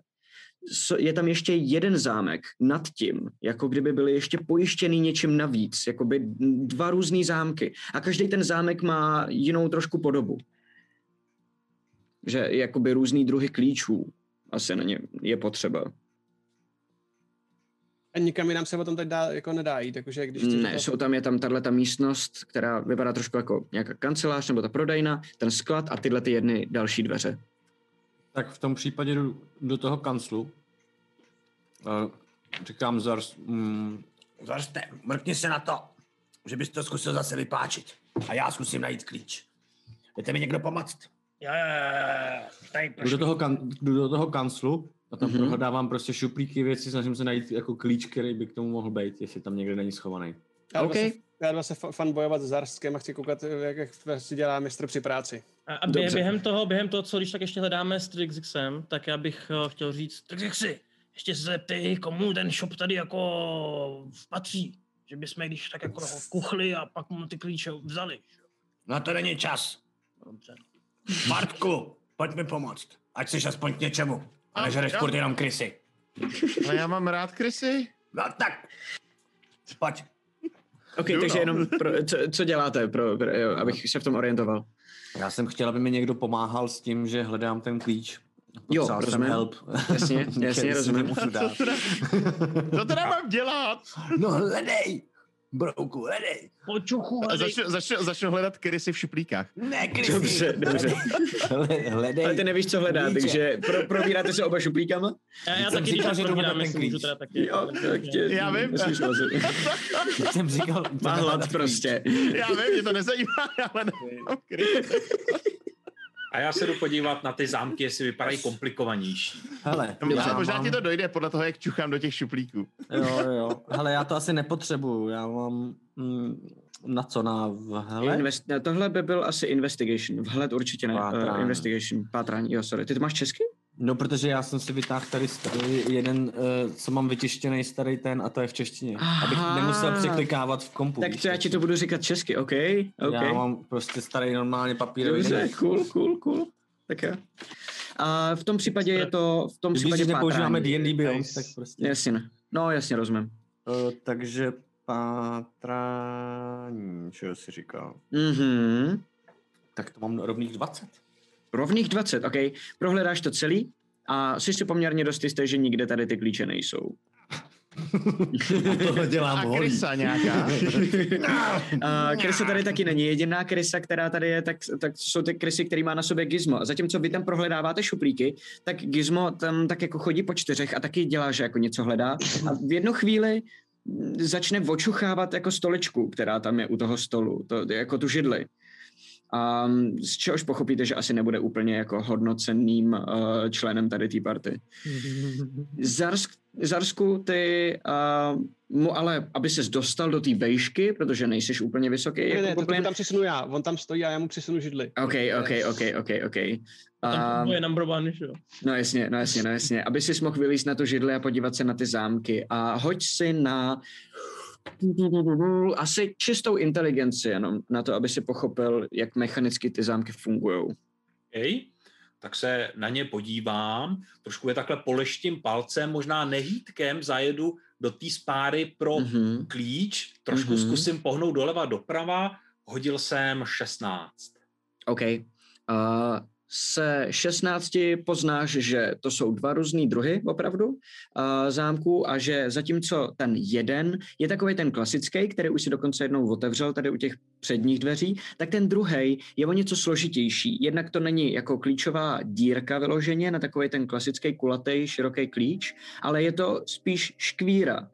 je tam ještě jeden zámek nad tím, jako kdyby byly ještě pojištěný něčím navíc, jako by dva různý zámky. A každý ten zámek má jinou trošku podobu. Že jakoby různý druhy klíčů asi na ně je potřeba. A nikam jinam se o tom teď dá, jako nedá jít, jakože když... Ne, to... jsou tam, je tam tahle ta místnost, která vypadá trošku jako nějaká kancelář nebo ta prodejna, ten sklad a tyhle ty jedny další dveře. Tak v tom případě jdu do toho kanclu. Uh, říkám Zars... Mm, Zarste, mrkni se na to, že bys to zkusil zase vypáčit. A já zkusím najít klíč. Jdete mi někdo pomoct? Jo, jo, jo, jdu do toho, kan, jdu do toho kanclu a tam mm-hmm. prohledávám prostě šuplíky věci, snažím se najít jako klíč, který by k tomu mohl být, jestli tam někde není schovaný. Já okay. se, já se fan bojovat s Zarskem a chci koukat, jak, jak si dělá mistr při práci. A, a během toho, během toho, co když tak ještě hledáme s Trixixem, tak já bych uh, chtěl říct, Trixixi, ještě se zeptej, komu ten shop tady jako patří. Že bychom když tak jako kuchli a pak mu ty klíče vzali. No to není čas. Dobře. Martku, pojď mi pomoct. Ať jsi aspoň k něčemu. A nežereš furt jenom krysy. Ale já mám rád krysy. No tak, pojď. OK, takže jenom pro, co, co děláte, pro, pro, jo, abych se v tom orientoval? Já jsem chtěl, aby mi někdo pomáhal s tím, že hledám ten klíč. Jo, rozumím. help. Jasně, jasně, rozumím. nemůžu dát. Co teda mám dělat? No hledej! Brouku, hledej! Počuchu, A hledej. Začnu, začnu, začnu hledat krysy v šuplíkách. Ne, Krysy! Dobře, dobře. Hle- Hledej. Ale ty nevíš, co hledá, klíče. takže pro, probíráte se oba šuplíkama? Já, já jsem taky, říkal, že probírám, můžu klíč. teda taky. Jo, tak tě, Já vím. jsem říkal... Má hlad prostě. Já vím, mě to nezajímá, ale nemám krysy. A já se jdu podívat na ty zámky, jestli vypadají komplikovanější. Hele, Možná, já možná mám- ti to dojde podle toho, jak čuchám do těch šuplíků. Jo, jo. Hele, já to asi nepotřebuju. Já mám... Mm, na co? Na vhled? Invest, tohle by byl asi investigation. Vhled určitě ne. Pátrání. Uh, investigation. Pátrání, jo, sorry. Ty to máš česky? No, protože já jsem si vytáhl tady starý, jeden, uh, co mám vytištěný starý ten a to je v češtině. Abych Aha. nemusel překlikávat v kompu. Tak to já ti to budu říkat česky, OK? OK. Já mám prostě starý normálně papírový. Dobře, cool, cool, cool. Tak jo. A v tom případě je to, v tom Když případě když nepoužíváme. D&D Beyond, tak prostě. Jasně, no jasně, rozumím. Uh, takže pátrání, co si říkal? Mhm. Tak to mám rovných 20. Rovných 20, OK. Prohledáš to celý a jsi si poměrně dost jistý, že nikde tady ty klíče nejsou. Tohle dělám A krysa nějaká. A krysa tady taky není. Jediná krysa, která tady je, tak, tak jsou ty krysy, který má na sobě Gizmo. A zatímco vy tam prohledáváte šuplíky, tak Gizmo tam tak jako chodí po čtyřech a taky dělá, že jako něco hledá. A v jednu chvíli začne očuchávat jako stoličku, která tam je u toho stolu, to, jako tu židli. A z čehož pochopíte, že asi nebude úplně jako hodnocenným uh, členem tady té party. Zarsk, Zarsku, ty uh, mu ale, aby ses dostal do té vejšky, protože nejsiš úplně vysoký, Ne, jako ne, to, to tam přisunu já. On tam stojí a já mu přisunu židli. OK, OK, OK, OK, OK. Tam Um, je number one, že jo. no jasně, no jasně, no jasně. Aby si mohl vylíst na to židli a podívat se na ty zámky. A hoď si na asi čistou inteligenci jenom na to, aby si pochopil, jak mechanicky ty zámky fungují. Okay. Tak se na ně podívám, trošku je takhle poleštím palcem, možná nehýtkem zajedu do té spáry pro Mhm. klíč, trošku Mhm. zkusím pohnout doleva doprava, hodil jsem 16. OK. Uh, se 16 poznáš, že to jsou dva různý druhy opravdu uh, zámků a že zatímco ten jeden je takový ten klasický, který už si dokonce jednou otevřel tady u těch předních dveří, tak ten druhý je o něco složitější. Jednak to není jako klíčová dírka vyloženě na takový ten klasický kulatý, široký klíč, ale je to spíš škvíra.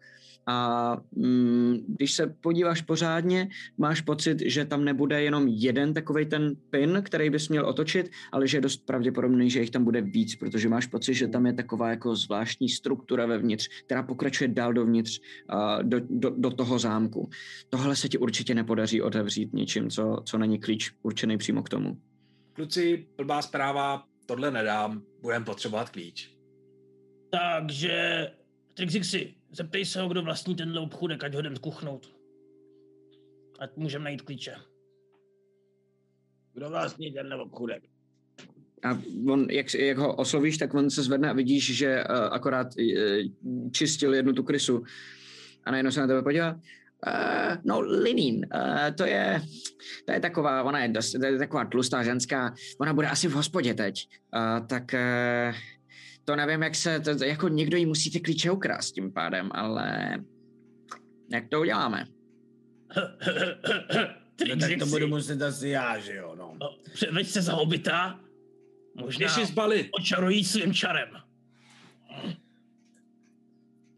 A mm, když se podíváš pořádně, máš pocit, že tam nebude jenom jeden takový ten pin, který bys měl otočit, ale že je dost pravděpodobný, že jich tam bude víc, protože máš pocit, že tam je taková jako zvláštní struktura vevnitř, která pokračuje dál dovnitř uh, do, do, do toho zámku. Tohle se ti určitě nepodaří otevřít ničím, co, co není klíč určený přímo k tomu. Kluci, blbá zpráva, tohle nedám, budeme potřebovat klíč. Takže, Trixixi, zeptej se ho, kdo vlastní tenhle obchůdek, ať ho jdem kuchnout. Ať můžeme najít klíče. Kdo vlastní tenhle obchůdek? A on, jak, jak ho oslovíš, tak on se zvedne a vidíš, že uh, akorát uh, čistil jednu tu krysu. A najednou se na tebe podívá. Uh, no, Linín, uh, to je, to je taková, ona je, dost, to je taková tlustá ženská, ona bude asi v hospodě teď. Uh, tak uh, to nevím, jak se, to, jako někdo jí musí ty klíče ukrást tím pádem, ale jak to uděláme? No, tak to budu muset asi já, že jo, no. No, Veď se za hobita, možná si zbalit. očarují svým čarem.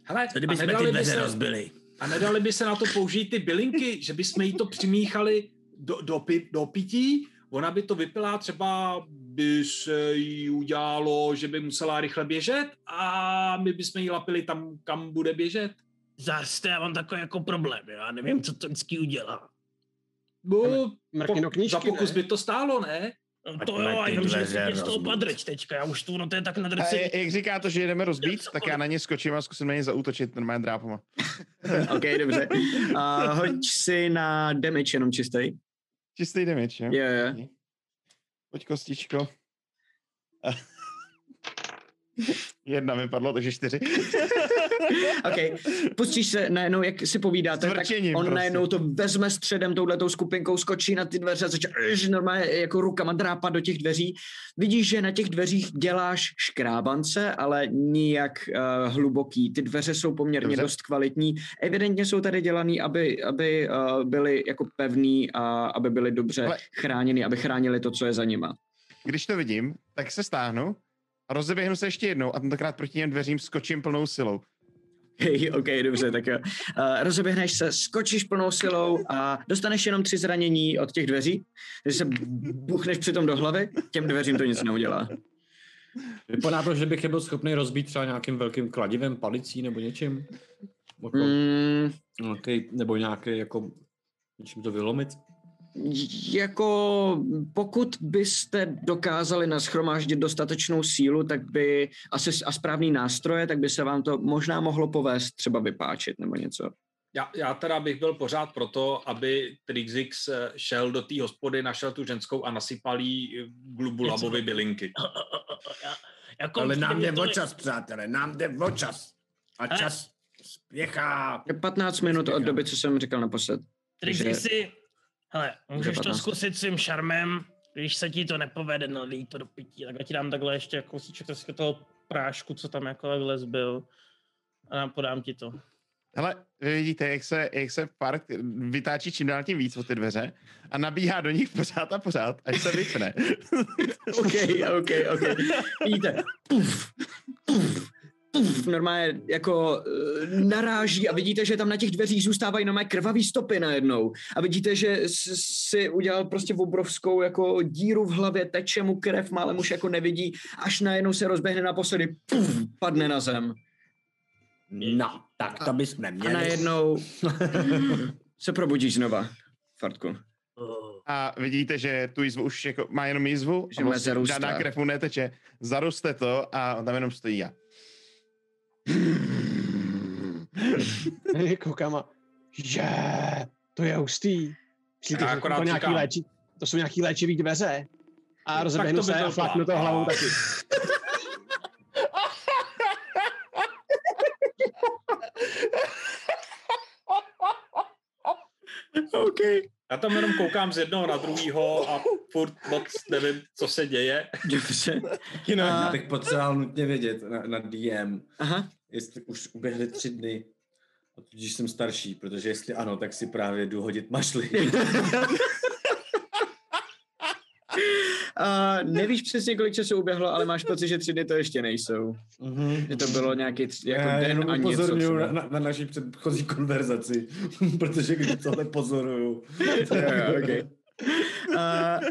Hele, Co kdyby a jsme ty by dveře se- rozbili? A nedali by se na to použít ty bylinky, že bychom jí to přimíchali do, do, do pití, ona by to vypila, třeba by se jí udělalo, že by musela rychle běžet a my bychom jí lapili tam, kam bude běžet. Zase já mám takový jako problém, já nevím, co to vždycky udělá. No, po, knížky, za pokus ne? by to stálo, ne? No, to jo, a jenom, že je z toho padreč teďka, já už tu, no to je tak A nadrcený. jak říká to, že jdeme rozbít, tak já na ně skočím a zkusím na ně zaútočit normálně drápama. OK, dobře. A hoď si na damage jenom čistý. Čistý damage, jo? Jo, jo. Pojď kostičko. Jedna mi padlo, takže čtyři. OK, pustíš se najednou, jak si povídáte, tak on prostě. najednou to vezme středem touhletou skupinkou, skočí na ty dveře a začne normálně jako rukama drápat do těch dveří. Vidíš, že na těch dveřích děláš škrábance, ale nijak uh, hluboký. Ty dveře jsou poměrně Dobře. dost kvalitní. Evidentně jsou tady dělaný, aby, aby uh, byly jako pevný a aby byly dobře ale... chráněny, aby chránili to, co je za nima. Když to vidím, tak se stáhnu rozeběhnu se ještě jednou a tentokrát proti těm dveřím skočím plnou silou. Hej, OK, dobře, tak jo. Uh, rozeběhneš se, skočíš plnou silou a dostaneš jenom tři zranění od těch dveří, že se buchneš přitom do hlavy, těm dveřím to nic neudělá. Vypadá to, že bych je byl schopný rozbít třeba nějakým velkým kladivem, palicí nebo něčím? Jako, mm. nějaký, nebo nějaký jako něčím to vylomit? Jako pokud byste dokázali naschromáždit dostatečnou sílu, tak by asi a správný nástroje, tak by se vám to možná mohlo povést třeba vypáčit nebo něco. Já, já teda bych byl pořád proto, aby Trixix eh, šel do té hospody, našel tu ženskou a nasypal jí glubulabovi bylinky. Jako Ale nám jde o čas, přátelé, nám jde o čas. A čas spěchá. 15 minut od doby, co jsem říkal naposled. Trixixi, Hele, můžeš to zkusit svým šarmem, když se ti to nepovede, nalít to do pití, tak já ti dám takhle ještě kousíček toho prášku, co tam jako takhle zbyl a podám ti to. Hele, vy vidíte, jak se, jak se park vytáčí čím dál tím víc od ty dveře a nabíhá do nich pořád a pořád, až se vypne. OK, OK, OK. Vidíte, puf, puf, puf, normálně jako uh, naráží a vidíte, že tam na těch dveřích zůstávají normálně krvavý stopy najednou. A vidíte, že si udělal prostě obrovskou jako díru v hlavě, teče mu krev, málem už jako nevidí, až najednou se rozběhne naposledy, puf, padne na zem. No, tak to bys neměli. A najednou se probudíš znova, Fartku. A vidíte, že tu jizvu už jako má jenom jizvu, že žádná krev mu neteče. Zaroste to a tam jenom stojí já. Koukám a že to je hustý. Myslíte, že to, nějaký léči, to jsou nějaký léčivý dveře? A rozeběhnu se a flaknu to hlavou taky. OK. Já tam jenom koukám z jednoho na druhýho a furt moc nevím, co se děje. Dobře. No, já bych potřeboval nutně vědět na, na DM, Aha. jestli už uběhly tři dny a tudíž jsem starší, protože jestli ano, tak si právě jdu hodit mašly. Uh, nevíš přesně, kolik času uběhlo, ale máš pocit, že tři dny to ještě nejsou. Mm-hmm. Že to bylo nějaký tři, jako Já den a něco. Na, na, na naší předchozí konverzaci, protože když tohle pozoruju. okay. uh,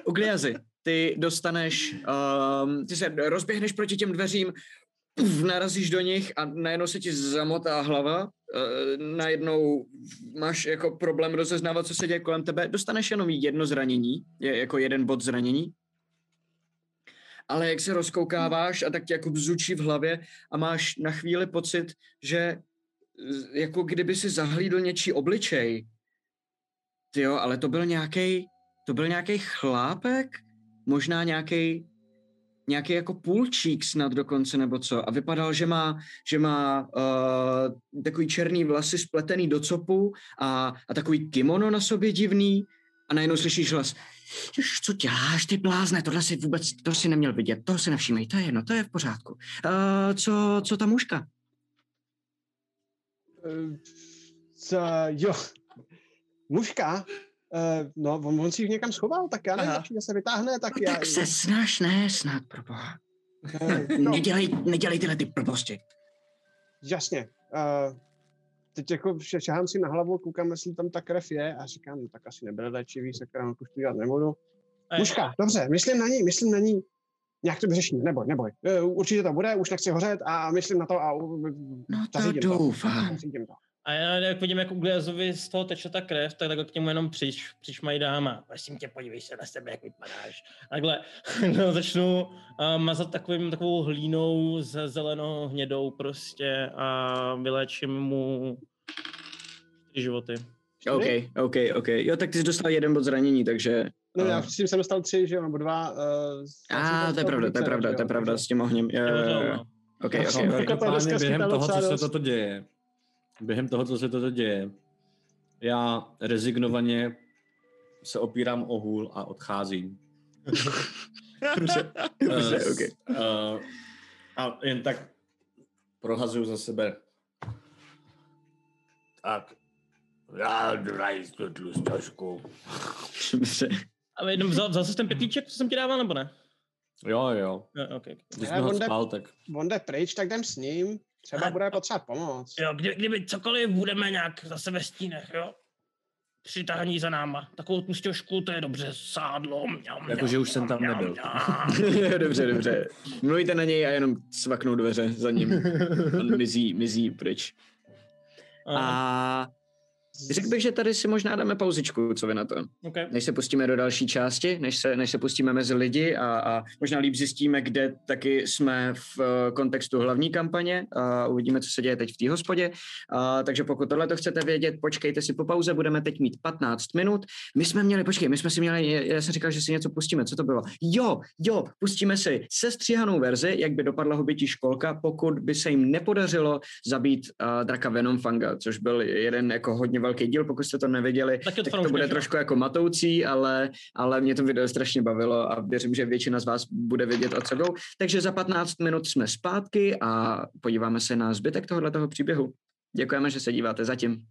Ugliazy, ty dostaneš, um, ty se rozběhneš proti těm dveřím, puf, narazíš do nich a najednou se ti zamotá hlava, uh, najednou máš jako problém rozeznávat, co se děje kolem tebe, dostaneš jenom jedno zranění, je jako jeden bod zranění, ale jak se rozkoukáváš a tak tě jako bzučí v hlavě a máš na chvíli pocit, že jako kdyby si zahlídl něčí obličej. Ty jo, ale to byl nějaký, to byl nějaký chlápek, možná nějaký nějaký jako půlčík snad dokonce nebo co? A vypadal, že má, že má uh, takový černý vlasy spletený do copu a, a takový kimono na sobě divný a najednou slyšíš hlas, co děláš, ty blázne, tohle si vůbec, to si neměl vidět, toho si nevšímej, to je jedno, to je v pořádku. Uh, co, co ta mužka? Uh, co, jo, mužka? Uh, no, on, on si ji někam schoval, tak já nevím, že se vytáhne, tak no, já... Tak se snaž, ne, snad, proboha. Uh, no. nedělej, nedělej tyhle ty blbosti. Jasně. Uh, teď jako šahám si na hlavu, koukám, jestli tam ta krev je a říkám, no, tak asi nebyl léčivý, se kterým už to dělat nebudu. Mužka, dobře, myslím na ní, myslím na ní. Nějak to vyřeším, neboj, neboj. E, určitě to bude, už nechci hořet a myslím na to a no to doufám. To. A já jak vidím, jak u Glezovi z toho teče ta krev, tak takhle k němu jenom přiš, přiš mají dáma. Prosím tě, podívej se na sebe, jak vypadáš. Takhle no, začnu uh, mazat takovým, takovou hlínou z zeleno hnědou prostě a vylečím mu ty životy. OK, OK, OK. Jo, tak ty jsi dostal jeden bod zranění, takže... No, já předtím jsem dostal tři, že jo, nebo dva. Uh, a, to je pravda, to je pravda, to je pravda, s tím ohněm. Jo, jo, jo. Okay, okay, okay. okay. během toho, co se toto děje, během toho, co se toto děje, já rezignovaně se opírám o hůl a odcházím. dobře, dobře, uh, okay. uh, a jen tak prohazuju za sebe. Tak, já draj tu tlustošku. Dobře. A jenom vzal, vzal jsi ten pětíček, co jsem ti dával, nebo ne? Jo, jo. jo okay. Když jsme ho spal, tak... On jde pryč, tak jdem s ním. Třeba a, bude potřebovat pomoc. Jo, kdy, kdyby cokoliv budeme nějak zase ve stínech, jo? Přitahní za náma. Takovou tlustěžku, to je dobře, sádlo. Jakože už jsem tam nebyl. dobře, dobře. Mluvíte na něj a jenom svaknou dveře za ním. On mizí, mizí pryč. A Řekl bych, že tady si možná dáme pauzičku, co vy na to. Okay. Než se pustíme do další části, než se, než se pustíme mezi lidi a, a možná líp zjistíme, kde taky jsme v uh, kontextu hlavní kampaně a uvidíme, co se děje teď v té hospodě. A, takže pokud tohle to chcete vědět, počkejte si po pauze, budeme teď mít 15 minut. My jsme měli, počkej, my jsme si měli, já jsem říkal, že si něco pustíme, co to bylo? Jo, jo, pustíme si sestříhanou verzi, jak by dopadla hobití školka, pokud by se jim nepodařilo zabít uh, draka Venom Fanga, což byl jeden jako hodně velký díl, pokud jste to neviděli, tak, tak to bude trošku jako matoucí, ale, ale mě to video strašně bavilo a věřím, že většina z vás bude vědět, o co jdou. Takže za 15 minut jsme zpátky a podíváme se na zbytek tohoto příběhu. Děkujeme, že se díváte zatím.